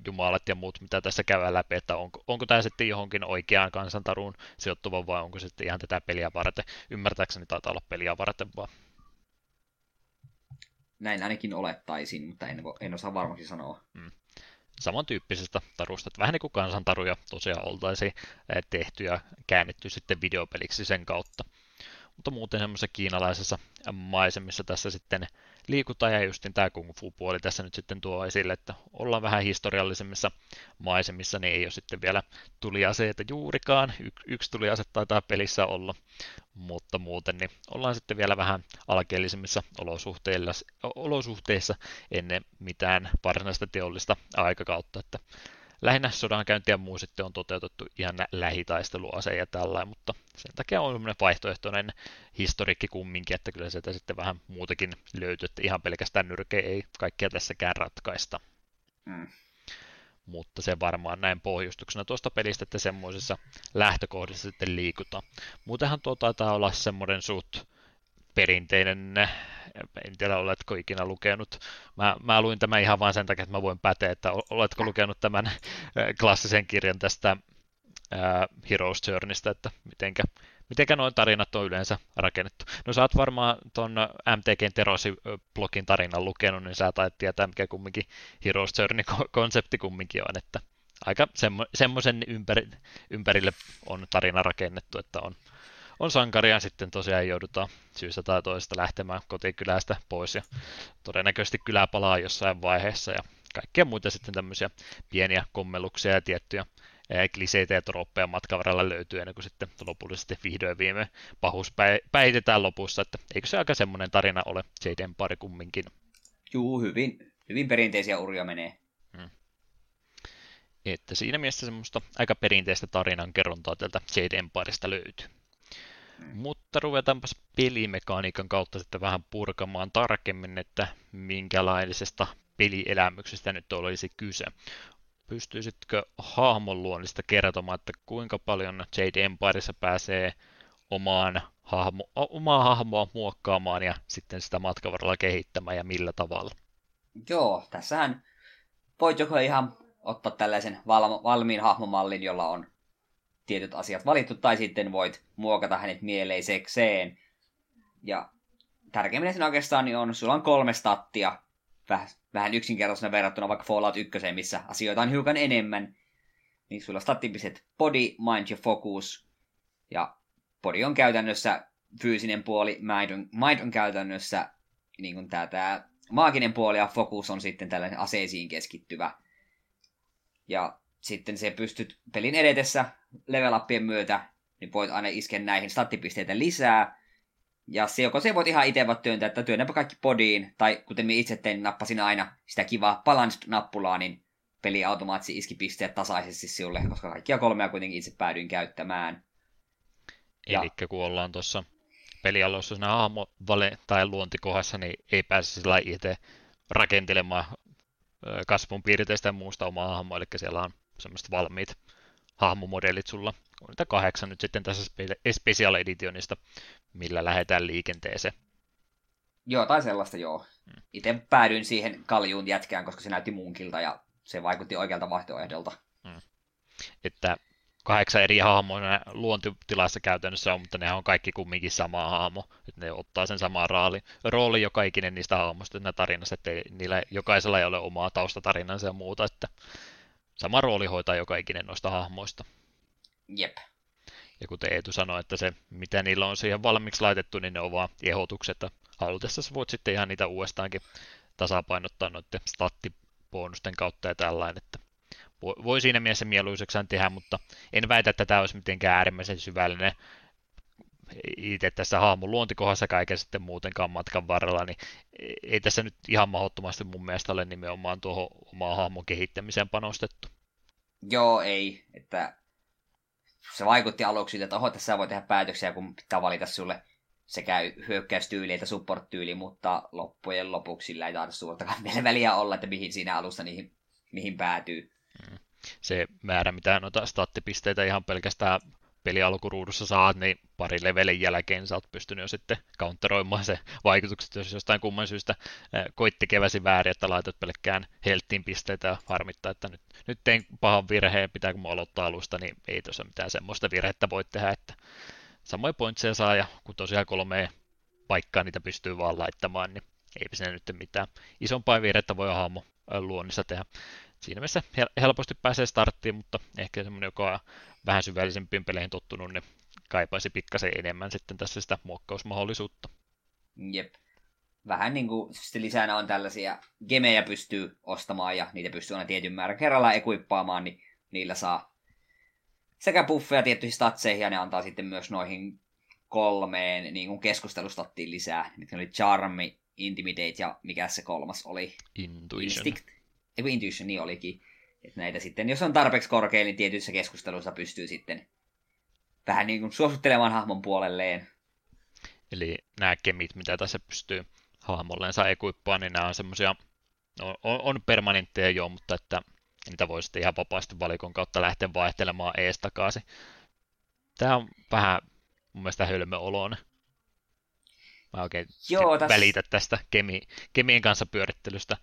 jumalat ja muut, mitä tässä käydään läpi, että onko, onko tämä sitten johonkin oikeaan kansantaruun sijoittuva vai onko sitten ihan tätä peliä varten. Ymmärtääkseni taitaa olla peliä varten vaan. Näin ainakin olettaisin, mutta en, en osaa varmasti sanoa. Mm. Samantyyppisestä tarusta, että vähän niin kuin kansantaruja tosiaan oltaisiin eh, tehty ja käännetty sitten videopeliksi sen kautta. Mutta muuten semmoisessa kiinalaisessa maisemissa tässä sitten liikutaan ja justin tämä kung fu puoli tässä nyt sitten tuo esille, että ollaan vähän historiallisemmissa maisemissa, niin ei ole sitten vielä tuliaseita juurikaan. Y- yksi tuliase taitaa pelissä olla, mutta muuten niin ollaan sitten vielä vähän alkeellisemmissa olosuhteissa ennen mitään varsinaista teollista aikakautta, että lähinnä sodankäynti ja muu sitten on toteutettu ihan lähitaisteluase ja tällainen, mutta sen takia on sellainen vaihtoehtoinen historiikki kumminkin, että kyllä sieltä sitten vähän muutakin löytyy, että ihan pelkästään nyrke ei kaikkea tässäkään ratkaista. Mm. Mutta se varmaan näin pohjustuksena tuosta pelistä, että semmoisessa lähtökohdissa sitten liikutaan. Muutenhan tuo taitaa olla semmoinen suht perinteinen, en tiedä oletko ikinä lukenut, mä, mä luin tämän ihan vain sen takia, että mä voin päteä, että oletko lukenut tämän klassisen kirjan tästä uh, Heroes Journeystä, että mitenkä, mitenkä noin tarinat on yleensä rakennettu. No sä oot varmaan ton MTGn Terosi-blogin tarinan lukenut, niin sä taidat tietää, mikä kumminkin Heroes Journey-konsepti kumminkin on, että aika semmo, semmoisen ympäri, ympärille on tarina rakennettu, että on on sankaria, sitten tosiaan joudutaan syystä tai toisesta lähtemään kotikylästä pois ja todennäköisesti kylä palaa jossain vaiheessa ja kaikkea muita sitten tämmöisiä pieniä kommelluksia ja tiettyjä kliseitä ja troppeja matkan varrella löytyy ennen kuin sitten lopullisesti vihdoin viime pahuus päihitetään lopussa, että eikö se aika semmoinen tarina ole Jade pari kumminkin. Juu, hyvin, hyvin perinteisiä uria menee. Hmm. Että siinä mielessä semmoista aika perinteistä tarinan kerrontaa tältä Jade Empireista löytyy. Hmm. Mutta ruvetaanpas pelimekaniikan kautta sitten vähän purkamaan tarkemmin, että minkälaisesta pelielämyksestä nyt olisi kyse. Pystyisitkö hahmon luonnista kertomaan, että kuinka paljon Jade Empireissa pääsee omaan hahmo, omaa hahmoa muokkaamaan ja sitten sitä matkavaralla kehittämään ja millä tavalla? Joo, tässähän voit joko ihan ottaa tällaisen val- valmiin hahmomallin, jolla on tietyt asiat valittu, tai sitten voit muokata hänet mieleisekseen. Ja tärkeimmän siinä oikeastaan niin on, sulla on kolme stattia, vähän, vähän yksinkertaisena verrattuna vaikka Fallout 1, missä asioita on hiukan enemmän. Niin sulla on stattipiset body, mind ja focus. Ja body on käytännössä fyysinen puoli, mind on, mind on käytännössä niin kuin tää, tää maaginen puoli ja focus on sitten tällainen aseisiin keskittyvä. Ja sitten se pystyt pelin edetessä level myötä, niin voit aina iskeä näihin stattipisteitä lisää, ja se joko se voit ihan itse vaan työntää, että työnnäpä kaikki podiin, tai kuten minä itse tein, nappasin aina sitä kivaa balanced-nappulaa, niin peli automaattisesti iski pisteet tasaisesti sinulle, koska kaikkia kolmea kuitenkin itse päädyin käyttämään. Eli kun ollaan tuossa pelialussa siinä hahmo vale tai luontikohdassa, niin ei pääse sillä itse rakentelemaan kasvun piirteistä ja muusta omaa hahmoa, eli siellä on semmoista valmiit hahmomodellit sulla. On niitä kahdeksan nyt sitten tässä Special Editionista, millä lähdetään liikenteeseen. Joo, tai sellaista joo. Hmm. Itse päädyin siihen kaljuun jätkään, koska se näytti munkilta ja se vaikutti oikealta vaihtoehdolta. Hmm. Että kahdeksan eri hahmoa luontitilassa käytännössä on, mutta ne on kaikki kumminkin sama hahmo. Että ne ottaa sen saman raali, rooli joka ikinen niistä hahmoista siinä tarinassa, että niillä jokaisella ei ole omaa taustatarinansa ja muuta, että sama rooli hoitaa joka ikinen noista hahmoista. Jep. Ja kuten Eetu sanoi, että se, mitä niillä on siihen valmiiksi laitettu, niin ne on vaan ehdotukset. Halutessa voit sitten ihan niitä uudestaankin tasapainottaa noiden stattibonusten kautta ja tällainen, että voi siinä mielessä mieluisekseen tehdä, mutta en väitä, että tämä olisi mitenkään äärimmäisen syvällinen itse tässä hahmon luontikohdassa eikä sitten muutenkaan matkan varrella, niin ei tässä nyt ihan mahdottomasti mun mielestä ole nimenomaan tuohon omaan hahmon kehittämiseen panostettu. Joo, ei. Että se vaikutti aluksi että oho, tässä voi tehdä päätöksiä, kun pitää valita sulle sekä hyökkäystyyli että support-tyyli, mutta loppujen lopuksi sillä ei taida suurtakaan meille väliä olla, että mihin siinä alussa niihin, mihin päätyy. Mm. Se määrä, mitä noita stattipisteitä ihan pelkästään peli alkuruudussa saat, niin pari levelin jälkeen sä oot pystynyt jo sitten counteroimaan se vaikutukset, jos jostain kumman syystä koit tekeväsi väärin, että laitat pelkkään helttiin pisteitä ja harmittaa, että nyt, nyt tein pahan virheen, pitääkö mä aloittaa alusta, niin ei tuossa mitään semmoista virhettä voi tehdä, että samoin pointseja saa ja kun tosiaan kolme paikkaa niitä pystyy vaan laittamaan, niin ei se nyt mitään isompaa virhettä voi hahmo luonnissa tehdä siinä mielessä helposti pääsee starttiin, mutta ehkä semmoinen, joka on vähän syvällisempiin peleihin tottunut, niin kaipaisi pikkasen enemmän sitten tässä sitä muokkausmahdollisuutta. Jep. Vähän niin kuin sitten lisänä on tällaisia gemejä pystyy ostamaan ja niitä pystyy aina tietyn määrän kerrallaan ekuippaamaan, niin niillä saa sekä buffeja tiettyihin statseihin ja ne antaa sitten myös noihin kolmeen niin kuin keskustelustattiin lisää. Mitkä oli Charmi, Intimidate ja mikä se kolmas oli? Intuition. Instinct. Eiku Intuition niin olikin. Että näitä sitten, jos on tarpeeksi korkea, niin tietyissä keskusteluissa pystyy sitten vähän niin kuin suosittelemaan hahmon puolelleen. Eli nämä kemit, mitä tässä pystyy hahmolleensa ekuippaa, niin nämä on semmoisia, on, on permanentteja jo, mutta että niitä voi sitten ihan vapaasti valikon kautta lähteä vaihtelemaan ees takaisin. Tämä on vähän mun mielestä hölmöoloinen. Mä oikein Joo, täs... välitä tästä kemi, kemien kanssa pyörittelystä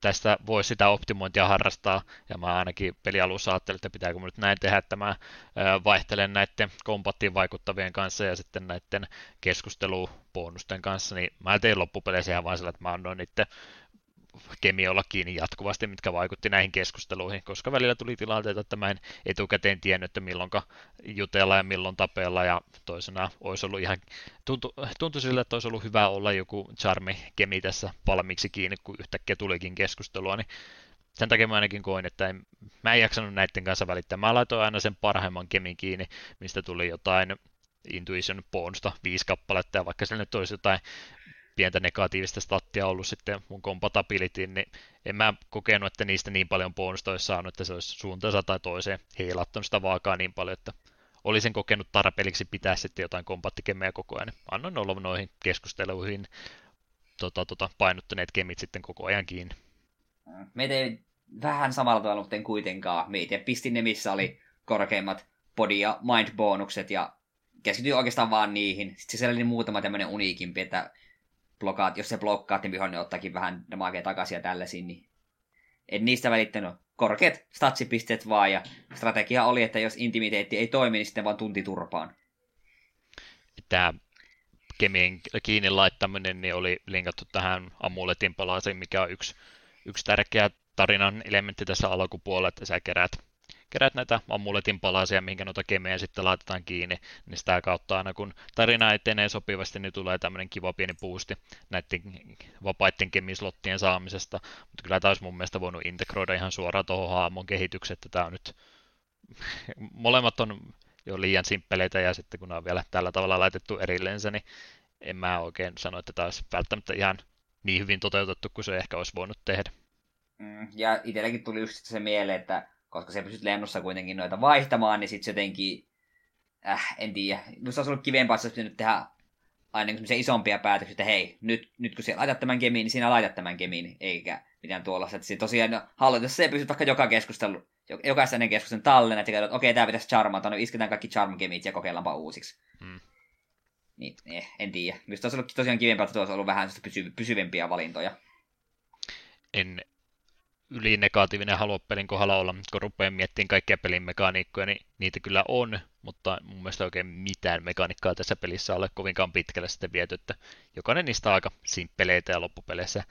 tästä voisi sitä optimointia harrastaa, ja mä ainakin pelialussa ajattelin, että pitääkö nyt näin tehdä, että mä vaihtelen näiden kompattiin vaikuttavien kanssa ja sitten näiden keskustelubonusten kanssa, niin mä tein loppupeleissä ihan vain sillä, että mä annoin niiden kemiolla kiinni jatkuvasti, mitkä vaikutti näihin keskusteluihin, koska välillä tuli tilanteita, että mä en etukäteen tiennyt, että milloin jutella ja milloin tapella, ja toisena olisi ollut ihan, tuntui, tuntui sille, että olisi ollut hyvä olla joku charmi kemi tässä valmiiksi kiinni, kun yhtäkkiä tulikin keskustelua, niin sen takia mä ainakin koin, että en, mä en jaksanut näiden kanssa välittää. Mä laitoin aina sen parhaimman kemin kiinni, mistä tuli jotain Intuition Bonesta viisi kappaletta, ja vaikka sillä nyt olisi jotain pientä negatiivista stattia ollut sitten mun compatibility, niin en mä kokenut, että niistä niin paljon bonusta olisi saanut, että se olisi suuntaansa tai toiseen heilattanut sitä vaakaa niin paljon, että olisin kokenut tarpeelliksi pitää sitten jotain kompattikemmejä koko ajan. Annoin olla noihin keskusteluihin tota, tota, painottaneet kemit sitten koko ajan kiinni. Me tein vähän samalla tavalla, mutta en kuitenkaan. Meitä pistin ne, missä oli korkeimmat body- ja mind-bonukset ja keskityin oikeastaan vaan niihin. Sitten siellä oli muutama tämmöinen uniikimpi, että blokaat, jos se blokkaat, niin vihollinen ottaakin vähän damagea takaisin ja tällaisiin, niin en niistä välittänyt. Korkeat statsipisteet vaan, ja strategia oli, että jos intimiteetti ei toimi, niin sitten vaan tunti turpaan. Tämä kemien kiinni laittaminen niin oli linkattu tähän amuletin palaseen, mikä on yksi, yksi tärkeä tarinan elementti tässä alkupuolella, että sä kerät kerät näitä amuletin palasia, minkä noita kemejä sitten laitetaan kiinni, niin sitä kautta aina kun tarina etenee sopivasti, niin tulee tämmöinen kiva pieni puusti näiden vapaiden kemislottien saamisesta, mutta kyllä tämä olisi mun mielestä voinut integroida ihan suoraan tuohon haamon kehitykseen, että tämä on nyt, molemmat on jo liian simppeleitä ja sitten kun ne on vielä tällä tavalla laitettu erilleen, niin en mä oikein sano, että tämä olisi välttämättä ihan niin hyvin toteutettu kuin se ehkä olisi voinut tehdä. Mm, ja itselläkin tuli just se mieleen, että koska se pystyt lennossa kuitenkin noita vaihtamaan, niin sitten se jotenkin, äh, en tiedä, minusta olisi ollut kivempaa, että olisi tehdä aina isompia päätöksiä, että hei, nyt, nyt kun sinä laitat tämän kemiin, niin sinä laitat tämän kemiin, eikä mitään tuollaista. Että tosiaan no, hallitus se pystyt vaikka joka keskustelu, jokaisen ennen keskustelun tallenna, että okei, tämä pitäisi charmata, no isketään kaikki charm kemit ja kokeillaanpa uusiksi. Hmm. Niin, eh, en tiedä. Minusta olisi ollut tosiaan kivempaa, että olisi ollut vähän pysy- pysyvempiä valintoja. En ylinegatiivinen halua pelin kohdalla olla, kun rupeaa miettimään kaikkia pelin mekaniikkoja, niin niitä kyllä on, mutta mun mielestä oikein mitään mekaniikkaa tässä pelissä ole kovinkaan pitkälle sitten viety, että jokainen niistä on aika simppeleitä ja loppupeleissä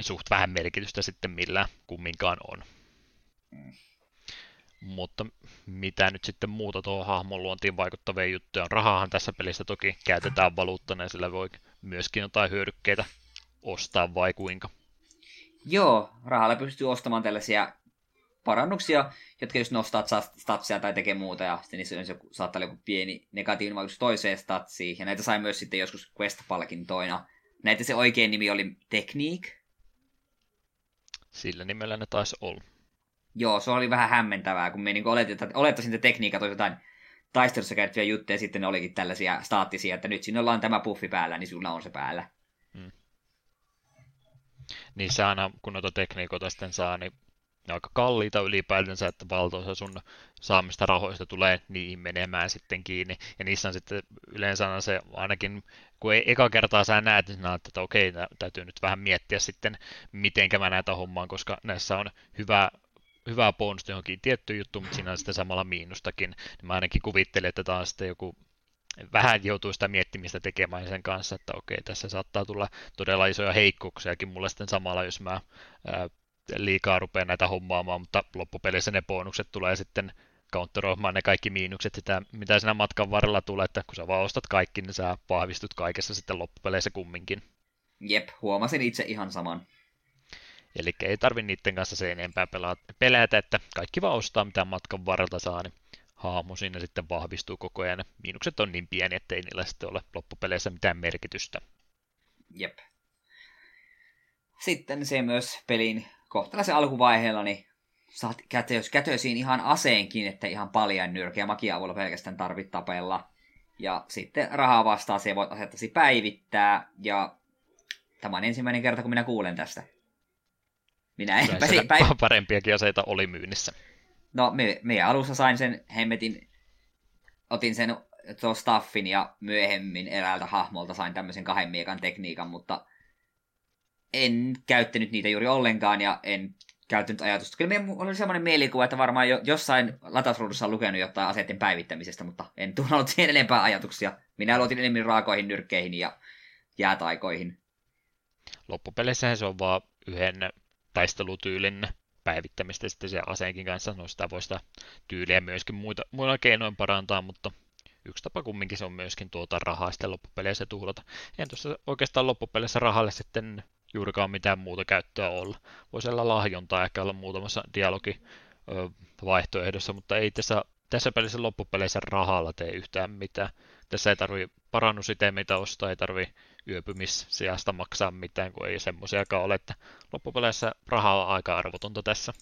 suht vähän merkitystä sitten millään kumminkaan on. Mutta mitä nyt sitten muuta tuohon hahmon luontiin vaikuttavia juttuja on? Rahahan tässä pelissä toki käytetään valuuttana ja sillä voi myöskin jotain hyödykkeitä ostaa vai kuinka? Joo, rahalla pystyy ostamaan tällaisia parannuksia, jotka just nostaa statsia tai tekee muuta, ja sitten niissä joku, saattaa olla joku pieni negatiivinen vaikutus toiseen statsiin, ja näitä sai myös sitten joskus Quest-palkintoina. Näitä se oikein nimi oli Technique. Sillä nimellä ne taisi olla. Joo, se oli vähän hämmentävää, kun me niin olettaisin, että tekniikat olisi jotain taistelussa käytettyjä juttuja, ja sitten ne olikin tällaisia staattisia, että nyt sinulla on tämä puffi päällä, niin sinulla on se päällä niin se aina, kun noita tekniikoita sitten saa, niin ne on aika kalliita ylipäätänsä, että valtaosa sun saamista rahoista tulee niihin menemään sitten kiinni. Ja niissä on sitten yleensä se ainakin, kun ei eka kertaa sä näet, niin näet, että okei, täytyy nyt vähän miettiä sitten, miten mä näitä hommaan, koska näissä on hyvä hyvää bonusta johonkin tiettyyn juttuun, mutta siinä on sitten samalla miinustakin. Niin mä ainakin kuvittelin, että tämä on sitten joku vähän joutuu sitä miettimistä tekemään sen kanssa, että okei, tässä saattaa tulla todella isoja heikkouksiakin mulle sitten samalla, jos mä ää, liikaa rupean näitä hommaamaan, mutta loppupelissä ne bonukset tulee sitten counteroimaan ne kaikki miinukset, sitä, mitä siinä matkan varrella tulee, että kun sä vaan ostat kaikki, niin sä vahvistut kaikessa sitten loppupeleissä kumminkin. Jep, huomasin itse ihan saman. Eli ei tarvi niiden kanssa se enempää pelätä, että kaikki vaan ostaa mitä matkan varrelta saa, niin hahmo siinä sitten vahvistuu koko ajan. Miinukset on niin pieni, että ei niillä sitten ole loppupeleissä mitään merkitystä. Jep. Sitten se myös pelin kohtalaisen alkuvaiheella, niin saat kätös, kätösiin ihan aseenkin, että ihan paljon nyrkeä makia avulla pelkästään tarvit tapella. Ja sitten rahaa vastaan se voit asettasi päivittää, ja tämä on ensimmäinen kerta, kun minä kuulen tästä. Minä en päiv- parempiakin aseita oli myynnissä. No, me, me alussa sain sen hemmetin, otin sen tuo staffin ja myöhemmin eräältä hahmolta sain tämmöisen kahden miekan tekniikan, mutta en käyttänyt niitä juuri ollenkaan ja en käyttänyt ajatusta. Kyllä meillä oli semmoinen mielikuva, että varmaan jo, jossain latausruudussa on lukenut jotain aseiden päivittämisestä, mutta en tunnut siihen enempää ajatuksia. Minä luotin enemmän raakoihin, nyrkkeihin ja jäätaikoihin. Loppupeleissä se on vaan yhden taistelutyylin päivittämistä sitten siellä aseenkin kanssa. No sitä voi sitä tyyliä myöskin muita, muilla keinoin parantaa, mutta yksi tapa kumminkin se on myöskin tuota rahaa sitten loppupeleissä tuhlata. En tuossa oikeastaan loppupeleissä rahalle sitten juurikaan mitään muuta käyttöä olla. Voisi olla lahjontaa ehkä olla muutamassa dialogi vaihtoehdossa, mutta ei tässä, tässä pelissä loppupeleissä rahalla tee yhtään mitään. Tässä ei tarvi mitä ostaa, ei tarvi yöpymissijasta maksaa mitään, kun ei semmoisiakaan ole, että loppupeleissä raha on aika arvotonta tässä.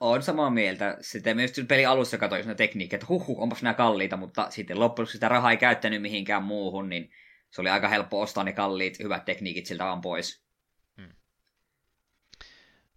On samaa mieltä. Sitten myös peli alussa katsoin sinne tekniikka, että huhu, onpas nämä kalliita, mutta sitten loppujen sitä rahaa ei käyttänyt mihinkään muuhun, niin se oli aika helppo ostaa ne kalliit, hyvät tekniikit siltä vaan pois. Hmm.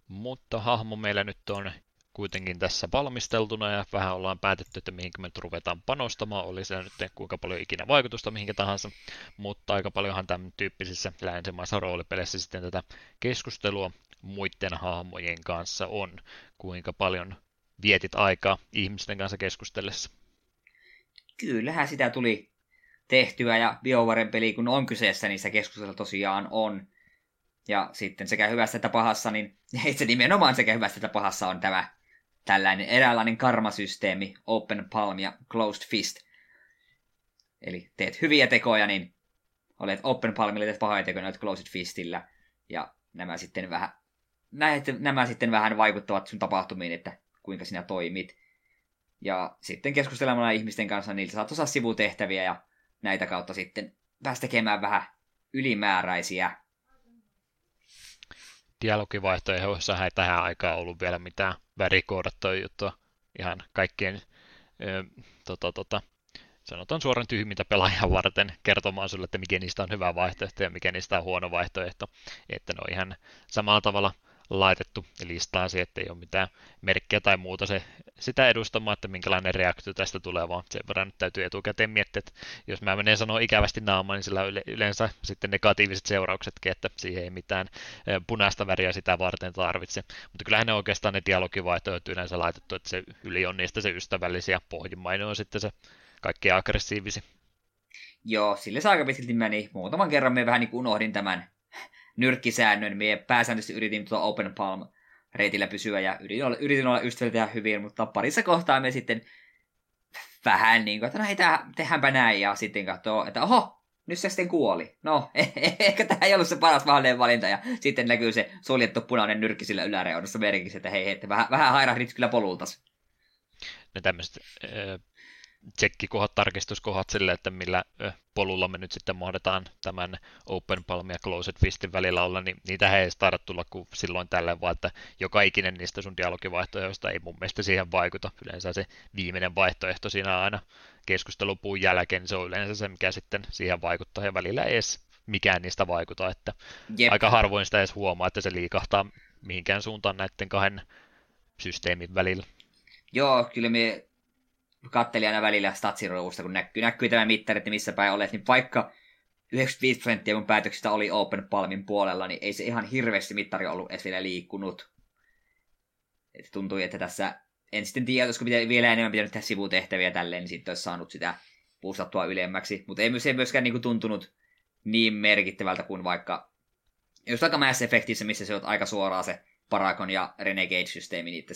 Mutta hahmo meillä nyt on kuitenkin tässä valmisteltuna ja vähän ollaan päätetty, että mihinkä me nyt ruvetaan panostamaan, oli se nyt kuinka paljon ikinä vaikutusta mihinkä tahansa, mutta aika paljonhan tämän tyyppisissä länsimaissa roolipeleissä sitten tätä keskustelua muiden hahmojen kanssa on, kuinka paljon vietit aikaa ihmisten kanssa keskustellessa. Kyllähän sitä tuli tehtyä ja BioWaren peli kun on kyseessä, niin se keskustelu tosiaan on. Ja sitten sekä hyvässä että pahassa, niin itse nimenomaan sekä hyvässä että pahassa on tämä tällainen eräänlainen karmasysteemi, Open Palm ja Closed Fist. Eli teet hyviä tekoja, niin olet Open Palmilla, teet pahoja tekoja, olet Closed Fistillä. Ja nämä sitten vähän, näet, nämä sitten vähän vaikuttavat sun tapahtumiin, että kuinka sinä toimit. Ja sitten keskustelemalla ihmisten kanssa, niiltä saat osaa sivutehtäviä ja näitä kautta sitten päästä tekemään vähän ylimääräisiä. Dialogivaihtoehdoissa ei tähän aikaan ollut vielä mitään värikoodattua juttua ihan kaikkien ö, tota, tota, sanotaan suoraan tyhmintä pelaajan varten kertomaan sulle, että mikä niistä on hyvä vaihtoehto ja mikä niistä on huono vaihtoehto. Että ne on ihan samalla tavalla laitettu listaasi, että ei ole mitään merkkiä tai muuta se, sitä edustamaan, että minkälainen reaktio tästä tulee, vaan sen verran nyt täytyy etukäteen miettiä, että jos mä menen sanoa ikävästi naamaan, niin sillä on yleensä sitten negatiiviset seurauksetkin, että siihen ei mitään punaista väriä sitä varten tarvitse. Mutta kyllähän ne oikeastaan ne dialogivaihtoehdot yleensä laitettu, että se yli on niistä se ystävällisiä, pohjimmainen on sitten se kaikkein aggressiivisi. Joo, sille se aika pitkälti meni. Muutaman kerran me vähän niin unohdin tämän nyrkkisäännön. Mie pääsääntöisesti yritin tuota Open Palm reitillä pysyä ja yritin olla, yritin olla ystävällä tehdä hyvin, mutta parissa kohtaa me sitten vähän niin kuin, että no hei, tehdäänpä näin ja sitten katsoo, että oho, nyt se sitten kuoli. No, ehkä tämä ei ollut se paras mahdollinen valinta. Ja sitten näkyy se suljettu punainen nyrkki sillä yläreunassa merkissä, että hei, että vähän, vähän hairahdit kyllä polultas. Ne tämmöiset tsekkikohdat, tarkistuskohdat sille, että millä polulla me nyt sitten mahdetaan tämän Open Palm ja Closed Fistin välillä olla, niin niitä ei edes taida tulla kuin silloin tällä, vaan että joka ikinen niistä sun dialogivaihtoehdoista ei mun mielestä siihen vaikuta. Yleensä se viimeinen vaihtoehto siinä aina keskustelupuun jälkeen, niin se on yleensä se, mikä sitten siihen vaikuttaa, ja välillä ei edes mikään niistä vaikuta, että Jep. aika harvoin sitä edes huomaa, että se liikahtaa mihinkään suuntaan näiden kahden systeemin välillä. Joo, kyllä me kattelin aina välillä statsiruusta, kun näkyy, näkyy tämä mittari, että missä päin olet, niin vaikka 95 prosenttia mun päätöksistä oli Open Palmin puolella, niin ei se ihan hirveästi mittari ollut edes vielä liikkunut. Et tuntui, että tässä, en sitten tiedä, olisiko vielä enemmän pitänyt tehdä sivutehtäviä tälleen, niin sitten olisi saanut sitä puustattua ylemmäksi. Mutta ei se myöskään niinku tuntunut niin merkittävältä kuin vaikka, jos aika Mass Effectissä, missä se on aika suoraan se Paragon ja Renegade-systeemi, niin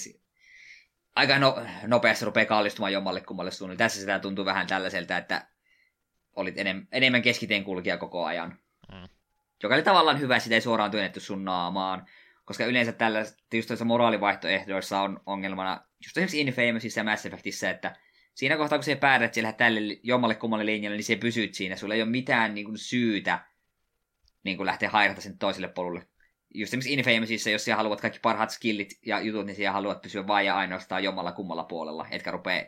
aika no, nopeasti rupeaa kallistumaan jommalle kummalle suunnalle. Tässä sitä tuntuu vähän tällaiselta, että olit enem, enemmän keskiteen kulkija koko ajan. Mm. Joka oli tavallaan hyvä, sitä ei suoraan työnnetty sun naamaan. Koska yleensä tällä, just moraalivaihtoehdoissa on ongelmana, just esimerkiksi Infamousissa ja Mass Effectissä, että siinä kohtaa, kun se päätät siellä tälle jommalle kummalle linjalle, niin se pysyt siinä. Sulla ei ole mitään niin kuin, syytä niin kuin lähteä hairata sen toiselle polulle just esimerkiksi Infamousissa, jos siellä haluat kaikki parhaat skillit ja jutut, niin siellä haluat pysyä vain ja ainoastaan jommalla kummalla puolella, etkä rupea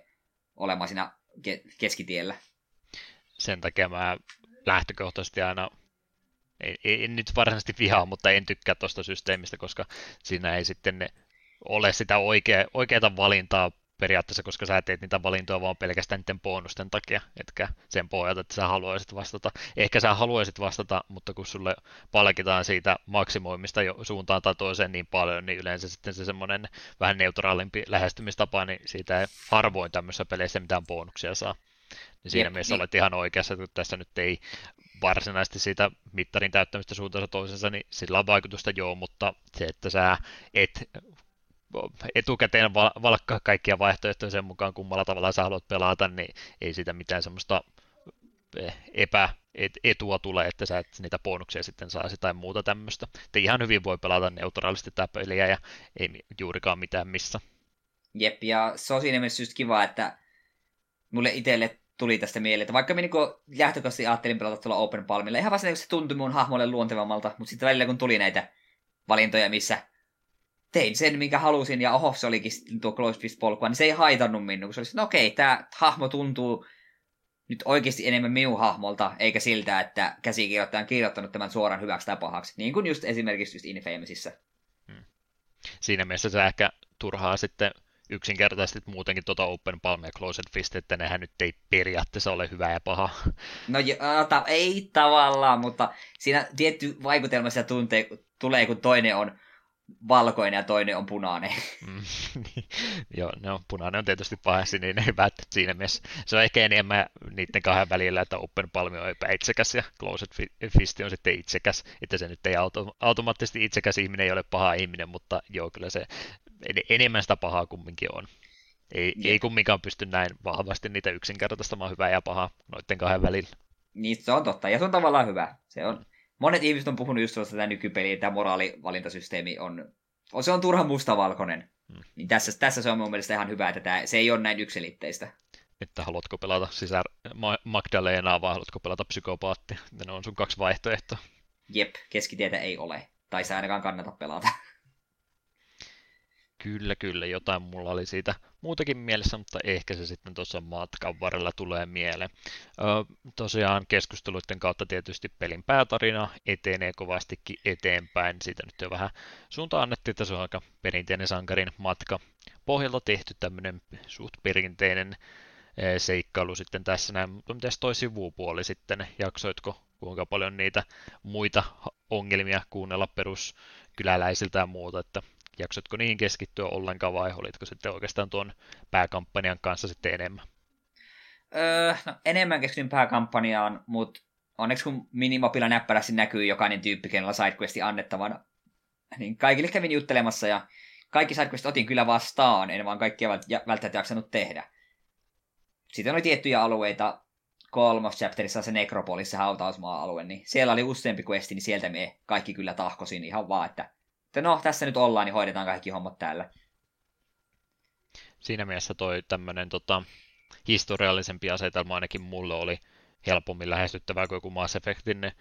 olemaan siinä ke- keskitiellä. Sen takia mä lähtökohtaisesti aina, en, en nyt varsinaisesti vihaa, mutta en tykkää tuosta systeemistä, koska siinä ei sitten ole sitä oikea, oikeaa valintaa periaatteessa, koska sä teet niitä valintoja vaan pelkästään niiden bonusten takia, etkä sen pohjalta, että sä haluaisit vastata. Ehkä sä haluaisit vastata, mutta kun sulle palkitaan siitä maksimoimista jo suuntaan tai toiseen niin paljon, niin yleensä sitten se semmoinen vähän neutraalimpi lähestymistapa, niin siitä ei harvoin tämmöisessä peleissä mitään bonuksia saa. Niin siinä Jep, mielessä niin. olet ihan oikeassa, että tässä nyt ei varsinaisesti siitä mittarin täyttämistä suuntaansa toisensa, niin sillä on vaikutusta joo, mutta se, että sä et etukäteen valkkaa kaikkia vaihtoehtoja sen mukaan, kummalla tavalla sä haluat pelata, niin ei siitä mitään semmoista eh, epä, etua tulee, että sä et niitä bonuksia sitten saisi tai muuta tämmöistä. Että ihan hyvin voi pelata neutraalisti tätä peliä ja ei juurikaan mitään missä. Jep, ja se on siinä mielessä just kiva, että mulle itselle tuli tästä mieleen, että vaikka minä niin lähtökohtaisesti ajattelin pelata tuolla Open Palmilla, ihan vasta se tuntui mun hahmolle luontevammalta, mutta sitten välillä kun tuli näitä valintoja, missä tein sen, minkä halusin, ja oho, se olikin tuo Close Fist polkua, niin se ei haitannut minua, kun se oli no okei, tämä hahmo tuntuu nyt oikeasti enemmän minun hahmolta, eikä siltä, että käsikirjoittaja on kirjoittanut tämän suoraan hyväksi tai pahaksi, niin kuin just esimerkiksi just Infamousissa. Hmm. Siinä mielessä se ehkä turhaa sitten yksinkertaisesti muutenkin tuota Open Palm ja Closed Fist, että nehän nyt ei periaatteessa ole hyvä ja paha. No ta- ei tavallaan, mutta siinä tietty vaikutelma sitä tuntee, tulee, kun toinen on valkoinen ja toinen on punainen. Mm, niin. Joo, no punainen on tietysti pahasti niin hyvä, että siinä mielessä se on ehkä enemmän niiden kahden välillä, että Open Palm on epäitsekäs ja Closed Fist on sitten itsekäs, että se nyt ei auto, automaattisesti itsekäs ihminen ei ole paha ihminen, mutta joo, kyllä se enemmän sitä pahaa kumminkin on. Ei, ei kumminkaan pysty näin vahvasti niitä yksinkertaistamaan hyvää ja pahaa noiden kahden välillä. Niin, se on totta, ja se on tavallaan hyvä. Se on, monet ihmiset on puhunut just tuosta, että tämä moraalivalintasysteemi on, se on turha mustavalkoinen. Hmm. Niin tässä, tässä se on mun mielestä ihan hyvä, että tämä, se ei ole näin yksilitteistä. Että haluatko pelata sisär Magdalenaa vai haluatko pelata psykopaattia. Ne on sun kaksi vaihtoehtoa. Jep, keskitietä ei ole. Tai se ainakaan kannata pelata. Kyllä, kyllä, jotain mulla oli siitä muutakin mielessä, mutta ehkä se sitten tuossa matkan varrella tulee mieleen. Tosiaan keskusteluiden kautta tietysti pelin päätarina etenee kovastikin eteenpäin. Siitä nyt jo vähän suuntaan annettiin, että se on aika perinteinen sankarin matka. Pohjalta tehty tämmöinen suht perinteinen seikkailu sitten tässä näin, mutta mitäs toi sivupuoli sitten, jaksoitko kuinka paljon niitä muita ongelmia kuunnella peruskyläläisiltä ja muuta, että jaksotko niihin keskittyä ollenkaan vai olitko sitten oikeastaan tuon pääkampanjan kanssa sitten enemmän? Öö, no, enemmän keskityn pääkampanjaan, mutta onneksi kun minimapilla näppärästi näkyy jokainen tyyppi, kenellä sidequesti annettavana, niin kaikille kävin juttelemassa ja kaikki sidequestit otin kyllä vastaan, en vaan kaikkia välttämättä jaksanut tehdä. Sitten oli tiettyjä alueita, kolmas chapterissa se Necropolis, se hautausmaa-alue, niin siellä oli useampi questi, niin sieltä me kaikki kyllä tahkosin ihan vaan, että että no, tässä nyt ollaan, niin hoidetaan kaikki hommat täällä. Siinä mielessä toi tämmöinen tota, historiallisempi asetelma ainakin mulle oli helpommin lähestyttävää kuin joku Mass Effectin ne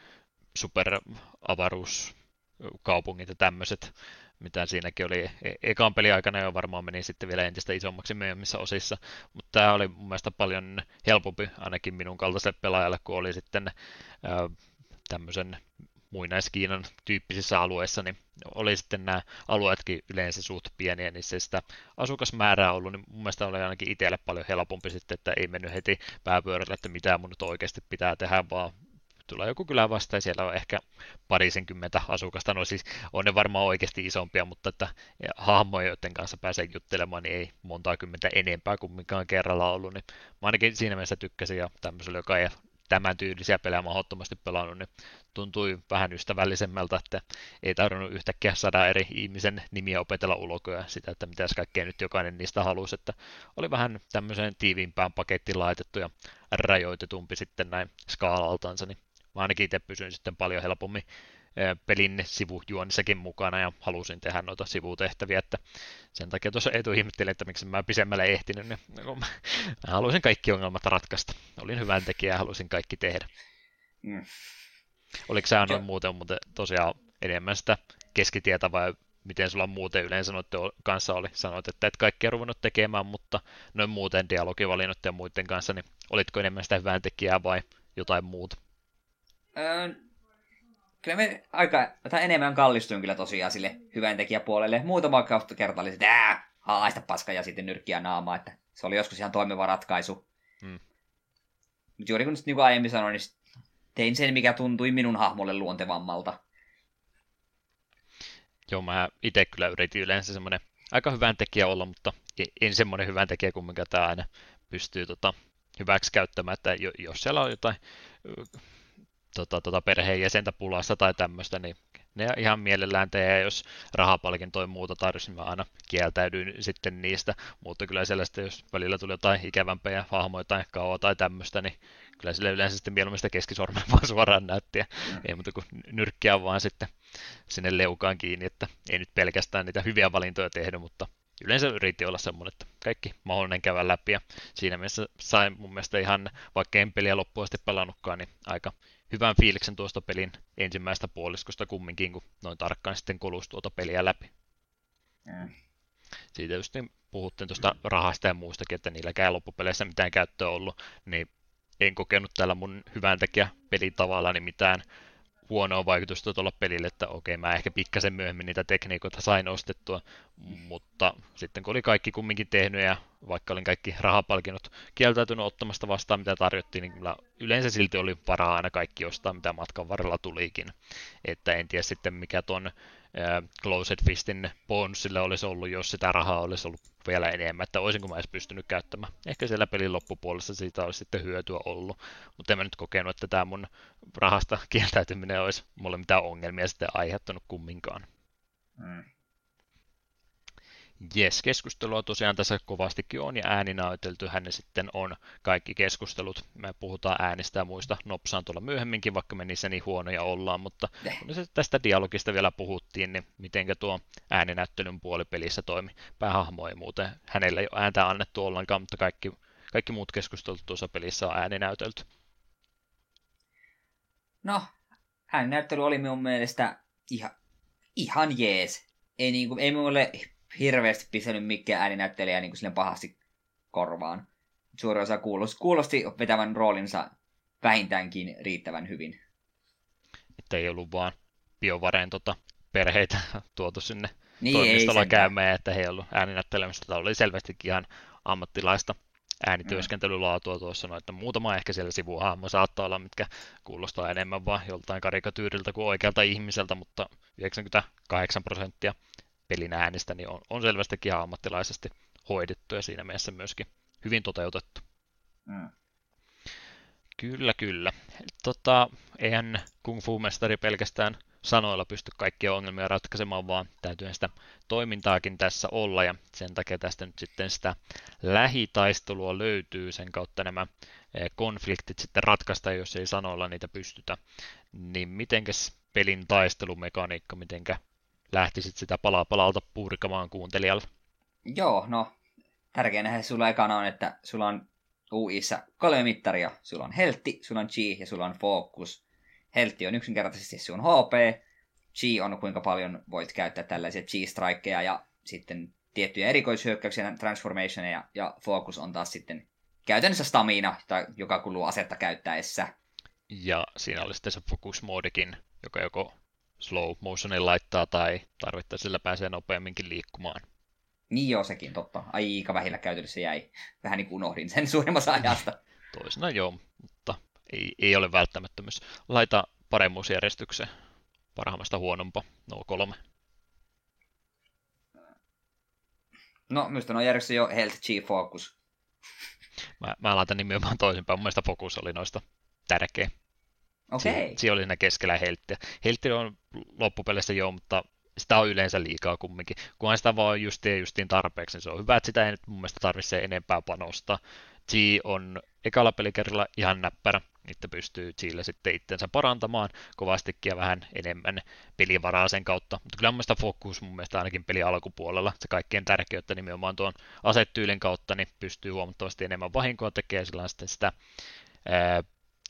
superavaruuskaupungit ja tämmöiset, mitä siinäkin oli e- ekan peli aikana jo varmaan meni sitten vielä entistä isommaksi myöhemmissä osissa, mutta tämä oli mun mielestä paljon helpompi ainakin minun kaltaiselle pelaajalle, kun oli sitten ää, tämmöisen muinaiskiinan tyyppisissä alueissa, niin oli sitten nämä alueetkin yleensä suht pieniä, niin se sitä asukasmäärää ollut, niin mun mielestä oli ainakin itselle paljon helpompi sitten, että ei mennyt heti pääpyörällä, että mitä mun nyt oikeasti pitää tehdä, vaan tulee joku kylä vasta ja siellä on ehkä parisenkymmentä asukasta, no siis on ne varmaan oikeasti isompia, mutta että hahmoja, joiden kanssa pääsee juttelemaan, niin ei montaa kymmentä enempää kuin mikä on kerralla ollut, niin mä ainakin siinä mielessä tykkäsin ja tämmöisellä, joka ei tämän tyylisiä pelejä mahdottomasti pelannut, niin tuntui vähän ystävällisemmältä, että ei tarvinnut yhtäkkiä saada eri ihmisen nimiä opetella ulkoa sitä, että mitä kaikkea nyt jokainen niistä halusi, että oli vähän tämmöiseen tiiviimpään pakettiin laitettu ja rajoitetumpi sitten näin skaalaltansa, niin ainakin itse pysyin sitten paljon helpommin pelin sivujuonissakin mukana ja halusin tehdä noita sivutehtäviä, että sen takia tuossa Eetu ihmettelin, että miksi mä pisemmälle ehtinyt, niin mä halusin kaikki ongelmat ratkaista. Olin hyvän tekijä ja halusin kaikki tehdä. Mm. Oliko sä noin muuten, muuten tosiaan enemmän sitä keskitietä vai miten sulla muuten yleensä noiden kanssa oli? Sanoit, että et kaikkea ruvennut tekemään, mutta noin muuten dialogivalinnot ja muiden kanssa, niin olitko enemmän sitä hyvän tekijää vai jotain muuta? Kyllä me aika, tai enemmän kallistuin kyllä tosiaan sille hyvän tekijäpuolelle. Muutama kerta oli että haista paska ja sitten nyrkkiä naamaa, että se oli joskus ihan toimiva ratkaisu. Hmm. Mutta juuri kun niin kuin aiemmin sanoin, niin tein sen, mikä tuntui minun hahmolle luontevammalta. Joo, mä itse kyllä yritin yleensä semmoinen aika hyvän tekijä olla, mutta en semmoinen hyvän tekijä kuin mikä tämä aina pystyy tota, hyväksi käyttämään, että jos siellä on jotain tota, tota perheenjäsentä pulassa tai tämmöistä, niin ne ihan mielellään tee, jos rahapalkintoja muuta tarvitsisi, niin mä aina kieltäydyin sitten niistä, mutta kyllä sellaista, jos välillä tuli jotain ikävämpää hahmoja tai kauaa tai tämmöistä, niin kyllä sille yleensä sitten mieluummin sitä keskisormen vaan suoraan näyttiä, mm. ei muuta kuin nyrkkiä vaan sitten sinne leukaan kiinni, että ei nyt pelkästään niitä hyviä valintoja tehnyt, mutta yleensä yritti olla semmoinen, että kaikki mahdollinen käydä läpi. Ja siinä mielessä sain mun mielestä ihan, vaikka en peliä loppuun asti pelannutkaan, niin aika hyvän fiiliksen tuosta pelin ensimmäistä puoliskosta kumminkin, kun noin tarkkaan sitten kolus tuota peliä läpi. Mm. Siitä just niin puhuttiin tuosta rahasta ja muustakin, että niilläkään loppupeleissä mitään käyttöä ollut, niin en kokenut tällä mun hyvän tekijä pelitavalla niin mitään huonoa vaikutusta tuolla pelille, että okei, mä ehkä pikkasen myöhemmin niitä tekniikoita sain ostettua, mutta sitten kun oli kaikki kumminkin tehnyt ja vaikka olin kaikki rahapalkinnot kieltäytynyt ottamasta vastaan, mitä tarjottiin, niin kyllä yleensä silti oli varaa aina kaikki ostaa, mitä matkan varrella tulikin. Että en tiedä sitten mikä tuon Closed Fistin bonusille olisi ollut, jos sitä rahaa olisi ollut vielä enemmän, että olisinko mä edes pystynyt käyttämään. Ehkä siellä pelin loppupuolessa siitä olisi sitten hyötyä ollut, mutta en mä nyt kokenut, että tämä mun rahasta kieltäytyminen olisi mulle mitään ongelmia sitten aiheuttanut kumminkaan. Mm. Jes, keskustelua tosiaan tässä kovastikin on ja ääninäytelty hän sitten on kaikki keskustelut. Me puhutaan äänistä ja muista nopsaan tuolla myöhemminkin, vaikka me niissä niin huonoja ollaan, mutta kun se tästä dialogista vielä puhuttiin, niin mitenkä tuo ääninäyttelyn puoli pelissä toimi. Päähahmo ei muuten, hänelle ei ole ääntä annettu ollenkaan, mutta kaikki, kaikki muut keskustelut tuossa pelissä on ääninäytelty. No, ääninäyttely oli minun mielestä ihan, ihan jees. Ei, niin kuin, ei mulle hirveästi pistänyt mikään ääninäyttelijä niin kuin pahasti korvaan. Suuri osa kuulosti, kuulosti vetävän roolinsa vähintäänkin riittävän hyvin. Että ei ollut vaan biovareen tota, perheitä tuotu sinne niin, toimistolla käymään, että he ei ollut ääninäyttelemistä. Tämä oli selvästikin ihan ammattilaista äänityöskentelylaatua tuossa, no, että muutama ehkä siellä sivuhahmo saattaa olla, mitkä kuulostaa enemmän vaan joltain karikatyyriltä kuin oikealta ihmiseltä, mutta 98 prosenttia pelin äänistä, niin on, on selvästikin ihan ammattilaisesti hoidettu ja siinä mielessä myöskin hyvin toteutettu. Mm. Kyllä, kyllä. Tota, eihän Kung Fu-mestari pelkästään sanoilla pysty kaikkia ongelmia ratkaisemaan, vaan täytyy sitä toimintaakin tässä olla, ja sen takia tästä nyt sitten sitä lähitaistelua löytyy, sen kautta nämä eh, konfliktit sitten ratkaista, jos ei sanoilla niitä pystytä. Niin mitenkäs pelin taistelumekaniikka, mitenkä lähtisit sitä palaa palalta purkamaan kuuntelijalle? Joo, no tärkeänä sulla ekana on, että sulla on UIssa kolme mittaria. Sulla on heltti, sulla on chi ja sulla on focus. Heltti on yksinkertaisesti sun HP. Chi on kuinka paljon voit käyttää tällaisia chi-strikeja ja sitten tiettyjä erikoishyökkäyksiä, transformationeja ja focus on taas sitten käytännössä stamina, joka kuluu asetta käyttäessä. Ja siinä oli sitten se focus-moodikin, joka joko slow motionin laittaa tai tarvittaessa sillä pääsee nopeamminkin liikkumaan. Niin joo, sekin totta. Aika vähillä käytössä jäi. Vähän niin kuin unohdin sen suurimmassa ajasta. Toisena joo, mutta ei, ei ole välttämättömyys. Laita paremmuusjärjestykseen. Parhaimmasta huonompa, no kolme. No, minusta on järjestys jo Health G Focus. Mä, mä laitan nimenomaan toisinpäin. Mun mielestä Focus oli noista tärkeä. Okay. Siinä oli siinä keskellä helttiä. Heltti on loppupeleissä joo, mutta sitä on yleensä liikaa kumminkin. Kunhan sitä vaan justiin, justiin tarpeeksi, niin se on hyvä, että sitä ei nyt mun mielestä tarvitse enempää panostaa. G on ekalla pelikerralla ihan näppärä, että pystyy Gille sitten itsensä parantamaan kovastikin ja vähän enemmän pelivaraa sen kautta. Mutta kyllä mun mielestä fokus mun mielestä ainakin peli alkupuolella, se kaikkein tärkeyttä nimenomaan tuon asetyylin kautta, niin pystyy huomattavasti enemmän vahinkoa tekemään sillä sitten sitä ää,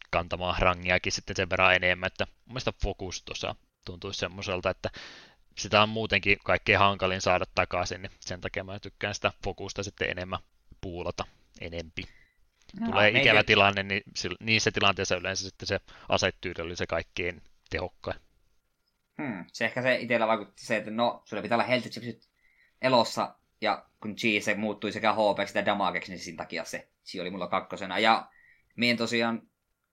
kantamaan rangiakin sitten sen verran enemmän, että mun mielestä fokus tuossa tuntuisi semmoiselta, että sitä on muutenkin kaikkein hankalin saada takaisin, niin sen takia mä tykkään sitä fokusta sitten enemmän puulata enempi. No, Tulee meitä... ikävä tilanne, niin niissä tilanteissa yleensä sitten se asetyyli oli se kaikkein tehokkain. Hmm. Se ehkä se itsellä vaikutti se, että no, sulla pitää olla health elossa, ja kun G se muuttui sekä HP että damageksi, niin siinä takia se G oli mulla kakkosena. Ja mien tosiaan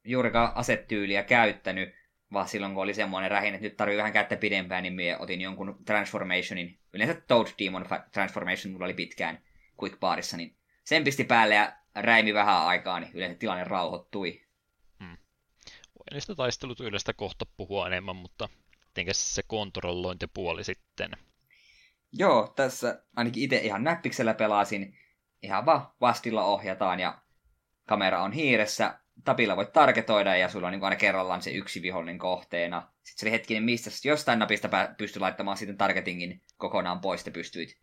juurikaan asetyyliä käyttänyt, vaan silloin kun oli semmoinen rähin, että nyt tarvii vähän käyttää pidempään, niin minä otin jonkun transformationin. Yleensä Toad Demon Transformation mulla oli pitkään Quick Barissa, niin sen pisti päälle ja räimi vähän aikaa, niin yleensä tilanne rauhoittui. Hmm. niistä taistelutyyleistä kohta puhua enemmän, mutta mitenkä se kontrollointipuoli sitten? Joo, tässä ainakin itse ihan näppiksellä pelasin. Ihan vaan vastilla ohjataan ja kamera on hiiressä. Tapilla voit targetoida ja sulla on niin aina kerrallaan se yksi vihollinen kohteena. Sitten se oli hetkinen, mistä jostain napista pystyi laittamaan sitten targetingin kokonaan pois, ja pystyit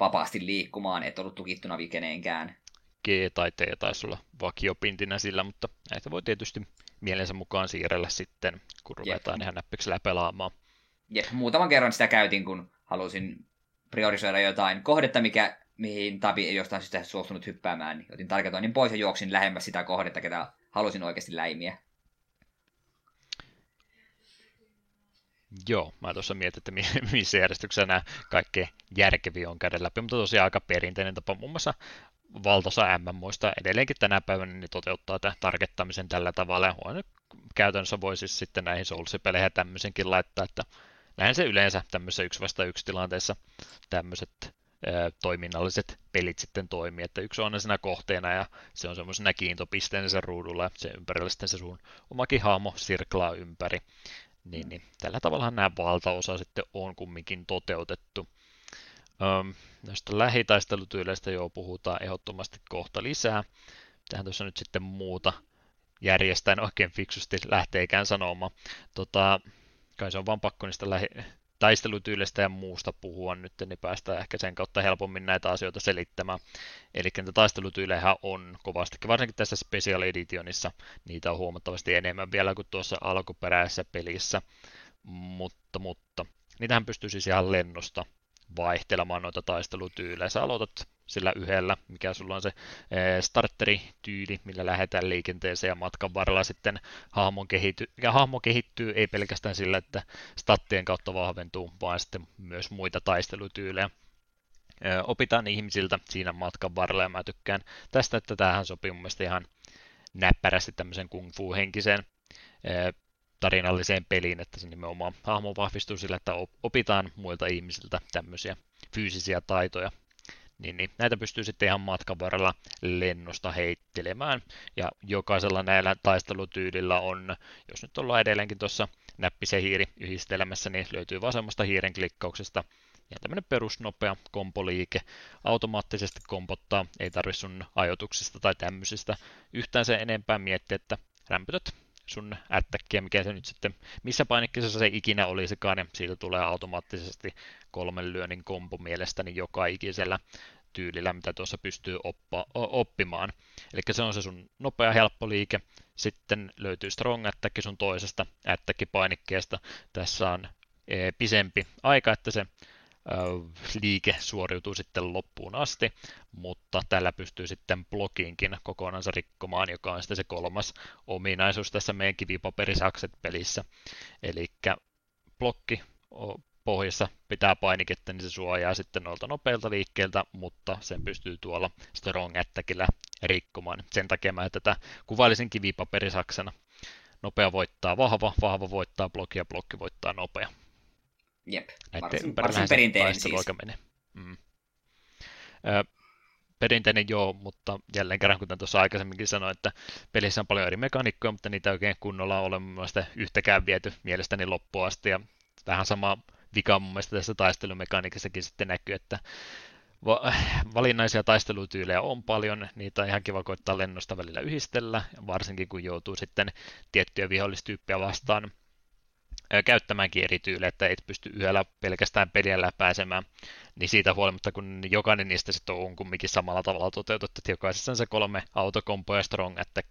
vapaasti liikkumaan, et ollut tukittuna keneenkään. G tai T taisi olla vakiopintinä sillä, mutta näitä voi tietysti mielensä mukaan siirrellä sitten, kun ruvetaan Jep. ihan näppiksellä pelaamaan. Jep, muutaman kerran sitä käytin, kun halusin priorisoida jotain kohdetta, mikä, mihin Tabi ei jostain syystä suostunut hyppäämään, niin otin targetoinnin pois ja juoksin lähemmäs sitä kohdetta, ketä halusin oikeasti läimiä. Joo, mä tuossa mietin, että missä järjestyksessä nämä kaikkein järkeviä on käydä läpi, mutta tosiaan aika perinteinen tapa. Muun muassa valtaosa MMOista edelleenkin tänä päivänä niin toteuttaa tämän targettamisen tällä tavalla. Ja käytännössä voi siis sitten näihin Souls-peleihin tämmöisenkin laittaa, että näin se yleensä tämmöisessä yksi vasta yksi tilanteessa tämmöiset toiminnalliset pelit sitten toimii, että yksi on siinä kohteena ja se on semmoisena kiintopisteenä sen ruudulla ja sen ympärillä sitten se sun omakin hahmo sirklaa ympäri. Niin, niin tällä tavalla nämä valtaosa sitten on kumminkin toteutettu. Öm, näistä lähitaistelutyyleistä jo puhutaan ehdottomasti kohta lisää. Tähän tuossa nyt sitten muuta järjestäen oikein fiksusti lähteekään sanomaan. Tota, kai se on vaan pakko niistä lähi- taistelutyyleistä ja muusta puhua nyt, niin päästään ehkä sen kautta helpommin näitä asioita selittämään. Eli näitä taistelutyylejä on kovastikin, varsinkin tässä Special Editionissa, niitä on huomattavasti enemmän vielä kuin tuossa alkuperäisessä pelissä, mutta, mutta niitähän pystyy siis ihan lennosta vaihtelemaan noita taistelutyylejä. Sä aloitat sillä yhdellä, mikä sulla on se eh, starterityyli, millä lähdetään liikenteeseen ja matkan varrella sitten hahmon kehity- ja hahmo kehittyy ei pelkästään sillä, että stattien kautta vahventuu, vaan sitten myös muita taistelutyylejä. Eh, opitaan ihmisiltä siinä matkan varrella ja mä tykkään tästä, että tähän sopii mun mielestä ihan näppärästi tämmöisen kung fu henkiseen eh, tarinalliseen peliin, että se nimenomaan hahmo vahvistuu sillä, että opitaan muilta ihmisiltä tämmöisiä fyysisiä taitoja. Niin, niin näitä pystyy sitten ihan matkan varrella lennosta heittelemään. Ja jokaisella näillä taistelutyylillä on, jos nyt ollaan edelleenkin tuossa näppisen hiiri yhdistelmässä, niin löytyy vasemmasta hiiren klikkauksesta ja tämmöinen perusnopea kompoliike. Automaattisesti kompottaa, ei tarvi sun ajoituksista tai tämmöisistä yhtään sen enempää miettiä, että rämpytät sun ättäkkiä, mikä se nyt sitten, missä painikkeessa se ikinä olisikaan, ja siitä tulee automaattisesti kolmen lyönnin kompo mielestäni joka ikisellä tyylillä, mitä tuossa pystyy oppa, oppimaan. Eli se on se sun nopea, helppo liike. Sitten löytyy strong attack sun toisesta attack painikkeesta. Tässä on e, pisempi aika, että se liike suoriutuu sitten loppuun asti, mutta tällä pystyy sitten blogiinkin kokonaan rikkomaan, joka on sitten se kolmas ominaisuus tässä meidän kivipaperisakset pelissä. Eli blokki pohjassa pitää painiketta, niin se suojaa sitten noilta nopeilta liikkeeltä, mutta sen pystyy tuolla strong attackillä rikkomaan. Sen takia mä tätä kuvailisin kivipaperisaksena. Nopea voittaa vahva, vahva voittaa blokki ja blokki voittaa nopea. Jep, varsin, varsin perinteinen siis. Menee. Mm. Ö, perinteinen joo, mutta jälleen kerran, kuten tuossa aikaisemminkin sanoin, että pelissä on paljon eri mekaniikkoja, mutta niitä oikein kunnolla ole mun mielestä yhtäkään viety mielestäni loppuun asti, ja vähän sama vika mun mielestä tässä taistelumekaniikissakin sitten näkyy, että valinnaisia taistelutyylejä on paljon, niitä on ihan kiva koittaa lennosta välillä yhdistellä, varsinkin kun joutuu sitten tiettyjä vihollistyyppiä vastaan käyttämäänkin eri tyylejä, että et pysty yhdellä pelkästään pelillä pääsemään, niin siitä huolimatta, kun jokainen niistä sitten on kumminkin samalla tavalla toteutettu, että jokaisessa on se kolme autokompo ja strong attack,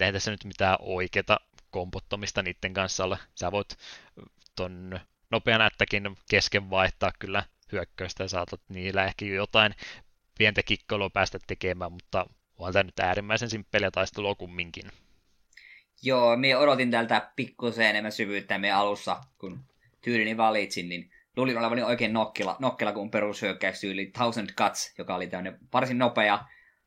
eihän tässä nyt mitään oikeata kompottamista niiden kanssa ole. Sä voit ton nopean ättäkin kesken vaihtaa kyllä hyökkäystä ja saatat niillä ehkä jotain pientä kikkailua päästä tekemään, mutta on tämä nyt äärimmäisen simppeliä taistelua kumminkin. Joo, minä odotin tältä pikkusen enemmän syvyyttä meidän alussa, kun tyylini valitsin, niin luulin olevani oikein nokkela, nokkela kun perushyökkäystyyli Thousand Cuts, joka oli tämmöinen varsin nopea,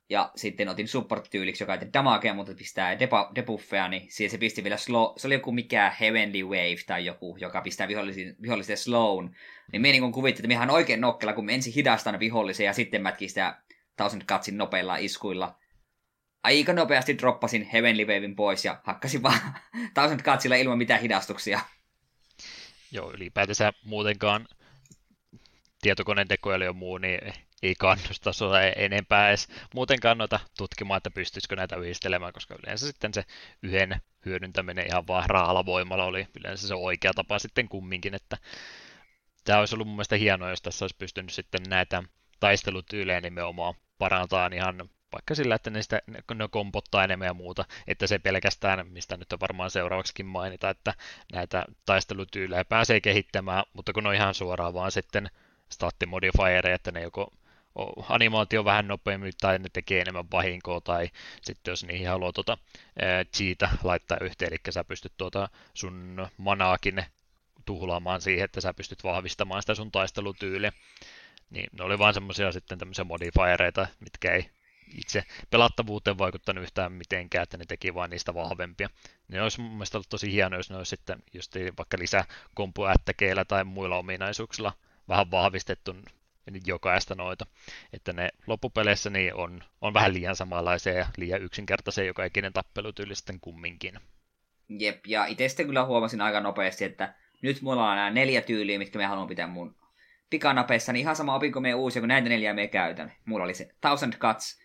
ja sitten otin support-tyyliksi, joka ei tee damagea, mutta pistää debuffeja, niin siihen se pisti vielä slow, se oli joku mikä Heavenly Wave tai joku, joka pistää vihollisten slown. Niin minä niin kuvittelin, että minä ihan oikein nokkela, kun ensin hidastan vihollisia ja sitten mätkin sitä Thousand Cutsin nopeilla iskuilla. Aika nopeasti droppasin Heavenly Wavein pois ja hakkasin vaan Thousand Cutsilla ilman mitään hidastuksia. Joo, ylipäätänsä muutenkaan tietokoneen tekoäly ja muu, niin ei kannusta sua enempää edes muutenkaan noita tutkimaan, että pystyisikö näitä yhdistelemään, koska yleensä sitten se yhden hyödyntäminen ihan vaan raalla voimalla oli yleensä se oikea tapa sitten kumminkin, että tämä olisi ollut mun mielestä hienoa, jos tässä olisi pystynyt sitten näitä taistelutyylejä nimenomaan parantaa ihan vaikka sillä, että ne, sitä, ne kompottaa enemmän ja muuta, että se pelkästään, mistä nyt on varmaan seuraavaksikin mainita, että näitä taistelutyylejä pääsee kehittämään, mutta kun on ihan suoraan vaan sitten stattimodifiereja, että ne joko animaatio vähän nopeammin tai ne tekee enemmän vahinkoa tai sitten jos niihin haluaa tuota, cheata laittaa yhteen, eli sä pystyt tuota sun manaakin tuhlaamaan siihen, että sä pystyt vahvistamaan sitä sun taistelutyyliä. Niin ne oli vain semmoisia sitten tämmöisiä modifiereita, mitkä ei itse pelattavuuteen vaikuttanut yhtään mitenkään, että ne teki vain niistä vahvempia. Ne olisi mun mielestä ollut tosi hienoa, jos ne olisi sitten just vaikka lisää kompuättäkeillä tai muilla ominaisuuksilla vähän vahvistettu jokaista noita. Että ne loppupeleissä niin on, on vähän liian samanlaisia ja liian yksinkertaisia joka ikinen tappelutyyli sitten kumminkin. Jep, ja itse sitten kyllä huomasin aika nopeasti, että nyt mulla on nämä neljä tyyliä, mitkä me haluan pitää mun pikanapeissa, niin ihan sama opinko me uusia, kun näitä neljää me käytän. Mulla oli se Thousand Cuts,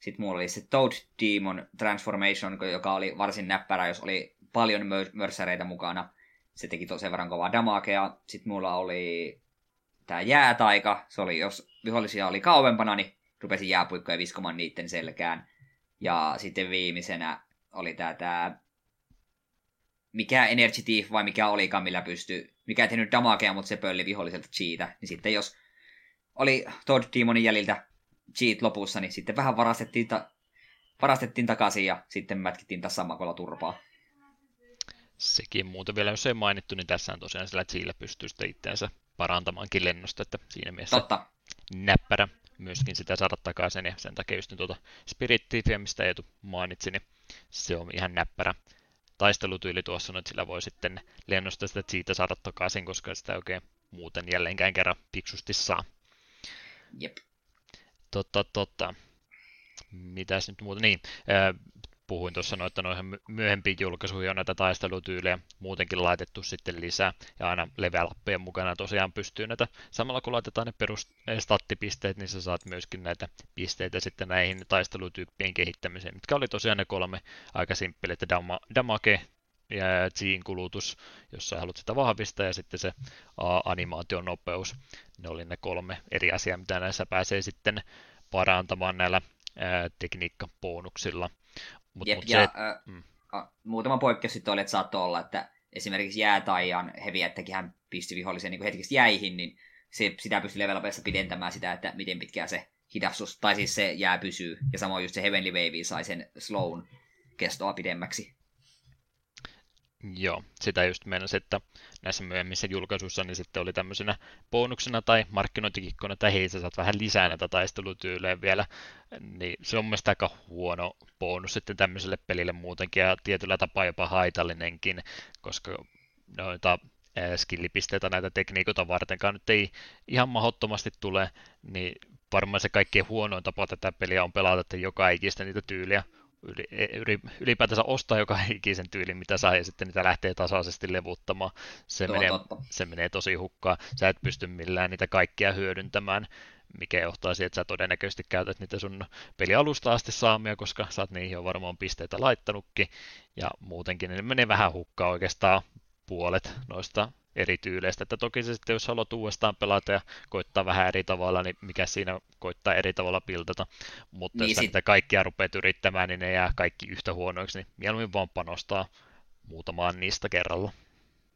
sitten mulla oli se Toad Demon Transformation, joka oli varsin näppärä, jos oli paljon mör- mörsäreitä mukana. Se teki sen verran kovaa damakea. Sitten mulla oli tämä jäätaika. Se oli, jos vihollisia oli kauempana, niin rupesin jääpuikkoja viskomaan niiden selkään. Ja sitten viimeisenä oli tämä, tämä mikä Energy Thief vai mikä olikaan, millä pystyy, mikä ei tehnyt damakea, mutta se pölli viholliselta cheata. Niin sitten jos oli Toad Demonin jäljiltä cheat lopussa, niin sitten vähän varastettiin, ta- varastettiin takaisin ja sitten mätkittiin taas samakolla turpaa. Sekin muuten vielä, jos ei mainittu, niin tässä on tosiaan sillä Chile pystyy sitten itseänsä parantamaankin lennosta, että siinä mielessä Totta. näppärä myöskin sitä saada takaisin, ja sen takia just tuota Spirit mistä Eetu mainitsi, niin se on ihan näppärä taistelutyyli tuossa, että sillä voi sitten lennosta sitä siitä saada takaisin, koska sitä oikein muuten jälleenkään kerran fiksusti saa. Jep. Totta, totta. Mitäs nyt muuta? Niin, puhuin tuossa noita noihin myöhempiin julkaisuihin on näitä taistelutyylejä muutenkin laitettu sitten lisää, ja aina level mukana tosiaan pystyy näitä, samalla kun laitetaan ne perustattipisteet, niin sä saat myöskin näitä pisteitä sitten näihin taistelutyyppien kehittämiseen, mitkä oli tosiaan ne kolme aika simppeliä, että damage, ja Gene kulutus, jos sä haluat sitä vahvistaa, ja sitten se animaation nopeus. Ne oli ne kolme eri asiaa, mitä näissä pääsee sitten parantamaan näillä tekniikkabonuksilla. Mut, Jep, mut ja, se, äh, mm. muutama poikkeus sitten oli, että saattoi olla, että esimerkiksi jäätaian heviättäkin hän pisti vihollisen niin hetkeksi jäihin, niin se, sitä pystyi level pidentämään sitä, että miten pitkään se hidastus, tai siis se jää pysyy. Ja samoin just se Heavenly Wave sai sen slown kestoa pidemmäksi. Joo, sitä just mennessä, että näissä myöhemmissä julkaisuissa niin sitten oli tämmöisenä bonuksena tai markkinointikikkona, että hei, sä saat vähän lisää näitä taistelutyylejä vielä, niin se on mielestäni aika huono bonus sitten tämmöiselle pelille muutenkin ja tietyllä tapaa jopa haitallinenkin, koska noita skillipisteitä näitä tekniikoita vartenkaan nyt ei ihan mahdottomasti tule, niin varmaan se kaikkein huonoin tapa tätä peliä on pelata, että joka ikistä niitä tyyliä yli, yli, ylipäätänsä ostaa joka ikisen tyylin, mitä saa, ja sitten niitä lähtee tasaisesti levuttamaan. Se, Tuo, menee, totta. se menee tosi hukkaan. Sä et pysty millään niitä kaikkia hyödyntämään, mikä johtaa siihen, että sä todennäköisesti käytät niitä sun pelialusta asti saamia, koska sä oot niihin jo varmaan pisteitä laittanutkin, ja muutenkin ne menee vähän hukkaan oikeastaan puolet noista eri tyyleistä. Että toki se sitten, jos haluat uudestaan pelata ja koittaa vähän eri tavalla, niin mikä siinä koittaa eri tavalla piltata. Mutta niin jos sit... niitä kaikkia rupeat yrittämään, niin ne jää kaikki yhtä huonoiksi, niin mieluummin vaan panostaa muutamaan niistä kerralla.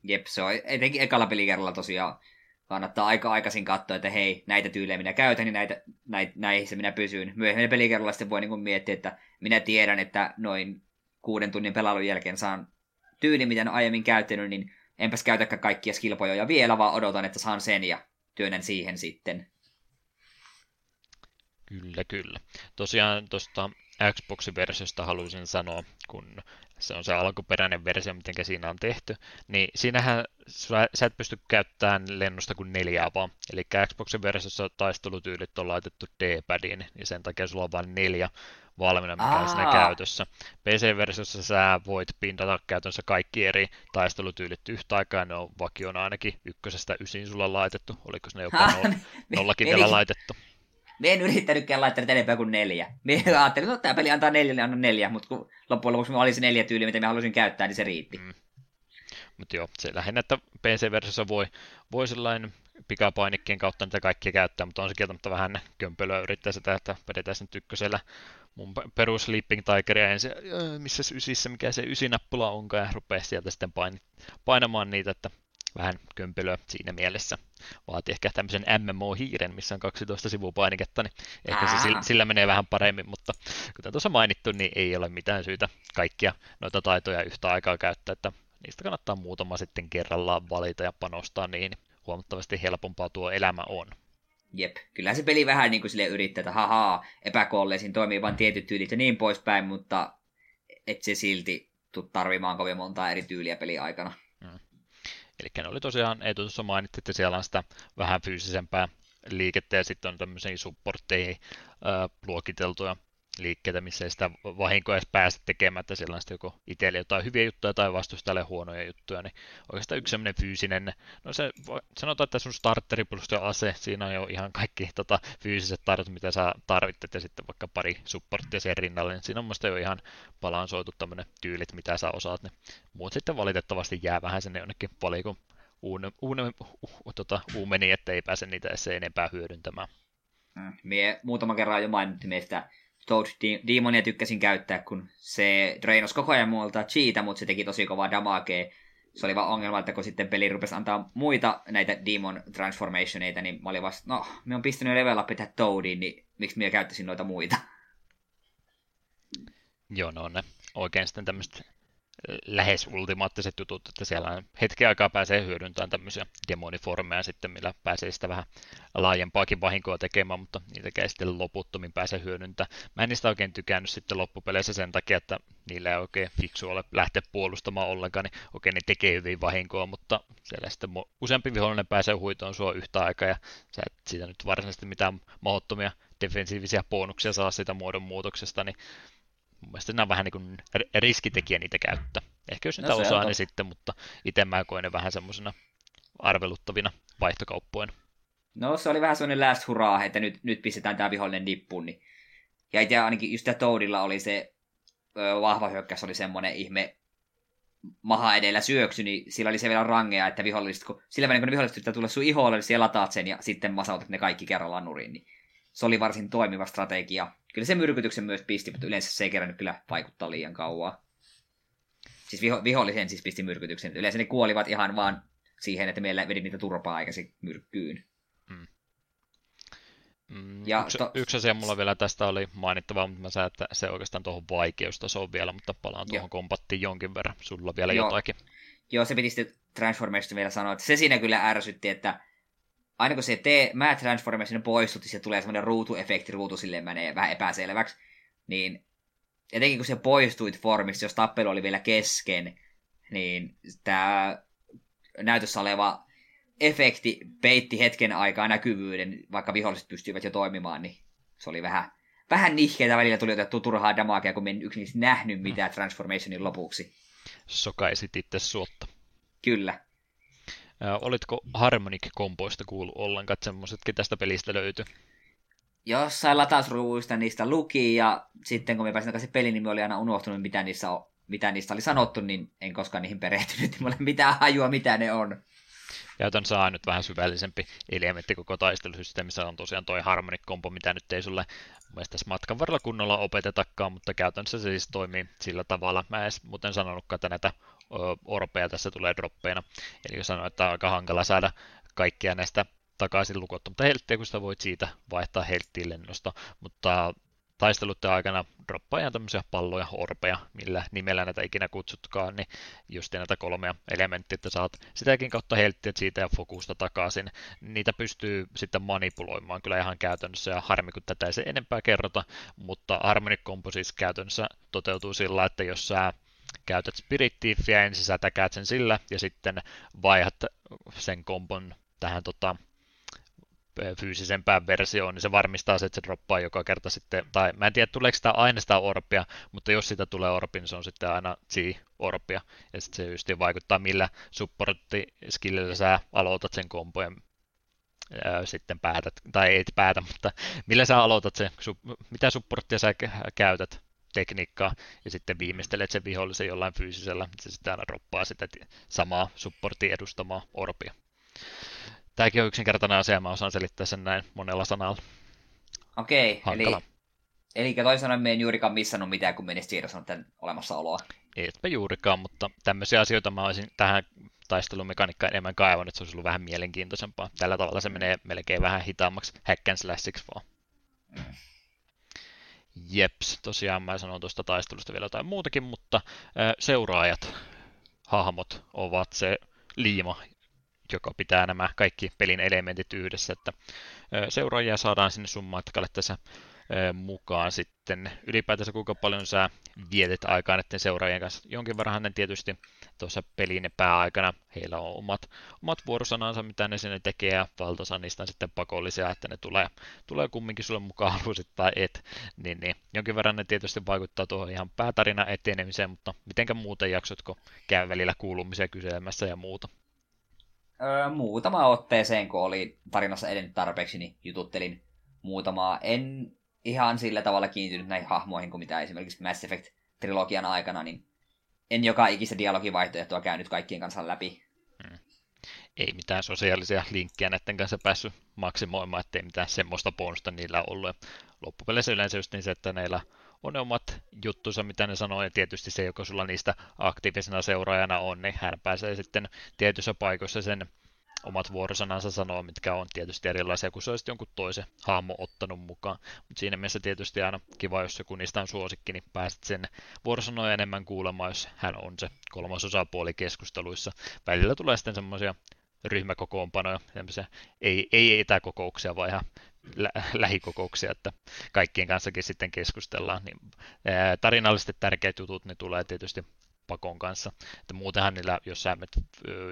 Jep, se on etenkin ekalla pelikerralla tosiaan kannattaa aika aikaisin katsoa, että hei, näitä tyylejä minä käytän, niin näitä, näitä, näissä minä pysyn. Myöhemmin pelikerralla sitten voi niin miettiä, että minä tiedän, että noin kuuden tunnin pelailun jälkeen saan tyyli, mitä en aiemmin käyttänyt, niin enpäs käytäkään kaikkia skillpojoja vielä, vaan odotan, että saan sen ja työnnän siihen sitten. Kyllä, kyllä. Tosiaan tuosta Xboxin versiosta halusin sanoa, kun se on se alkuperäinen versio, miten siinä on tehty, niin siinähän sä, sä et pysty käyttämään lennosta kuin neljää vaan. Eli Xboxin versiossa taistelutyylit on laitettu D-padiin, ja sen takia sulla on vain neljä valmiina, mikä on siinä käytössä. PC-versiossa sä voit pintata käytännössä kaikki eri taistelutyylit yhtä aikaa, ne on vakiona ainakin ykkösestä ysiin sulla laitettu, oliko ne jopa nollakin vielä laitettu? Me en yrittänytkään laittaa enempää kuin neljä. Me ajattelin, että no, tämä peli antaa neljä, niin annan neljä, mutta kun loppujen lopuksi me oli se neljä tyyliä, mitä me halusin käyttää, niin se riitti. Mm. Mutta joo, se lähinnä, että PC-versiossa voi, voi sellainen pikapainikkien kautta niitä kaikkia käyttää, mutta on se kieltämättä vähän kömpelöä yrittää sitä, että vedetään sen ykkösellä mun perus Sleeping Tigeria ensin, missä ysissä, mikä se ysinappula onkaan, ja rupeaa sieltä sitten pain, painamaan niitä, että vähän kömpelöä siinä mielessä. Vaatii ehkä tämmöisen MMO-hiiren, missä on 12 sivupainiketta, niin ehkä se sillä, sillä menee vähän paremmin, mutta kuten tuossa mainittu, niin ei ole mitään syytä kaikkia noita taitoja yhtä aikaa käyttää, että niistä kannattaa muutama sitten kerrallaan valita ja panostaa niin huomattavasti helpompaa tuo elämä on. Jep, kyllä se peli vähän niin kuin sille yrittää, että hahaa, epäkolleisin toimii vain tietyt tyylit ja niin poispäin, mutta et se silti tuu tarvimaan kovin montaa eri tyyliä peli aikana. Mm. Eli ne oli tosiaan, ei tuossa mainittu, että siellä on sitä vähän fyysisempää liikettä ja sitten on tämmöisiä supportteihin äh, luokiteltuja liikkeitä, missä ei sitä vahinkoa edes pääse tekemään, että siellä on sitten joko itselle jotain hyviä juttuja tai vastustajalle huonoja juttuja, niin oikeastaan yksi sellainen fyysinen, no se sanotaan, että sun starteri plus se ase, siinä on jo ihan kaikki tota, fyysiset taidot, mitä sä tarvitset, ja sitten vaikka pari supporttia sen rinnalle, niin siinä on musta jo ihan balansoitu tämmöinen tyylit, mitä sä osaat, niin muut sitten valitettavasti jää vähän sinne jonnekin valikon uune, uune, uh, tota, uumeni, että ei pääse niitä edes enempää hyödyntämään. Mie muutama kerran jo mainittiin meistä Toad Demonia tykkäsin käyttää, kun se drainos koko ajan muolta cheata, mutta se teki tosi kovaa damagea. Se oli vaan ongelma, että kun sitten peli rupesi antaa muita näitä Demon Transformationeita, niin mä olin vasta, no, me on pistänyt level up Toadiin, niin miksi minä käyttäisin noita muita? Joo, no ne oikein sitten tämmöistä lähes ultimaattiset jutut, että siellä hetken aikaa pääsee hyödyntämään tämmöisiä demoniformeja sitten, millä pääsee sitä vähän laajempaakin vahinkoa tekemään, mutta niitäkään sitten loputtomin pääse hyödyntämään. Mä en niistä oikein tykännyt sitten loppupeleissä sen takia, että niillä ei oikein fiksu ole lähteä puolustamaan ollenkaan, niin okei ne tekee hyvin vahinkoa, mutta siellä sitten useampi vihollinen pääsee huitoon sua yhtä aikaa ja sä et siitä nyt varsinaisesti mitään mahdottomia defensiivisiä bonuksia saa sitä muodonmuutoksesta, niin mun mielestä nämä on vähän niin kuin riskitekijä niitä käyttää. Ehkä jos niitä no, osaa, niin sitten, mutta itse mä koen ne vähän semmoisena arveluttavina vaihtokauppoina. No se oli vähän semmoinen last hurraa, että nyt, nyt pistetään tämä vihollinen nippuun. Niin. Ja itse ainakin just Toadilla oli se ö, vahva hyökkäys, oli semmoinen ihme maha edellä syöksy, niin sillä oli se vielä rangea, että viholliset, kun, sillä välin kun ne viholliset yrittää tulla sun iholle, niin siellä lataat sen ja sitten masautat ne kaikki kerrallaan nurin. Niin se oli varsin toimiva strategia. Kyllä se myrkytyksen myös pisti, mutta yleensä se ei kerännyt kyllä vaikuttaa liian kauan. Siis viho, vihollisen siis pisti myrkytyksen. Yleensä ne kuolivat ihan vaan siihen, että meillä vedi niitä turpaa aikaisin myrkkyyn. Mm. Mm, ja yksi, to... yksi asia mulla vielä tästä oli mainittava, mutta mä sä, että se oikeastaan tuohon vaikeustasoon vielä, mutta palaan tuohon kompattiin jonkin verran. Sulla vielä Joo. jotakin. Joo, se piti sitten Transformersista vielä sanoa, että se siinä kyllä ärsytti, että aina kun se tee Mad Transformation poistut, niin se tulee semmoinen ruutuefekti, ruutu silleen menee vähän epäselväksi. Niin etenkin kun se poistuit formista, jos tappelu oli vielä kesken, niin tämä näytössä oleva efekti peitti hetken aikaa näkyvyyden, vaikka viholliset pystyivät jo toimimaan, niin se oli vähän, vähän nihkeitä välillä tuli otettu turhaa damagea, kun en yksin nähnyt mitään Transformationin lopuksi. Sokaisit itse suotta. Kyllä. Olitko Harmonic-kompoista kuullut ollenkaan, että semmoisetkin tästä pelistä löytyi? Jossain latausruvuista niistä luki, ja sitten kun me pääsin takaisin pelin, niin me oli aina unohtunut, mitä niissä, mitä niistä oli sanottu, niin en koskaan niihin perehtynyt, niin mulla ei mitään hajua, mitä ne on. Saa nyt vähän syvällisempi elementti koko taistelusysteemissä on tosiaan toi Harmonic-kompo, mitä nyt ei sulle tässä matkan varrella kunnolla opetetakaan, mutta käytännössä se siis toimii sillä tavalla. Mä en edes muuten sanonutkaan, että näitä orpeja tässä tulee droppeina. Eli sanoin, että on aika hankala saada kaikkia näistä takaisin lukotta, mutta helttiä, kun sitä voit siitä vaihtaa helttiin lennosta, mutta taistelutten aikana droppaa ihan tämmöisiä palloja, orpeja, millä nimellä näitä ikinä kutsutkaan, niin just näitä kolmea elementtiä, että saat sitäkin kautta helttiä siitä ja fokusta takaisin. Niitä pystyy sitten manipuloimaan kyllä ihan käytännössä, ja harmi kun tätä ei se enempää kerrota, mutta Harmonic Combo siis käytännössä toteutuu sillä, että jos sä käytät Spirit Thiefiä, ensin sä sen sillä, ja sitten vaihdat sen kompon tähän tota, fyysisempään versioon, niin se varmistaa se, että se droppaa joka kerta sitten, tai mä en tiedä tuleeko sitä aina sitä orpia, mutta jos sitä tulee orpi, niin se on sitten aina G-orpia, ja sitten se just vaikuttaa, millä supportti-skillillä sä aloitat sen kompojen sitten päätät, tai ei päätä, mutta millä sä aloitat sen, mitä supporttia sä käytät tekniikkaa, ja sitten viimeistelet sen vihollisen jollain fyysisellä, se sitten aina droppaa sitä samaa supportin edustamaa orpia. Tämäkin on yksinkertainen asia, mä osaan selittää sen näin monella sanalla. Okei, okay, eli, eli toisin sanoen me en juurikaan missannut mitään, kun menisit siirrossa tämän olemassaoloa. Eipä juurikaan, mutta tämmöisiä asioita mä olisin tähän taistelumekaniikkaan enemmän kaivannut, että se olisi ollut vähän mielenkiintoisempaa. Tällä tavalla se menee melkein vähän hitaammaksi hack and slashiksi vaan. Mm. Jeps, tosiaan mä sanon tuosta taistelusta vielä jotain muutakin, mutta seuraajat, hahmot ovat se liima, joka pitää nämä kaikki pelin elementit yhdessä, että seuraajia saadaan sinne summatkalle tässä mukaan sitten. Ylipäätänsä kuinka paljon sä vietet aikaa näiden seuraajien kanssa. Jonkin verran tietysti tuossa pelin pääaikana, heillä on omat, omat vuorosanansa, mitä ne sinne tekee, ja valtaosa niistä on sitten pakollisia, että ne tulee, tulee kumminkin sulle mukaan halusit tai et. Niin, niin. Jonkin verran ne tietysti vaikuttaa tuohon ihan päätarina etenemiseen, mutta mitenkä muuten jaksotko käy välillä kuulumisia kyselemässä ja muuta? Öö, muutama otteeseen, kun oli tarinassa edennyt tarpeeksi, niin jututtelin muutamaa. En ihan sillä tavalla kiintynyt näihin hahmoihin kuin mitä esimerkiksi Mass Effect-trilogian aikana, niin en joka ikistä dialogivaihtoehtoa käynyt kaikkien kanssa läpi. Hmm. Ei mitään sosiaalisia linkkejä näiden kanssa päässyt maksimoimaan, ettei mitään semmoista bonusta niillä ollut. Loppupeleissä yleensä just niin se, että neillä on omat juttunsa, mitä ne sanoo, ja tietysti se, joka sulla niistä aktiivisena seuraajana on, niin hän pääsee sitten tietyissä paikoissa sen omat vuorosanansa sanoo, mitkä on tietysti erilaisia kuin se olisi jonkun toisen hahmo ottanut mukaan. Mutta siinä mielessä tietysti aina kiva, jos joku niistä on suosikki, niin pääset sen vuorosanoja enemmän kuulemaan, jos hän on se kolmas osapuoli keskusteluissa. Välillä tulee sitten semmoisia ryhmäkokoonpanoja, ei, ei etäkokouksia, vaan ihan lä- lähikokouksia, että kaikkien kanssakin sitten keskustellaan. Niin, ää, tarinallisesti tärkeät jutut, ne tulee tietysti pakon kanssa. Että muutenhan niillä, jos sä menet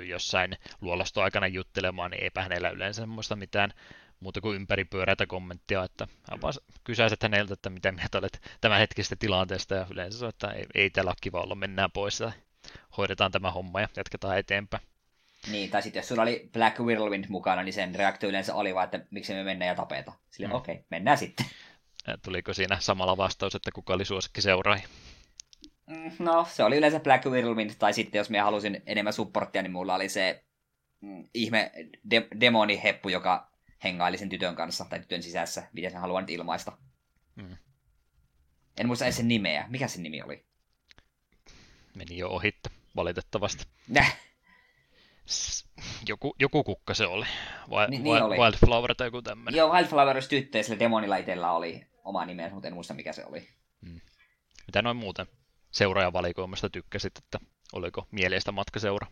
jossain luolastoaikana juttelemaan, niin eipä hänellä yleensä semmoista mitään muuta kuin ympäripyöräitä kommenttia, että vaan kysäiset häneltä, että mitä mieltä olet tämän hetkisestä tilanteesta, ja yleensä se, että ei, ei täällä ole kiva olla, mennään pois, ja hoidetaan tämä homma ja jatketaan eteenpäin. Niin, tai sitten jos sulla oli Black Whirlwind mukana, niin sen reaktio yleensä oli vaan, että miksi me mennään ja tapeta. Sillä mm. okei, okay, mennään sitten. Tuliko siinä samalla vastaus, että kuka oli suosikki seuraaja? Mm, no, se oli yleensä Black Whirlwind, tai sitten jos minä halusin enemmän supporttia, niin mulla oli se mm, ihme de- demoniheppu, joka hengaili sen tytön kanssa, tai tytön sisässä, miten sen haluan nyt ilmaista. Mm. En muista edes sen nimeä. Mikä sen nimi oli? Meni jo ohitte, valitettavasti. Näh joku, joku kukka se oli. Wild, niin, niin oli. Wildflower tai joku tämmöinen. Joo, Wildflower olisi tyttö ja sillä demonilla itsellä oli oma nimensä, mutta en muista mikä se oli. Hmm. Mitä noin muuten seuraajavalikoimasta tykkäsit, että oliko mieleistä matkaseura?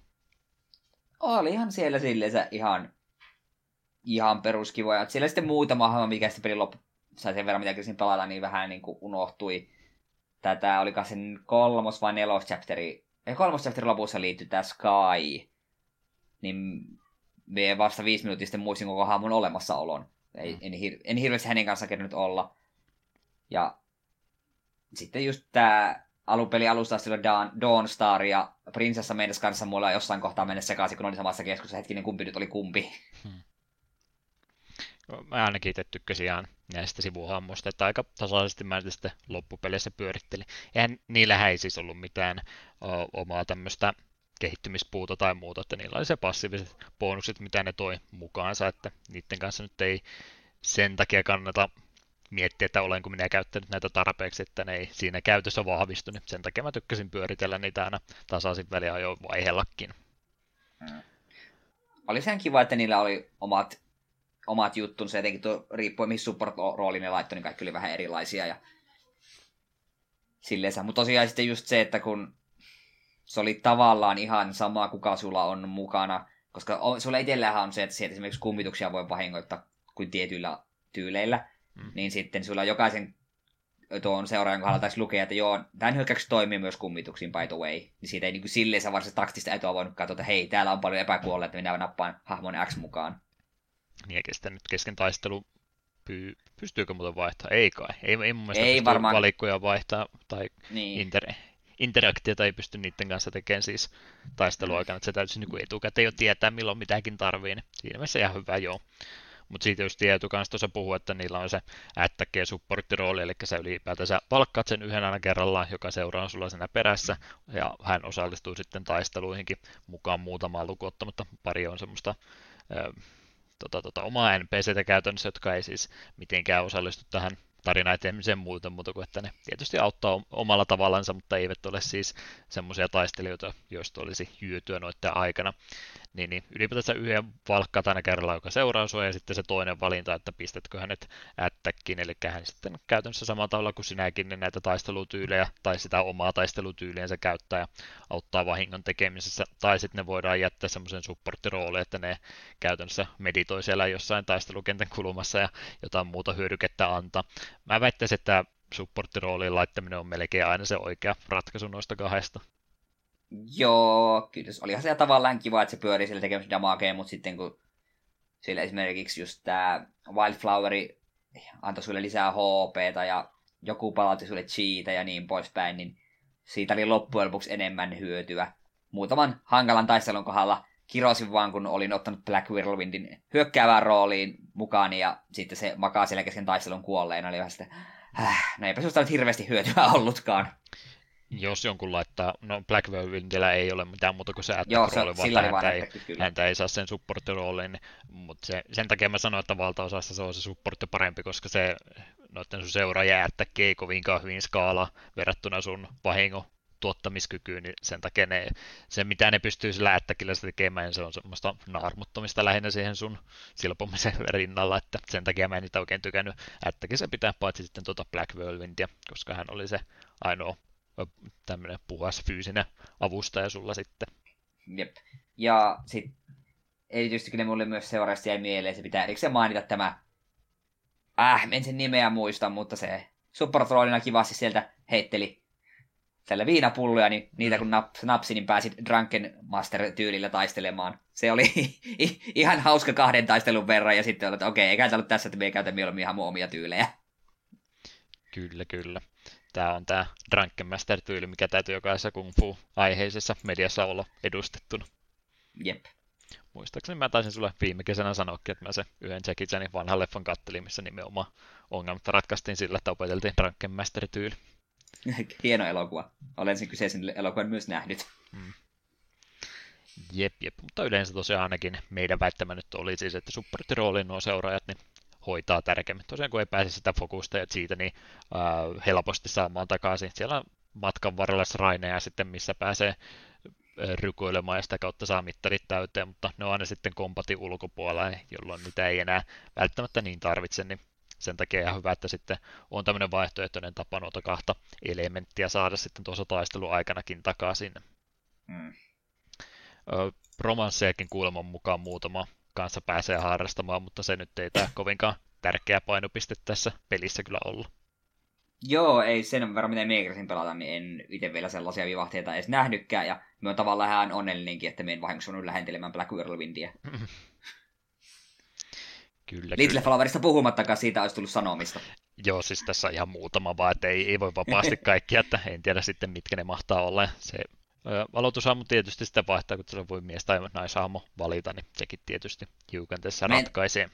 Olihan siellä silleen ihan, ihan peruskivoja. Siellä sitten muutama hahmo, mikä sitten pelin loppu sai sen verran, mitä siinä pelata, niin vähän niin kuin unohtui. Tätä, oliko sen kolmos vai nelos chapteri, kolmos chapteri lopussa liittyy tämä Sky, niin me vasta viisi minuuttia sitten muistin koko hahmon olemassaolon. Ei, mm. en, hir- en hirveästi hänen kanssa kerännyt olla. Ja sitten just tämä alupeli alusta asti Dawn, Dawn Star ja Prinsessa Mendes kanssa mulla jossain kohtaa mennä sekaisin, kun oli samassa keskustelussa hetkinen, kumpi nyt oli kumpi. Hmm. Mä ainakin itse tykkäsin ihan näistä sivuhammoista, että aika tasaisesti mä sitten loppupeleissä pyörittelin. Eihän niillä ei siis ollut mitään o, omaa tämmöistä kehittymispuuta tai muuta, että niillä oli se passiiviset bonukset, mitä ne toi mukaansa, että niiden kanssa nyt ei sen takia kannata miettiä, että olenko minä käyttänyt näitä tarpeeksi, että ne ei siinä käytössä vahvistu, niin sen takia mä tykkäsin pyöritellä niitä aina tasaisin väliajoin vaiheellakin. Hmm. Oli sen kiva, että niillä oli omat, omat juttunsa, jotenkin tuo, riippuen mihin support-rooliin ne laittoi, niin kaikki oli vähän erilaisia, ja Silleensä. Mutta tosiaan sitten just se, että kun se oli tavallaan ihan sama, kuka sulla on mukana, koska sulla itsellähän on se, että sieltä esimerkiksi kummituksia voi vahingoittaa kuin tietyillä tyyleillä, mm. niin sitten sulla jokaisen tuon seuraajan kohdalla taisi lukea, että joo, tämän hyökkäys toimii myös kummituksiin by the way. Niin siitä ei niin kuin silleen se varsinaisesti taktista etua voinut katsoa, että hei, täällä on paljon epäkuolleita, että minä nappaan hahmon X mukaan. Niin eikä sitten nyt kesken taistelu py... pystyykö muuten vaihtaa? Ei kai. Ei, ei mun mielestä ei varmaan. valikkoja vaihtaa tai niin. inter... interaktiota ei pysty niiden kanssa tekemään siis taisteluaikana, että se täytyy niin etukäteen jo tietää, milloin mitäkin tarvii, niin siinä mielessä ihan hyvä joo. Mutta siitä just tieto kanssa tuossa puhuu, että niillä on se ja supporttirooli, eli sä ylipäätänsä palkkaat sen yhden aina kerrallaan, joka seuraa sulla siinä perässä, ja hän osallistuu sitten taisteluihinkin mukaan muutamaan lukuottamatta. Pari on semmoista tota, tota, omaa NPCtä käytännössä, jotka ei siis mitenkään osallistu tähän tarina etenemiseen muuten, mutta kuin että ne tietysti auttaa omalla tavallansa, mutta eivät ole siis semmoisia taistelijoita, joista olisi hyötyä noiden aikana niin, niin ylipäätänsä yhden valkkaat aina kerralla, joka seuraa sua, ja sitten se toinen valinta, että pistätkö hänet ättäkkiin, eli hän sitten käytännössä samalla tavalla kuin sinäkin niin näitä taistelutyylejä, tai sitä omaa taistelutyyliä se käyttää ja auttaa vahingon tekemisessä, tai sitten ne voidaan jättää semmoisen supporttirooliin, että ne käytännössä meditoi siellä jossain taistelukentän kulmassa ja jotain muuta hyödykettä antaa. Mä väittäisin, että supporttirooliin laittaminen on melkein aina se oikea ratkaisu noista kahdesta. Joo, kyllä olihan se tavallaan kiva, että se pyörii sillä tekemässä damakea, mutta sitten kun sillä esimerkiksi just tämä Wildfloweri antoi sulle lisää HPta ja joku palautti sulle cheata ja niin poispäin, niin siitä oli loppujen lopuksi enemmän hyötyä. Muutaman hankalan taistelun kohdalla kirosin vaan, kun olin ottanut Black Whirlwindin hyökkäävään rooliin mukaan ja sitten se makaa siellä kesken taistelun kuolleena. Oli vähän sitä, äh, no eipä susta nyt hirveästi hyötyä ollutkaan jos jonkun laittaa, no Black Whirlwindillä ei ole mitään muuta kuin se attack-rooli, vaan häntä, ei, häntä ei saa sen supportti-rooliin, mutta se, sen takia mä sanoin, että valtaosassa se on se supportti parempi, koska se noiden sun seuraajia attack ei kovinkaan hyvin skaala verrattuna sun vahingo tuottamiskykyyn, niin sen takia ne, se, mitä ne pystyy sillä ättäkillä tekemään, niin se on semmoista naarmuttamista lähinnä siihen sun silpomisen rinnalla, että sen takia mä en niitä oikein tykännyt ättäkissä pitää paitsi sitten tuota Black Whirlwindia, koska hän oli se ainoa tämmöinen puhas fyysinen avustaja sulla sitten. Jep. Ja sitten erityisesti kyllä mulle myös seuraavasti jäi mieleen, se pitää erikseen mainita tämä, äh, en sen nimeä muista, mutta se Supertrollina kivasti sieltä heitteli tällä viinapulloja, niin niitä kun naps, napsi, niin pääsi Drunken Master-tyylillä taistelemaan. Se oli ihan hauska kahden taistelun verran, ja sitten oli, että okei, eikä ollut tässä, että me ei käytä mieluummin ihan omia tyylejä. Kyllä, kyllä. Tämä on tämä Drunken Master-tyyli, mikä täytyy jokaisessa kung fu-aiheisessa mediassa olla edustettuna. Jep. Muistaakseni mä taisin sulle viime kesänä sanoakin, että mä se yhden Jackie Chanin vanhan leffan kattelin, missä nimenomaan ongelmat ratkaistiin sillä, että opeteltiin Drunken Master-tyyli. Hieno elokuva. Olen sen kyseisen elokuvan myös nähnyt. Hmm. Jep, jep. Mutta yleensä tosiaan ainakin meidän väittämä nyt oli siis, että supporttirooliin nuo seuraajat, niin hoitaa tärkeämmin. Tosiaan kun ei pääse sitä fokusta ja siitä, niin äh, helposti saamaan takaisin. Siellä on matkan varrella sraineja sitten, missä pääsee rykoilemaan ja sitä kautta saa mittarit täyteen, mutta ne on aina sitten kompatin ulkopuolella, jolloin niitä ei enää välttämättä niin tarvitse, niin sen takia ihan hyvä, että sitten on tämmöinen vaihtoehtoinen tapa noita kahta elementtiä saada sitten tuossa taisteluaikanakin takaisin. Mm. Romanssejakin kuuleman mukaan muutama kanssa pääsee harrastamaan, mutta se nyt ei tämä kovinkaan tärkeä painopiste tässä pelissä kyllä ollut. Joo, ei sen verran mitä meikäläsin pelata, niin en itse vielä sellaisia vivahteita edes nähnytkään, ja me on tavallaan ihan onnellinenkin, että me en vahingossa voinut lähentelemään Black Whirlwindia. kyllä, Little kyllä. Flowerista puhumattakaan siitä olisi tullut sanomista. Joo, siis tässä on ihan muutama vaan, että ei, ei voi vapaasti kaikkia, että en tiedä sitten mitkä ne mahtaa olla. Se Aloitushahmo tietysti sitä vaihtaa, kun se voi mies- tai naishahmo valita, niin sekin tietysti hiukan tässä Men... ratkaisee.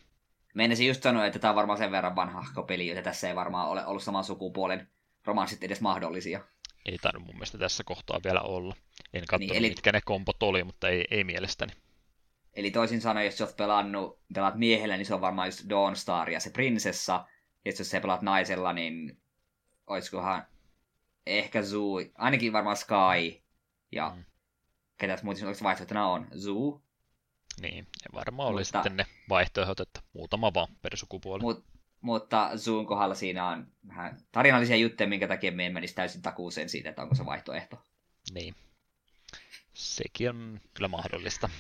Meinasin just sanoa, että tämä on varmaan sen verran vanha peli, että tässä ei varmaan ole ollut saman sukupuolen romanssit edes mahdollisia. Ei tainnut mun mielestä tässä kohtaa vielä olla. En katsonut, niin, eli... mitkä ne kompot oli, mutta ei, ei mielestäni. Eli toisin sanoen, jos olet pelannut, pelaat miehellä, niin se on varmaan just Dawnstar ja se prinsessa. Ja jos sä pelaat naisella, niin olisikohan ehkä Zoo, ainakin varmaan Sky ja mm. ketäs muuten vaihtoehtona on? Zoo. Niin, ja varmaan oli Mutta, sitten ne vaihtoehdot, että muutama vaan per sukupuoli. Mut, mutta Zoon kohdalla siinä on vähän tarinallisia juttuja, minkä takia me en menisi täysin takuuseen siitä, että onko se vaihtoehto. Niin. Sekin on kyllä mahdollista.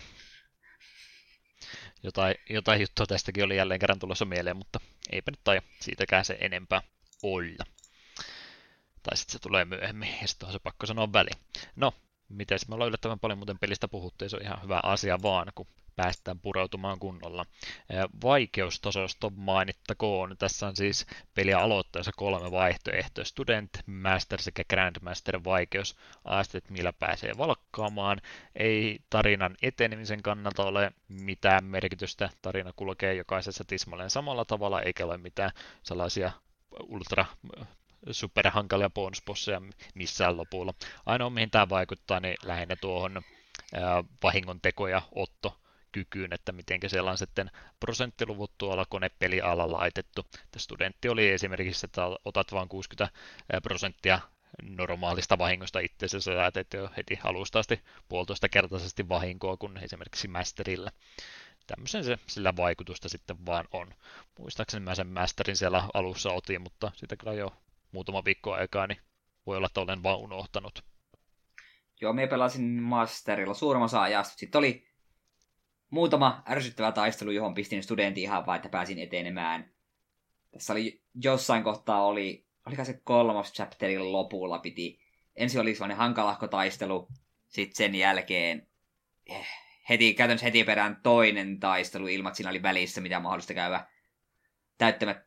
Jotain, jotain juttua tästäkin oli jälleen kerran tulossa mieleen, mutta eipä nyt tai siitäkään se enempää olla. Tai sitten se tulee myöhemmin, ja sitten on se pakko sanoa väli. No, miten me ollaan yllättävän paljon muuten pelistä puhuttu, ja se on ihan hyvä asia vaan, kun päästään pureutumaan kunnolla. Vaikeustasosta mainittakoon. Tässä on siis peliä aloittaessa kolme vaihtoehtoa. Student, Master sekä Grandmaster vaikeus. Aasteet, millä pääsee valkkaamaan. Ei tarinan etenemisen kannalta ole mitään merkitystä. Tarina kulkee jokaisessa tismalleen samalla tavalla, eikä ole mitään sellaisia ultra superhankalia bonusbosseja missään lopulla. Ainoa mihin tämä vaikuttaa, niin lähinnä tuohon vahingon teko ja otto kykyyn, että miten siellä on sitten prosenttiluvut tuolla konepelialalla laitettu. Tämä studentti oli esimerkiksi, että otat vain 60 prosenttia normaalista vahingosta itse sä teet jo heti alusta asti puolitoista kertaisesti vahinkoa kuin esimerkiksi Masterilla. Tämmöisen se sillä vaikutusta sitten vaan on. Muistaakseni mä sen Masterin siellä alussa otin, mutta sitä kyllä jo muutama viikko aikaa, niin voi olla, että olen vaan unohtanut. Joo, me pelasin Masterilla suurimman osa ajasta. Sitten oli muutama ärsyttävä taistelu, johon pistin studentin ihan vaan, että pääsin etenemään. Tässä oli jossain kohtaa oli, oliko se kolmas chapterin lopulla piti. Ensin oli sellainen hankalahko taistelu, sitten sen jälkeen eh, heti, käytännössä heti perään toinen taistelu ilman, että siinä oli välissä mitä mahdollista käydä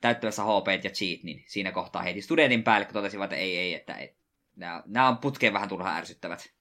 täyttämässä HP ja cheat, niin siinä kohtaa heti studentin päälle, kun totesivat, että ei, ei, että et, nämä, nämä on putkeen vähän turhaan ärsyttävät.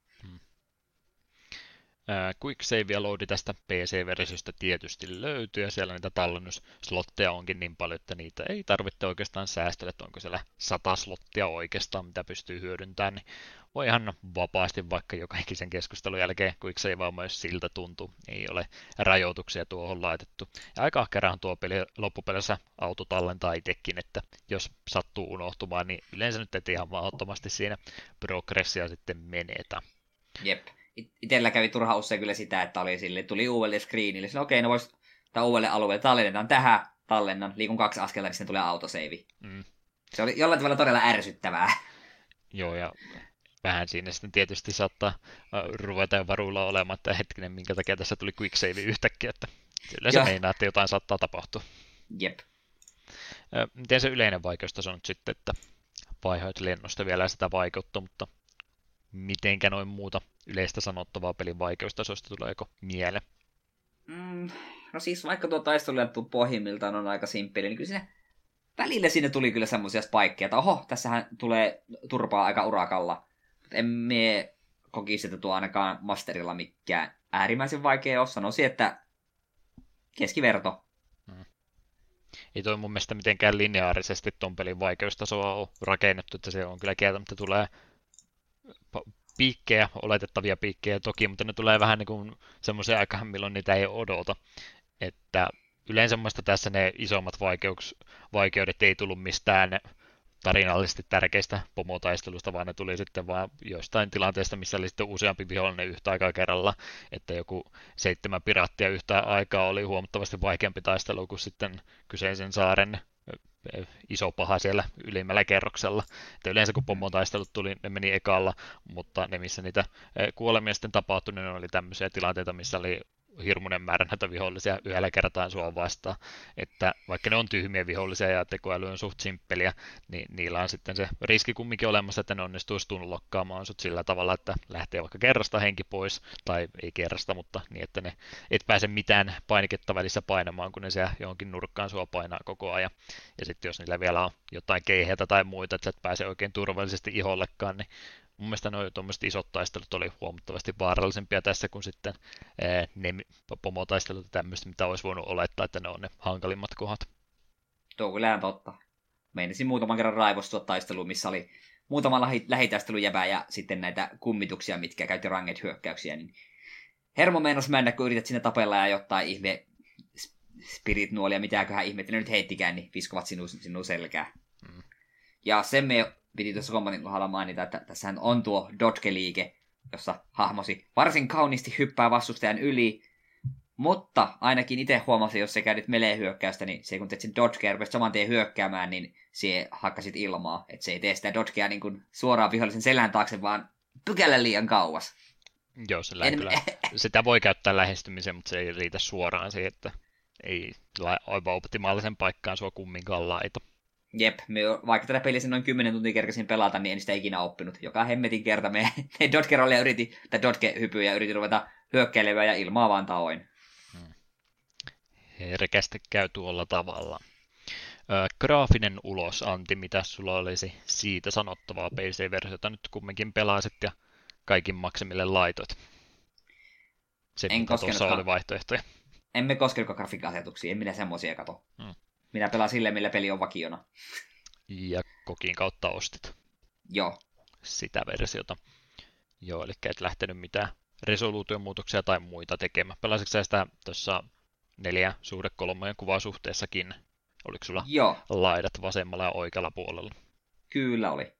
Quick Save ja loadi tästä PC-versiosta tietysti löytyy, ja siellä niitä tallennusslotteja onkin niin paljon, että niitä ei tarvitse oikeastaan säästellä, että onko siellä sata slottia oikeastaan, mitä pystyy hyödyntämään, niin voi ihan vapaasti vaikka joka ikisen keskustelun jälkeen, Quick Save on myös siltä tuntuu, ei ole rajoituksia tuohon laitettu. Ja aika ahkeraan tuo peli loppupelissä auto tallentaa itsekin, että jos sattuu unohtumaan, niin yleensä nyt et ihan mahdottomasti siinä progressia sitten menetä. Jep itellä kävi turha usein kyllä sitä, että oli sille, tuli uudelle screenille, okei, okay, no vois, tai uudelle alueelle tallennetaan tähän, tallennan, liikun kaksi askelta, niin sitten tulee autoseivi. Mm. Se oli jollain tavalla todella ärsyttävää. Joo, ja vähän siinä sitten tietysti saattaa ruveta jo varuilla olemaan, että hetkinen, minkä takia tässä tuli quick save yhtäkkiä, että yleensä meinaa, että jotain saattaa tapahtua. Jep. Miten se yleinen vaikeustaso on nyt sitten, että vaihoit lennosta vielä sitä vaikeutta, mutta mitenkä noin muuta yleistä sanottavaa pelin vaikeustasosta tuleeko miele? Mm, no siis vaikka tuo taistelu pohjimmiltaan on aika simppeli, niin kyllä siinä välillä sinne tuli kyllä semmoisia spaikkeja, että oho, tässähän tulee turpaa aika urakalla. En mie kokisi, että tuo ainakaan masterilla mikään äärimmäisen vaikea ole. Sanoisin, että keskiverto. Hmm. Ei toi mun mielestä mitenkään lineaarisesti ton pelin vaikeustasoa ole rakennettu, että se on kyllä kieltämättä tulee piikkejä, oletettavia piikkejä toki, mutta ne tulee vähän niin kuin semmoisia aikaan, milloin niitä ei odota. Että yleensä muista tässä ne isommat vaikeuks, vaikeudet ei tullut mistään tarinallisesti tärkeistä pomotaistelusta, vaan ne tuli sitten vaan joistain tilanteista, missä oli sitten useampi vihollinen yhtä aikaa kerralla, että joku seitsemän piraattia yhtä aikaa oli huomattavasti vaikeampi taistelu kuin sitten kyseisen saaren iso paha siellä ylimmällä kerroksella. Että yleensä kun pommotaistelut tuli, ne meni ekalla, mutta ne missä niitä kuolemia sitten tapahtui, niin ne oli tämmöisiä tilanteita, missä oli hirmuinen määrä näitä vihollisia yhdellä kertaa sua vastaan. Että vaikka ne on tyhmiä vihollisia ja tekoäly on suht simppeliä, niin niillä on sitten se riski kumminkin olemassa, että ne onnistuisi tunlokkaamaan sut sillä tavalla, että lähtee vaikka kerrasta henki pois, tai ei kerrasta, mutta niin, että ne et pääse mitään painiketta välissä painamaan, kun ne siellä johonkin nurkkaan sua painaa koko ajan. Ja sitten jos niillä vielä on jotain keihäitä tai muita, että sä et pääse oikein turvallisesti ihollekaan, niin mun mielestä nuo tuommoiset isot taistelut oli huomattavasti vaarallisempia tässä kuin sitten ne pomotaistelut ja tämmöistä, mitä olisi voinut olettaa, että ne on ne hankalimmat kohdat. Tuo kyllä totta. Meinasin muutaman kerran raivostua taisteluun, missä oli muutama lähi- jäbää ja sitten näitä kummituksia, mitkä käytti ranget hyökkäyksiä, niin hermo meinas mennä, kun yrität sinne tapella ja jotain ihme spirit nuolia, mitäköhän ihmettä ne nyt heittikään, niin viskovat sinun, sinun selkää. Mm. Ja sen me piti tuossa kombatin kohdalla mainita, että tässähän on tuo dodge-liike, jossa hahmosi varsin kauniisti hyppää vastustajan yli, Mutta ainakin itse huomasin, jos se käynyt melee-hyökkäystä, niin se kun teet sen dodgea ja saman tien hyökkäämään, niin se hakkasit ilmaa. Että se ei tee sitä dodgea niin kuin suoraan vihollisen selän taakse, vaan pykälä liian kauas. Joo, sillä en... kyllä. Sitä voi käyttää lähestymiseen, mutta se ei riitä suoraan siihen, että ei aivan optimaalisen paikkaan sua kumminkaan laita. Jep, me, vaikka tätä peliä noin 10 tuntia kerkesin pelata, niin en sitä ikinä oppinut. Joka hemmetin kerta me, me dodge yritin, tai dodge-hypyjä yritin ruveta hyökkäilevää ja ilmaa vaan taoin. Hmm. Herkästi käy tuolla tavalla. Ö, graafinen ulos, Antti, mitä sulla olisi siitä sanottavaa PC-versiota nyt kumminkin pelasit ja kaikin maksimille laitot? Se, en tuossa oli vaihtoehtoja. Emme koskenutkaan grafiikka-asetuksia, en minä semmoisia kato. Hmm. Minä pelaan sille, millä peli on vakiona. Ja kokin kautta ostit. Joo. Sitä versiota. Joo, eli et lähtenyt mitään resoluutiomuutoksia tai muita tekemään. Pelasitko sä sitä tuossa neljä suhde kolmojen kuvasuhteessakin? Oliko sulla Joo. laidat vasemmalla ja oikealla puolella? Kyllä oli.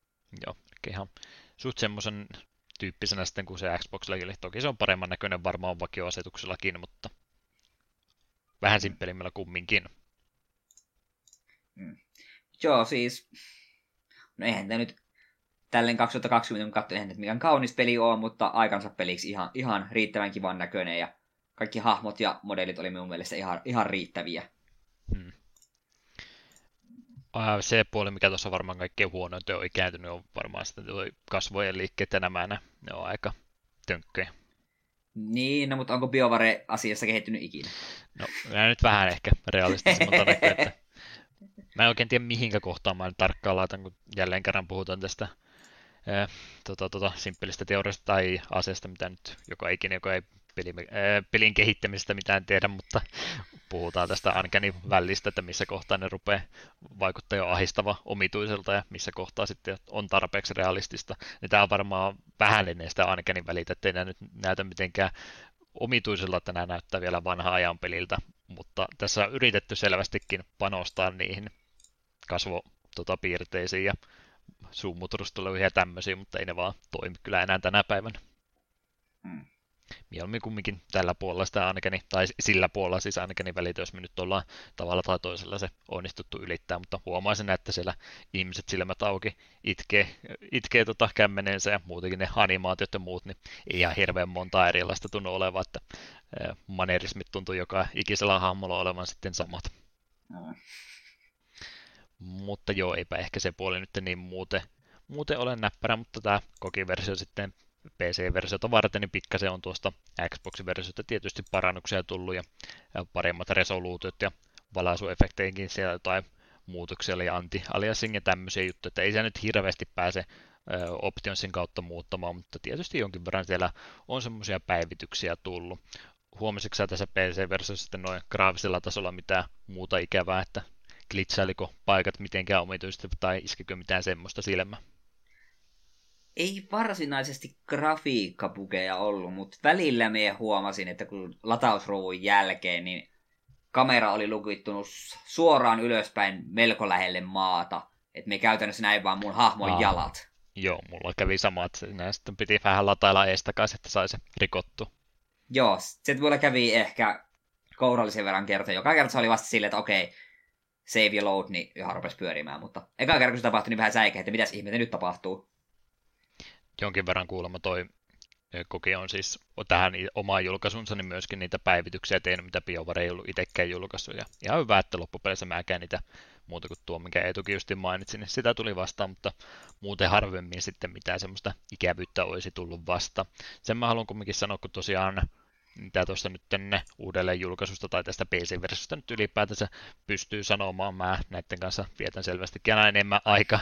Joo, ihan suht semmoisen tyyppisenä sitten kuin se Xbox eli toki se on paremman näköinen varmaan vakioasetuksellakin, mutta vähän simppelimmällä kumminkin. Mm. Joo, siis... No eihän tämä nyt tälleen 2020 kun katsoin, eihän mikään kaunis peli on, mutta aikansa peliksi ihan, ihan riittävän kivan näköinen ja kaikki hahmot ja modelit oli minun mielestä ihan, ihan riittäviä. Hmm. Se puoli, mikä tuossa varmaan kaikkein huonointa on ikääntynyt, on varmaan sitten kasvojen liikkeet ja nämä, ne on aika tönkkejä. Niin, no mutta onko BioVare asiassa kehittynyt ikinä? No, nyt vähän ehkä realistisemmalta näkyy, että Mä en oikein tiedä mihinkä kohtaan mä tarkkaan laitan, kun jälleen kerran puhutaan tästä ää, tota, tota, simppelistä teoriasta tai aseesta, mitä nyt joka ikinen, joka ei peli, ää, pelin kehittämisestä mitään tiedä, mutta puhutaan tästä ainakin välistä, että missä kohtaa ne rupeaa vaikuttaa jo ahistava omituiselta ja missä kohtaa sitten on tarpeeksi realistista. Ja tämä on varmaan vähän ennen sitä ainakin välitä, ettei nämä nyt näytä mitenkään omituisella, että nämä näyttää vielä vanha ajan peliltä, mutta tässä on yritetty selvästikin panostaa niihin kasvopiirteisiin ja suumuturusteluihin ja tämmöisiä, mutta ei ne vaan toimi kyllä enää tänä päivänä. Hmm. Mieluummin kumminkin tällä puolella sitä ainakin, tai sillä puolella siis ainakin välitä, jos me nyt ollaan tavalla tai toisella se onnistuttu ylittää, mutta huomaisin, että siellä ihmiset silmät auki itkee, itkee tota kämmeneensä ja muutenkin ne animaatiot ja muut, niin ei ihan hirveän monta erilaista tunnu olevan, että manerismit tuntuu joka ikisellä hahmolla olevan sitten samat. Hmm. Mutta joo, eipä ehkä se puoli nyt niin muuten, muuten ole näppärä, mutta tämä kokiversio sitten PC-versiota varten, niin pikkasen on tuosta Xbox-versiota tietysti parannuksia tullut ja, paremmat resoluutiot ja valaisuefekteihinkin siellä jotain muutoksia eli anti-aliasing ja tämmöisiä juttuja, että ei se nyt hirveästi pääse Optionsin kautta muuttamaan, mutta tietysti jonkin verran siellä on semmoisia päivityksiä tullut. Huomasitko tässä PC-versiossa sitten noin graafisella tasolla mitään muuta ikävää, että glitsailiko paikat mitenkään omituisesti tai iskikö mitään semmoista silmää? Ei varsinaisesti grafiikkapukeja ollut, mutta välillä me huomasin, että kun latausruuvun jälkeen, niin kamera oli lukittunut suoraan ylöspäin melko lähelle maata. Että me käytännössä näin vaan mun hahmon Aa, jalat. Joo, mulla kävi sama, että sitten piti vähän latailla eestakaisin, että sai se rikottu. Joo, se mulla kävi ehkä kourallisen verran kertaa. Joka kerta se oli vasta silleen, että okei, save ja load, niin ihan rupesi pyörimään, mutta eka kerran kun se tapahtui, niin vähän säikä, että mitäs ihmettä nyt tapahtuu. Jonkin verran kuulemma toi eh, koke on siis tähän omaan julkaisunsa, niin myöskin niitä päivityksiä tehnyt, mitä BioWare ei ollut itsekään julkaissut. Ja ihan hyvä, että loppupeleissä mäkään niitä muuta kuin tuo, mikä Eetukin just mainitsi, niin sitä tuli vastaan, mutta muuten harvemmin sitten mitään semmoista ikävyyttä olisi tullut vasta. Sen mä haluan kumminkin sanoa, kun tosiaan mitä tuosta nyt tänne uudelleen julkaisusta tai tästä PC-versiosta nyt ylipäätänsä pystyy sanomaan. Mä näiden kanssa vietän selvästikin aina enemmän aika.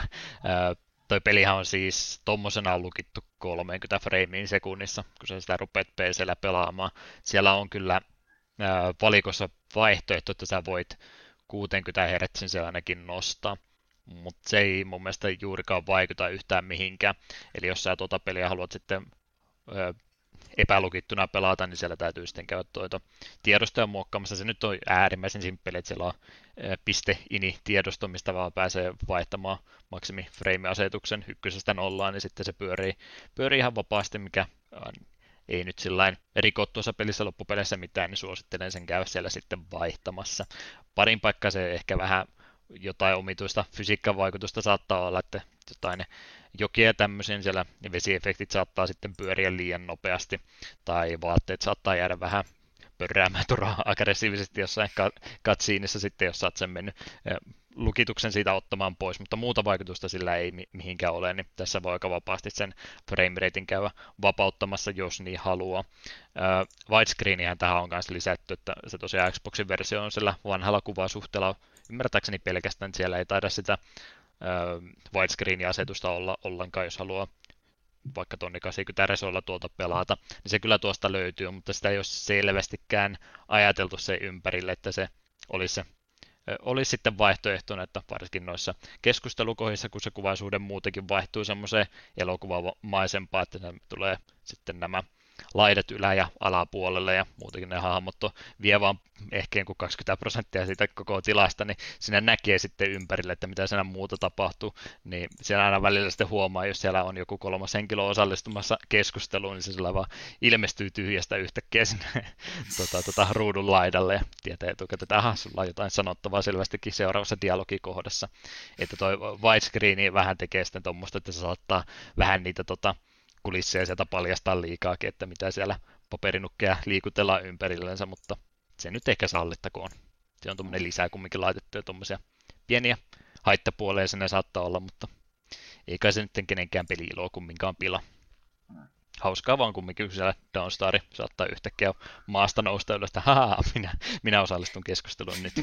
toi pelihän on siis tommosena lukittu 30 freimiin sekunnissa, kun sä sitä rupeat PCllä pelaamaan. Siellä on kyllä valikossa vaihtoehto, että sä voit 60 Hz se ainakin nostaa mutta se ei mun mielestä juurikaan vaikuta yhtään mihinkään. Eli jos sä tuota peliä haluat sitten epälukittuna pelata, niin siellä täytyy sitten käydä tuota tiedostoja muokkaamassa. Se nyt on äärimmäisen simppeli, että siellä on piste ini tiedosto, mistä vaan pääsee vaihtamaan maksimi frame-asetuksen ykkösestä nollaan, niin sitten se pyörii, pyörii ihan vapaasti, mikä ei nyt sillain rikot tuossa pelissä loppupeleissä mitään, niin suosittelen sen käydä siellä sitten vaihtamassa. Parin paikka se ehkä vähän jotain omituista fysiikkavaikutusta saattaa olla, että jotain jokia tämmöisen siellä vesiefektit saattaa sitten pyöriä liian nopeasti tai vaatteet saattaa jäädä vähän pörräämään turhaa aggressiivisesti jossain katsiinissa sitten, jos sä sen mennyt lukituksen siitä ottamaan pois, mutta muuta vaikutusta sillä ei mihinkään ole, niin tässä voi aika vapaasti sen frameratein käydä vapauttamassa, jos niin haluaa. Widescreenihän tähän on myös lisätty, että se tosiaan Xboxin versio on sillä vanhalla kuvasuhteella ymmärtääkseni pelkästään, siellä ei taida sitä widescreen-asetusta olla ollenkaan, jos haluaa vaikka tonni 80 resoilla tuolta pelata, niin se kyllä tuosta löytyy, mutta sitä ei ole selvästikään ajateltu se ympärille, että se olisi se olisi sitten vaihtoehtona, että varsinkin noissa keskustelukohdissa, kun se kuvaisuuden muutenkin vaihtuu semmoiseen elokuvamaisempaan, että tulee sitten nämä laidat ylä- ja alapuolelle ja muutenkin ne hahmot on, vie vaan ehkä 20 prosenttia siitä koko tilasta, niin sinä näkee sitten ympärille, että mitä siinä muuta tapahtuu, niin siellä aina välillä sitten huomaa, jos siellä on joku kolmas henkilö osallistumassa keskusteluun, niin se sillä vaan ilmestyy tyhjästä yhtäkkiä sinne tota, tota, ruudun laidalle ja tietää etukäteen, että aha, sulla on jotain sanottavaa selvästikin seuraavassa dialogikohdassa. Että toi widescreen vähän tekee sitten tuommoista, että se saattaa vähän niitä tota, kulisseja sieltä paljastaa liikaakin, että mitä siellä paperinukkeja liikutellaan ympärillensä, mutta se nyt ehkä sallittakoon. Se on tuommoinen lisää kumminkin laitettu ja tuommoisia pieniä haittapuoleja sinne saattaa olla, mutta ei kai se nyt kenenkään peli iloa kumminkaan pila. Hauskaa vaan kumminkin, kun siellä Downstar saattaa yhtäkkiä maasta nousta ylös, että minä, minä osallistun keskusteluun nyt.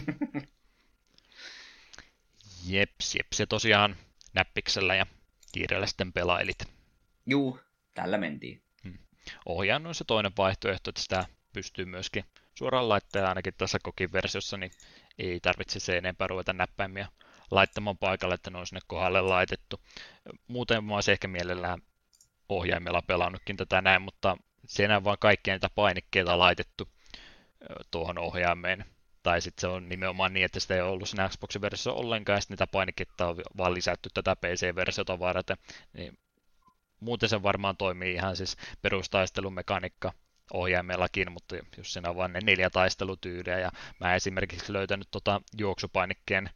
Jeps, jeps, se tosiaan näppiksellä ja kiireellä sitten pelailit. Juu, tällä mentiin. Hmm. Ohjaan on se toinen vaihtoehto, että sitä pystyy myöskin suoraan laittamaan ainakin tässä kokin versiossa, niin ei tarvitse se enempää ruveta näppäimiä laittamaan paikalle, että ne on sinne kohdalle laitettu. Muuten mä olisin ehkä mielellään ohjaimella pelannutkin tätä näin, mutta siinä vaan kaikkia niitä painikkeita laitettu tuohon ohjaimeen. Tai sitten se on nimenomaan niin, että sitä ei ollut siinä Xboxin versiossa ollenkaan, ja niitä painikkeita on vaan lisätty tätä PC-versiota varten. Niin muuten se varmaan toimii ihan siis perustaistelumekaniikka ohjaimellakin, mutta jos siinä on vain ne neljä taistelutyyliä, ja mä esimerkiksi löytänyt tota juoksupainikkeen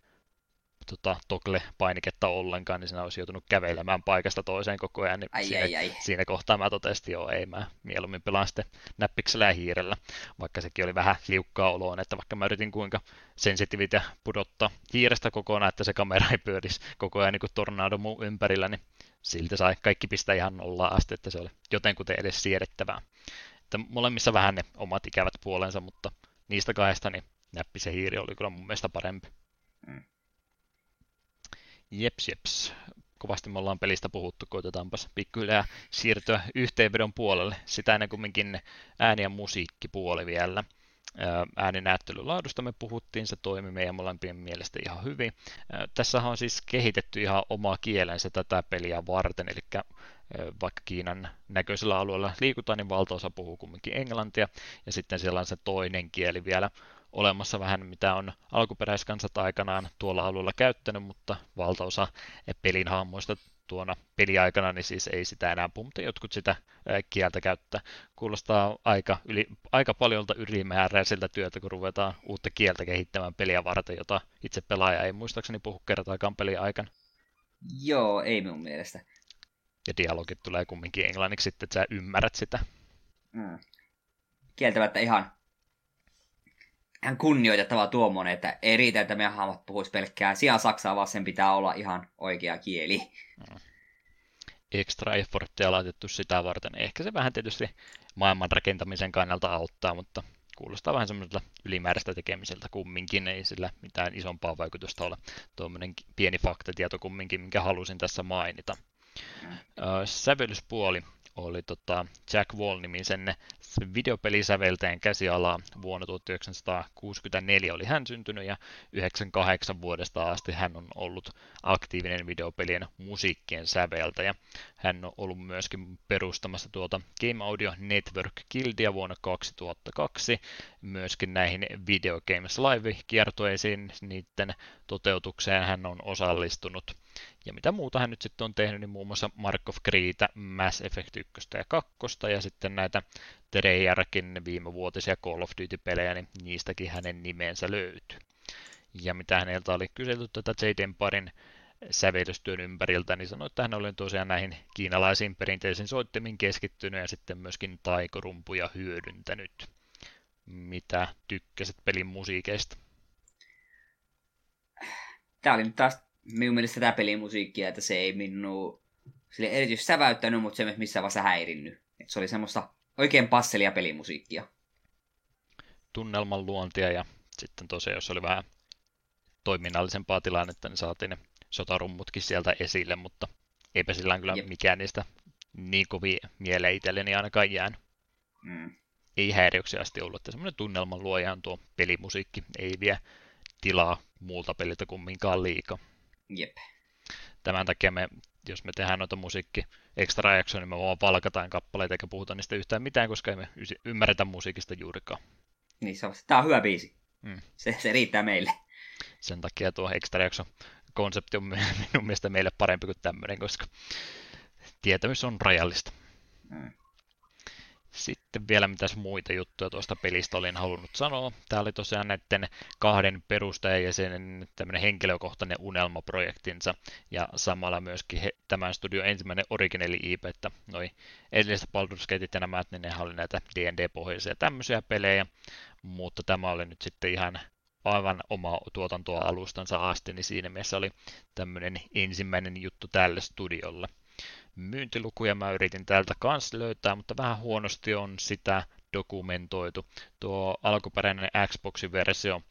tota, toggle-painiketta ollenkaan, niin siinä olisi joutunut kävelemään paikasta toiseen koko ajan, niin ai, siinä, ai, ai. siinä kohtaa mä totesin, joo, ei mä mieluummin pelaan sitten näppiksellä ja hiirellä, vaikka sekin oli vähän liukkaa oloon, että vaikka mä yritin kuinka sensitivitä pudottaa hiirestä kokonaan, että se kamera ei pyörisi koko ajan niin kuin tornado mun ympärillä, niin silti sai kaikki pistää ihan nollaan asti, että se oli jotenkuten edes siedettävää. Että molemmissa vähän ne omat ikävät puolensa, mutta niistä kahdesta niin näppi se hiiri oli kyllä mun mielestä parempi. Mm. Jeps, jeps. Kovasti me ollaan pelistä puhuttu, koitetaanpas pikkuhiljaa siirtyä yhteenvedon puolelle. Sitä ennen kumminkin ääni- ja musiikkipuoli vielä ääninäyttelylaadusta me puhuttiin, se toimi meidän molempien mielestä ihan hyvin. Tässä on siis kehitetty ihan oma kielensä tätä peliä varten, eli vaikka Kiinan näköisellä alueella liikutaan, niin valtaosa puhuu kumminkin englantia, ja sitten siellä on se toinen kieli vielä olemassa vähän, mitä on alkuperäiskansat aikanaan tuolla alueella käyttänyt, mutta valtaosa pelin hahmoista tuona peliaikana, niin siis ei sitä enää puhu, mutta jotkut sitä kieltä käyttää. Kuulostaa aika, yli, aika paljolta ylimääräiseltä työtä, kun ruvetaan uutta kieltä kehittämään peliä varten, jota itse pelaaja ei muistaakseni puhu kertaakaan pelin aikana. Joo, ei minun mielestä. Ja dialogit tulee kumminkin englanniksi sitten, että sä ymmärrät sitä. Mm. Kieltämättä ihan ihan kunnioitettava tuommoinen, että ei riitä, että meidän hahmot puhuisi pelkkää sijaan saksaa, vaan sen pitää olla ihan oikea kieli. Mm. Extra efforttia laitettu sitä varten. Ehkä se vähän tietysti maailman rakentamisen kannalta auttaa, mutta kuulostaa vähän semmoiselta ylimääräistä tekemiseltä kumminkin, ei sillä mitään isompaa vaikutusta ole. Tuommoinen pieni faktatieto kumminkin, minkä halusin tässä mainita. Mm. Sävellyspuoli oli tota Jack Wall-nimisen videopelisäveltäjän käsialaa. Vuonna 1964 oli hän syntynyt ja 98 vuodesta asti hän on ollut aktiivinen videopelien musiikkien säveltäjä. Hän on ollut myöskin perustamassa tuota Game Audio Network Guildia vuonna 2002, myöskin näihin Video Games Live-kiertoeisiin, niiden toteutukseen hän on osallistunut. Ja mitä muuta hän nyt sitten on tehnyt, niin muun muassa Mark of Mass Effect 1 ja 2, ja sitten näitä Treyarchin viimevuotisia Call of Duty-pelejä, niin niistäkin hänen nimensä löytyy. Ja mitä häneltä oli kyselty tätä J. Empirein sävellystyön ympäriltä, niin sanoi, että hän oli tosiaan näihin kiinalaisiin perinteisiin soittimiin keskittynyt ja sitten myöskin taikorumpuja hyödyntänyt. Mitä tykkäsit pelin musiikeista? Tämä oli nyt taas minun mielestä tämä pelin musiikkia, että se ei minun sille erityisesti säväyttänyt, mutta se ei missään vaiheessa häirinnyt. Et se oli semmoista oikein passelia pelimusiikkia. Tunnelman luontia ja sitten tosiaan, jos oli vähän toiminnallisempaa tilannetta, niin saatiin ne sotarummutkin sieltä esille, mutta eipä sillä kyllä Jep. mikään niistä niin kovin mieleen itselleni ainakaan jäänyt. Mm. Ei häiriöksi asti ollut, että semmoinen tunnelman luoja on tuo pelimusiikki, ei vie tilaa muulta peliltä kumminkaan liikaa. Jep. Tämän takia me, jos me tehdään noita musiikki extra jaksoja, niin me vaan palkataan kappaleita eikä puhuta niistä yhtään mitään, koska emme ymmärretä musiikista juurikaan. Niin, se on, tämä on hyvä biisi. Mm. Se, se riittää meille. Sen takia tuo extra jakso konsepti on minun mielestä meille parempi kuin tämmöinen, koska tietämys on rajallista. Mm. Sitten vielä mitäs muita juttuja tuosta pelistä olin halunnut sanoa. Tämä oli tosiaan näiden kahden perustajajäsenen tämmöinen henkilökohtainen unelmaprojektinsa ja samalla myöskin he, tämän studio ensimmäinen origineli IP, että noi edelliset Baldur's Gateit ja nämä, niin ne oli näitä D&D-pohjaisia tämmöisiä pelejä, mutta tämä oli nyt sitten ihan aivan oma tuotantoa alustansa asti, niin siinä mielessä oli tämmöinen ensimmäinen juttu tälle studiolle. Myyntilukuja mä yritin täältä kanssa löytää, mutta vähän huonosti on sitä dokumentoitu. Tuo alkuperäinen Xboxin versio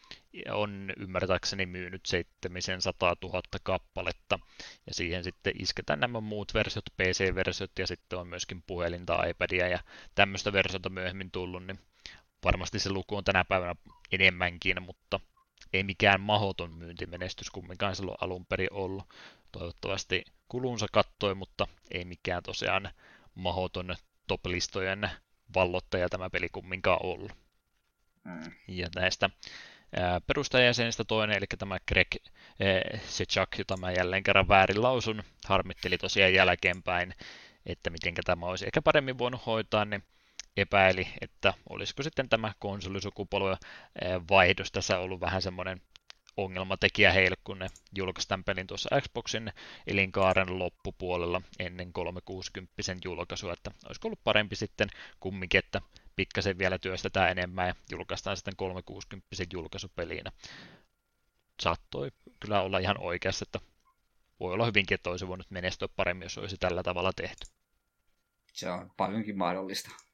on ymmärtääkseni myynyt 700 000 kappaletta, ja siihen sitten isketään nämä muut versiot, PC-versiot, ja sitten on myöskin puhelinta, iPadia ja tämmöistä versiota myöhemmin tullut, niin varmasti se luku on tänä päivänä enemmänkin, mutta ei mikään mahoton myyntimenestys kumminkaan silloin alun perin ollut. Toivottavasti kulunsa kattoi, mutta ei mikään tosiaan mahoton top-listojen vallottaja tämä peli kumminkaan ollut. Mm. Ja näistä perustajajäsenistä toinen, eli tämä Greg Sechak, jota mä jälleen kerran väärin lausun, harmitteli tosiaan jälkeenpäin, että miten tämä olisi ehkä paremmin voinut hoitaa, niin epäili, että olisiko sitten tämä konsolisukupolven vaihdos tässä ollut vähän semmoinen ongelmatekijä heille, kun ne julkaisivat pelin tuossa Xboxin elinkaaren loppupuolella ennen 360 julkaisua, että olisiko ollut parempi sitten kumminkin, että pikkasen vielä työstetään enemmän ja julkaistaan sitten 360 julkaisupelinä. Saattoi kyllä olla ihan oikeassa, että voi olla hyvinkin, että olisi voinut menestyä paremmin, jos olisi tällä tavalla tehty. Se on paljonkin mahdollista.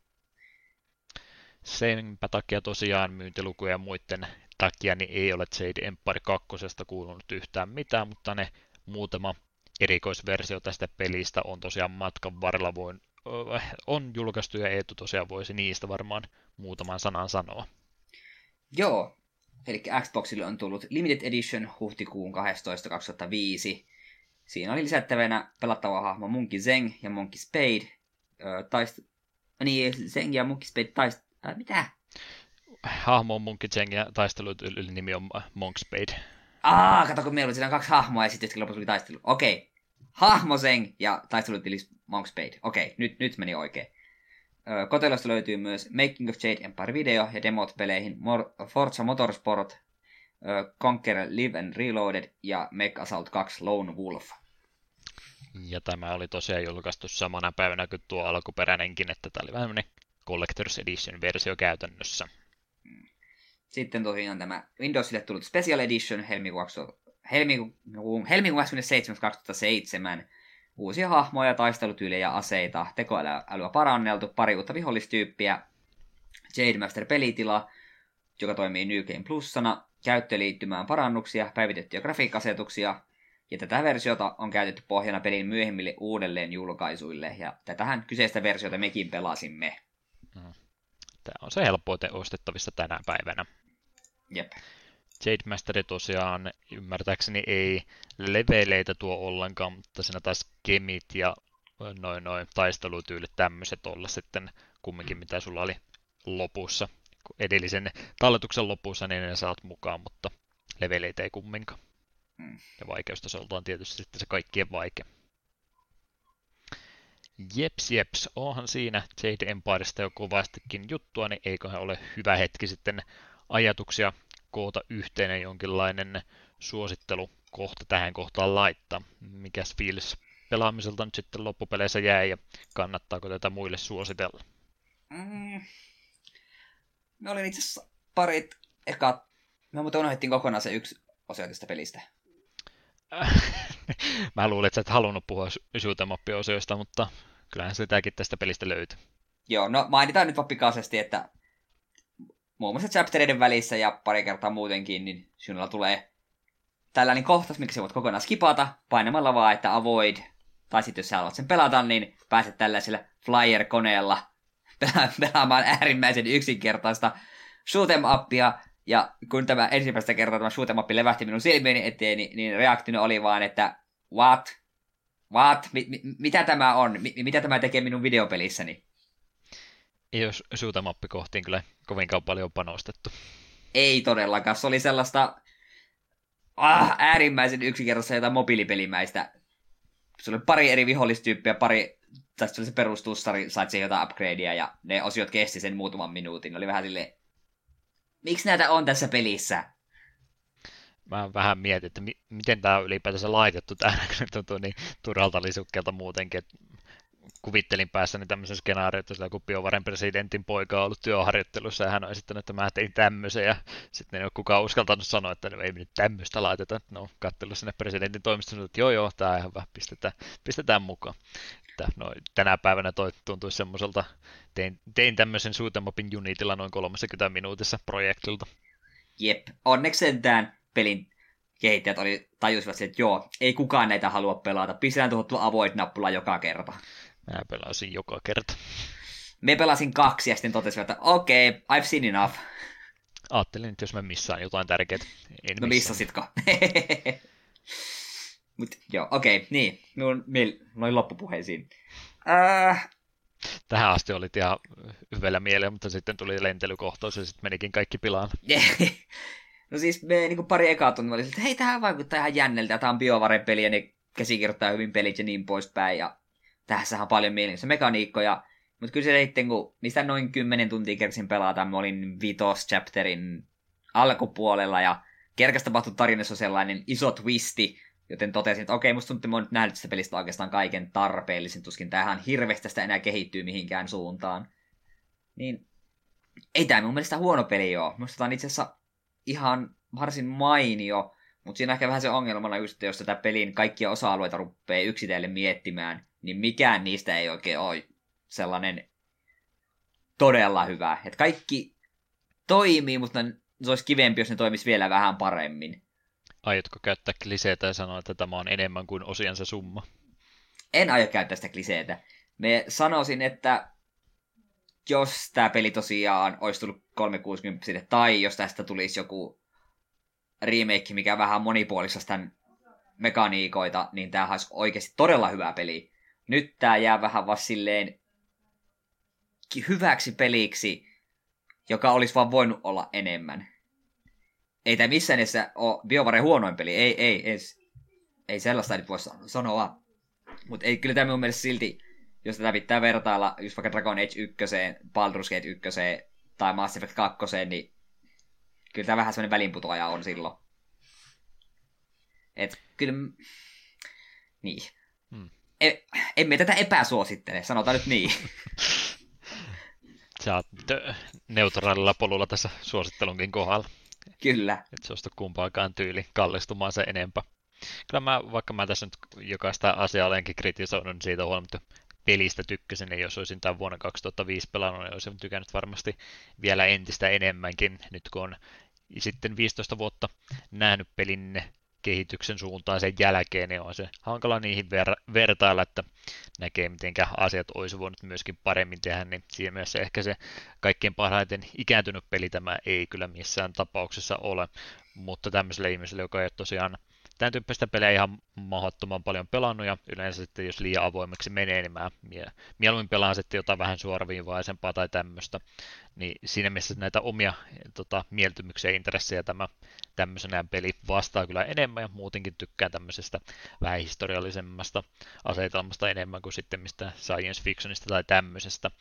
Senpä takia tosiaan myyntilukuja ja muiden takia niin ei ole Jade Empire 2 kuulunut yhtään mitään, mutta ne muutama erikoisversio tästä pelistä on tosiaan matkan varrella voin, on julkaistu ja Eetu tosiaan voisi niistä varmaan muutaman sanan sanoa. Joo, eli Xboxille on tullut Limited Edition huhtikuun 12. 2005. Siinä oli lisättävänä pelattava hahmo Monkey Zeng ja Monkey Spade. taist... Niin, Zeng ja Monkey Spade taist... Äh, mitä? hahmo on Monkey Cheng ja taistelu nimi on Monk Spade. Aa, kato kun meillä oli siinä kaksi hahmoa ja sitten lopussa oli taistelu. Okei. Hahmo Zeng ja taistelutili Monk Spade. Okei, nyt, nyt meni oikein. Kotelosta löytyy myös Making of Jade Empire video ja demot peleihin Mor- Forza Motorsport, Conquer Live and Reloaded ja Mech Assault 2 Lone Wolf. Ja tämä oli tosiaan julkaistu samana päivänä kuin tuo alkuperäinenkin, että tämä oli vähän Collector's Edition versio käytännössä. Sitten tosiaan tämä Windowsille tullut Special Edition helmikuun 27. 2007. Uusia hahmoja, taistelutyylejä, aseita, tekoälyä paranneltu, pari uutta vihollistyyppiä, Jade Master pelitila, joka toimii New Game Plusana, käyttöliittymään parannuksia, päivitettyjä grafiikkasetuksia, ja tätä versiota on käytetty pohjana pelin myöhemmille uudelleen julkaisuille, ja tätähän kyseistä versiota mekin pelasimme. Tämä on se helpoiten ostettavissa tänä päivänä. Jep. Jade Master tosiaan ymmärtääkseni ei leveleitä tuo ollenkaan, mutta siinä taas kemit ja noin noin taistelutyylit tämmöiset olla sitten kumminkin mitä sulla oli lopussa. Edellisen talletuksen lopussa niin ne saat mukaan, mutta leveleitä ei kumminkaan. Mm. Ja vaikeustasolta on tietysti sitten se kaikkien vaike. Jeps, jeps, onhan siinä Jade Empiresta jo kovastikin juttua, niin eiköhän ole hyvä hetki sitten ajatuksia koota yhteinen jonkinlainen suosittelu kohta tähän kohtaan laittaa. Mikäs fiilis pelaamiselta nyt sitten loppupeleissä jäi ja kannattaako tätä muille suositella? Mm. Me olin itse asiassa parit eka... Me muuten unohdettiin kokonaan se yksi osio tästä pelistä. Mä luulin, että sä et halunnut puhua shoot'em mutta kyllähän sitäkin tästä pelistä löytyy. Joo, no mainitaan nyt vaan pikaisesti, että muun muassa chaptereiden välissä ja pari kertaa muutenkin, niin sinulla tulee tällainen kohtaus, miksi voit kokonaan skipata, painamalla vaan, että avoid, tai sitten jos sä haluat sen pelata, niin pääset tällaisella flyer-koneella pelaamaan äärimmäisen yksinkertaista shoot'em appia, ja kun tämä ensimmäistä kertaa tämä shoot'em appi levähti minun silmieni eteen, niin, niin reaktio oli vaan, että what? What? Mi- mi- mitä tämä on? Mi- mitä tämä tekee minun videopelissäni? Ei ole shoot'em kohtiin kyllä kovinkaan paljon panostettu. Ei todellakaan. Se oli sellaista ah, äärimmäisen yksinkertaista jotain mobiilipelimäistä. Se oli pari eri vihollistyyppiä, pari, tästä oli se perustussari, sait siihen jotain upgradea ja ne osiot kesti sen muutaman minuutin. Ne oli vähän silleen, miksi näitä on tässä pelissä? Mä vähän mietin, että mi- miten tämä on ylipäätänsä laitettu tähän, kun tuntuu niin turhalta lisukkeelta muutenkin, että kuvittelin päässäni tämmöisen skenaarion, että sillä kun Biovaren presidentin poika on ollut työharjoittelussa ja hän on esittänyt, että mä tein tämmöisen ja sitten ei ole kukaan uskaltanut sanoa, että ei me nyt tämmöistä laiteta. No, katsellut sinne presidentin toimistoon, että joo joo, tämä on ihan hyvä, pistetään, pistetään mukaan. Että, no, tänä päivänä toi tuntuisi semmoiselta, tein, tein tämmöisen suutemapin Unitilla noin 30 minuutissa projektilta. Jep, onneksi sentään pelin kehittäjät oli, tajusivat, että joo, ei kukaan näitä halua pelata, pistetään tuohon tuo avoid-nappula joka kerta. Mä pelasin joka kerta. Me pelasin kaksi ja sitten totesin, että okei, okay, I've seen enough. Ajattelin, että jos mä missaan jotain tärkeää. En no missasitko? Mut joo, okei, okay, niin. Minun miel... noin loppupuheisiin. Äh... Tähän asti oli ihan hyvällä mielellä, mutta sitten tuli lentelykohtaus ja sitten menikin kaikki pilaan. no siis me niin pari ekaa tuntia oli että hei, tähän vaikuttaa ihan jänneltä, tämä on BioVare-peli ja ne käsikirjoittaa hyvin pelit ja niin poispäin. Ja tässä on paljon mielenkiintoisia mekaniikkoja. Mutta kyllä se sitten, kun mistä noin 10 tuntia kersin pelata, mä olin vitos chapterin alkupuolella ja kerkästä tapahtui tarinassa sellainen iso twisti, joten totesin, että okei, musta tuntuu, että mä oon nyt nähnyt tästä pelistä oikeastaan kaiken tarpeellisen, tuskin tähän hirveästi tästä enää kehittyy mihinkään suuntaan. Niin ei tämä mun mielestä huono peli ole. Musta tämä on itse asiassa ihan varsin mainio, mutta siinä on ehkä vähän se ongelmana just, että jos tätä pelin kaikkia osa-alueita rupeaa yksitellen miettimään, niin mikään niistä ei oikein ole sellainen todella hyvä. Että kaikki toimii, mutta se olisi kivempi, jos ne toimisi vielä vähän paremmin. Aiotko käyttää kliseitä ja sanoa, että tämä on enemmän kuin osiansa summa? En aio käyttää sitä kliseitä. Me sanoisin, että jos tämä peli tosiaan olisi tullut 360 tai jos tästä tulisi joku remake, mikä vähän monipuolista tämän mekaniikoita, niin tämä olisi oikeasti todella hyvä peli. Nyt tämä jää vähän vaan silleen hyväksi peliksi, joka olisi vaan voinut olla enemmän. Ei tämä missään nimessä ole BioVare huonoin peli, ei, ei, ei, ei sellaista nyt voi sanoa. Mutta ei kyllä tämä mun mielestä silti, jos tätä pitää vertailla just vaikka Dragon Age 1, Baldur's Gate 1 tai Mass Effect 2, niin kyllä tämä vähän semmoinen välinputoaja on silloin. Et kyllä, niin. Hmm. E, emme tätä epäsuosittele, sanotaan nyt niin. Sä oot neutraalilla polulla tässä suosittelunkin kohdalla. Kyllä. Et suostu kumpaakaan tyyli kallistumaan se enempää. Kyllä mä, vaikka mä tässä nyt jokaista asiaa olenkin kritisoinut, niin siitä huolimatta pelistä tykkäsin, ja jos olisin tämän vuonna 2005 pelannut, niin olisin tykännyt varmasti vielä entistä enemmänkin, nyt kun on sitten 15 vuotta nähnyt pelin kehityksen suuntaan sen jälkeen, niin on se hankala niihin ver- vertailla, että näkee, miten asiat olisi voinut myöskin paremmin tehdä, niin siinä mielessä ehkä se kaikkein parhaiten ikääntynyt peli tämä ei kyllä missään tapauksessa ole, mutta tämmöiselle ihmiselle, joka ei ole tosiaan tämän tyyppistä pelejä ihan mahdottoman paljon pelannut, ja yleensä sitten jos liian avoimeksi menee, niin mä mieluummin pelaan sitten jotain vähän suoraviivaisempaa tai tämmöistä. Niin siinä mielessä näitä omia tota, mieltymyksiä ja intressejä tämä tämmöisenä peli vastaa kyllä enemmän, ja muutenkin tykkään tämmöisestä vähän historiallisemmasta asetelmasta enemmän kuin sitten mistä science fictionista tai tämmöisestä.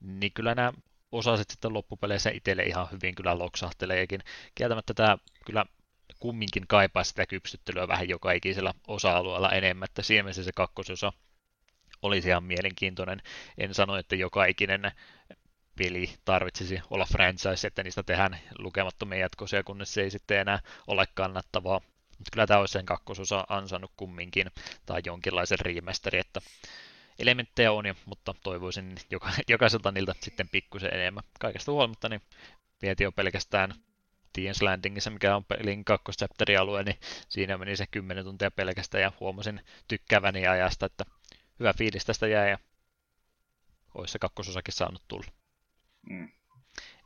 Niin kyllä nämä osaset sitten loppupeleissä itselle ihan hyvin kyllä loksahteleekin. Kieltämättä tämä kyllä kumminkin kaipaa sitä kypsyttelyä vähän joka ikisellä osa-alueella enemmän, että siinä se kakkososa olisi ihan mielenkiintoinen. En sano, että joka ikinen peli tarvitsisi olla franchise, että niistä tehdään lukemattomia jatkoisia, kunnes se ei sitten enää ole kannattavaa. Mutta kyllä tämä olisi sen kakkososa ansannut kumminkin, tai jonkinlaisen remasteri, että elementtejä on, mutta toivoisin joka, jokaiselta niiltä sitten pikkusen enemmän. Kaikesta huolimatta niin vietiin jo pelkästään Tien's Landingissa, mikä on pelin kakkoschapterin-alue, niin siinä meni se 10 tuntia pelkästään ja huomasin tykkääväni ajasta, että hyvä fiilis tästä jäi ja olisi se kakkososakin saanut tulla. Mm.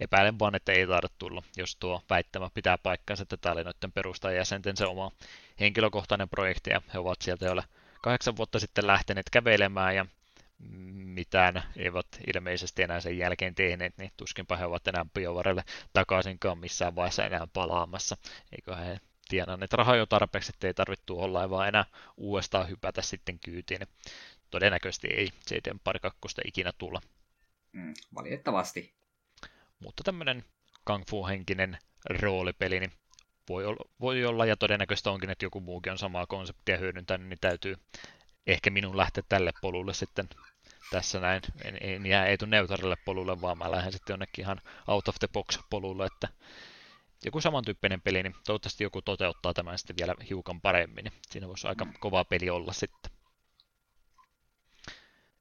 Epäilen vaan, että ei taida tulla, jos tuo väittämä pitää paikkansa, että tämä oli noiden perustajajäsenten se oma henkilökohtainen projekti ja he ovat sieltä jo kahdeksan vuotta sitten lähteneet kävelemään ja mitään eivät ilmeisesti enää sen jälkeen tehneet, niin tuskinpa he ovat enää biovarelle takaisinkaan missään vaiheessa enää palaamassa. Eikö he tienanneet rahaa jo tarpeeksi, että ei tarvitse tuolla vaan enää uudestaan hypätä sitten kyytiin. Todennäköisesti ei CD pari kakkosta ikinä tulla. Mm, valitettavasti. Mutta tämmöinen Kung Fu-henkinen roolipeli, niin voi olla, voi olla, ja todennäköistä onkin, että joku muukin on samaa konseptia hyödyntänyt, niin täytyy ehkä minun lähteä tälle polulle sitten tässä näin. En, en jää ei tule neutraalille polulle, vaan mä lähden sitten jonnekin ihan out of the box polulle, että joku samantyyppinen peli, niin toivottavasti joku toteuttaa tämän sitten vielä hiukan paremmin, niin siinä voisi aika kova peli olla sitten.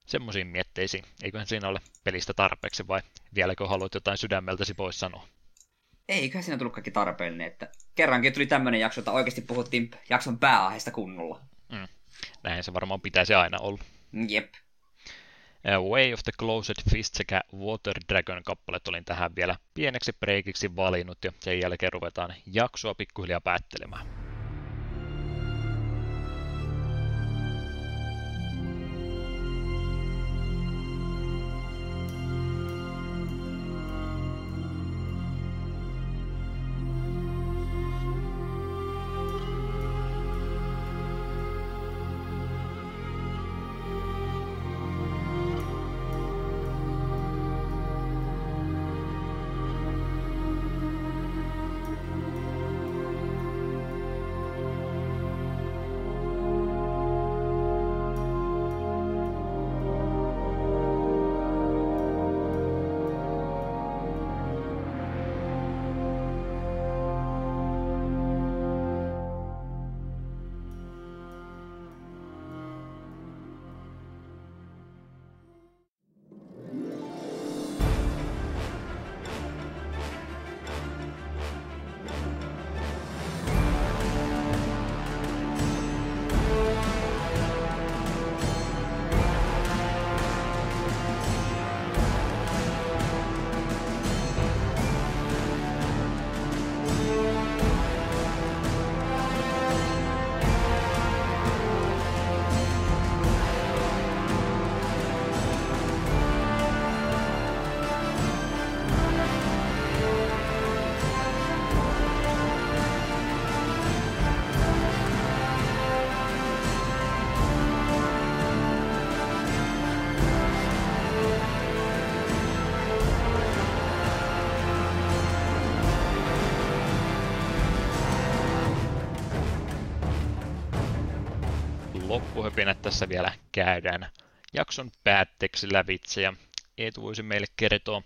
Semmoisiin mietteisiin. Eiköhän siinä ole pelistä tarpeeksi vai vieläkö haluat jotain sydämeltäsi pois sanoa? Eiköhän siinä tullut kaikki tarpeellinen, että kerrankin tuli tämmöinen jakso, että oikeasti puhuttiin jakson pääaiheesta kunnolla. Mm. Näin se varmaan pitäisi aina olla. Jep. Way of the Closed Fist sekä Water Dragon kappalet olin tähän vielä pieneksi breikiksi valinnut ja sen jälkeen ruvetaan jaksoa pikkuhiljaa päättelemään. Loppuhöpinät tässä vielä käydään jakson päätteeksi lävitse ja Eetu voisi meille kertoa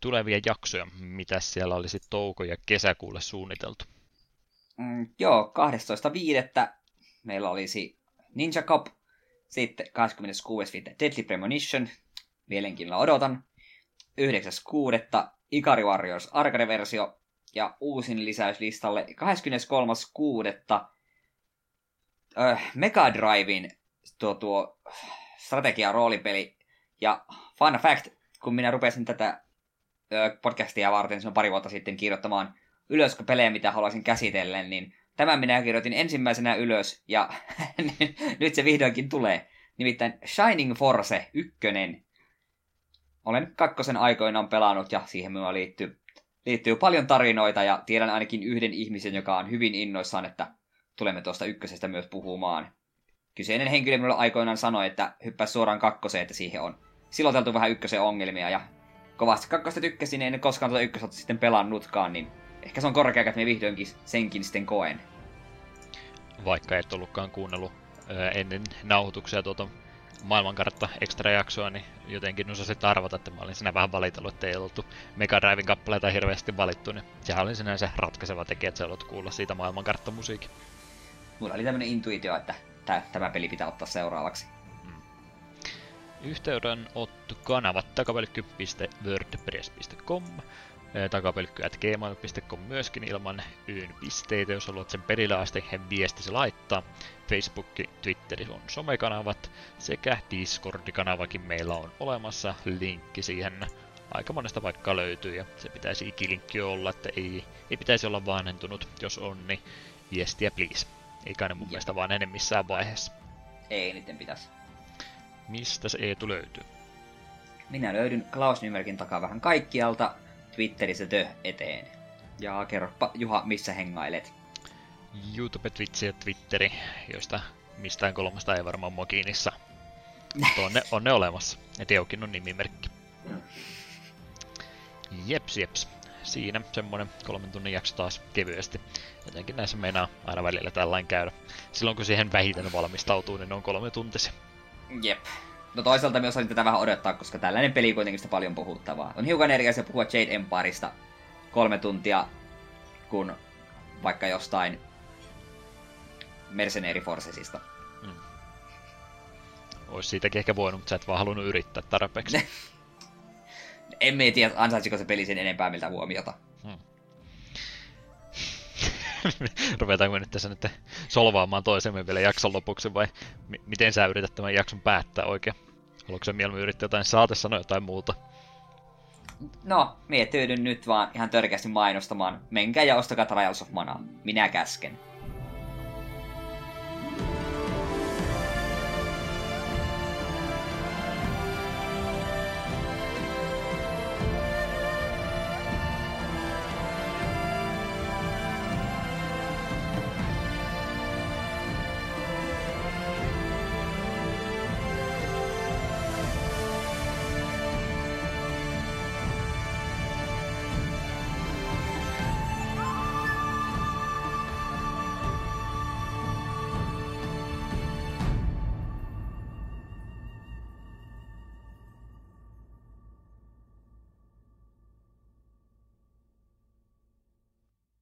tulevia jaksoja, mitä siellä olisi touko- ja kesäkuulle suunniteltu. Mm, joo, 12.5. meillä olisi Ninja Cop, sitten 26.5. Deadly Premonition, mielenkiinnolla odotan. 9.6. Ikari Warriors Arcade-versio ja uusin lisäys listalle 23.6 äh, Mega Drivein tuo, tuo strategia roolipeli. Ja fun fact, kun minä rupesin tätä podcastia varten, se on pari vuotta sitten kirjoittamaan ylös pelejä, mitä haluaisin käsitellä, niin tämän minä kirjoitin ensimmäisenä ylös, ja nyt se vihdoinkin tulee. Nimittäin Shining Force 1. Olen kakkosen aikoinaan pelannut, ja siihen minulla liittyy, liittyy paljon tarinoita, ja tiedän ainakin yhden ihmisen, joka on hyvin innoissaan, että tulemme tuosta ykkösestä myös puhumaan. Kyseinen henkilö minulle aikoinaan sanoi, että hyppää suoraan kakkoseen, että siihen on siloteltu vähän ykkösen ongelmia, ja kovasti kakkosta tykkäsin, en koskaan tuota ykköstä sitten pelannutkaan, niin ehkä se on korkea, että me vihdoinkin senkin sitten koen. Vaikka et ollutkaan kuunnellut ennen nauhoituksia tuota maailmankartta extra jaksoa, niin jotenkin osasit arvata, että mä olin siinä vähän valitellut, että ei oltu Mega Driven kappaleita hirveästi valittu, niin sehän oli sinänsä ratkaiseva tekijä, että sä olet kuulla siitä maailmankarttamusiikin. Mulla oli tämmönen intuitio, että tämä peli pitää ottaa seuraavaksi. Mm. Yhteydenotto kanavat takapelkky.wordpress.com takapelkky.gmail.com myöskin ilman yyn pisteitä, jos haluat sen perille asti viestisi laittaa. Facebook, Twitteri on somekanavat sekä Discord-kanavakin meillä on olemassa. Linkki siihen aika monesta paikkaa löytyy ja se pitäisi ikilinkki olla, että ei, ei pitäisi olla vanhentunut. Jos on, niin viestiä please. Eikä ne mun mielestä vanhene missään vaiheessa. Ei niiden pitäisi. Mistä se Eetu löytyy? Minä löydyn Klaus Nymerkin takaa vähän kaikkialta. Twitterissä tö eteen. Ja kerropa Juha, missä hengailet? YouTube, Twitch ja Twitteri, joista mistään kolmasta ei varmaan mua kiinnissa. Mutta on ne, on ne olemassa. Ja Teokin on nimimerkki. Jeps, jeps. Siinä semmonen kolmen tunnin jakso taas kevyesti. Jotenkin näissä meinaa aina välillä tällainen käydä. Silloin kun siihen vähiten valmistautuu, niin ne on kolme tuntisia. Jep. No toisaalta myös osasin tätä vähän odottaa, koska tällainen peli kuitenkin sitä paljon puhuttavaa. On hiukan eri asia puhua Jade Empireista kolme tuntia, kun vaikka jostain Mercenary Forcesista. Hmm. Olisi siitäkin ehkä voinut, mutta sä et vaan halunnut yrittää tarpeeksi. Emme tiedä, ansaitsiko se peli sen enempää miltä huomiota. Hmm. Ruvetaanko nyt tässä nyt solvaamaan toisemme vielä jakson lopuksi vai m- miten sä yrität tämän jakson päättää oikein? Haluatko sä mieluummin yrittää jotain saate sanoa jotain muuta? No, mie tyydyn nyt vaan ihan törkeästi mainostamaan. Menkää ja ostakaa Trials of Mana. Minä käsken.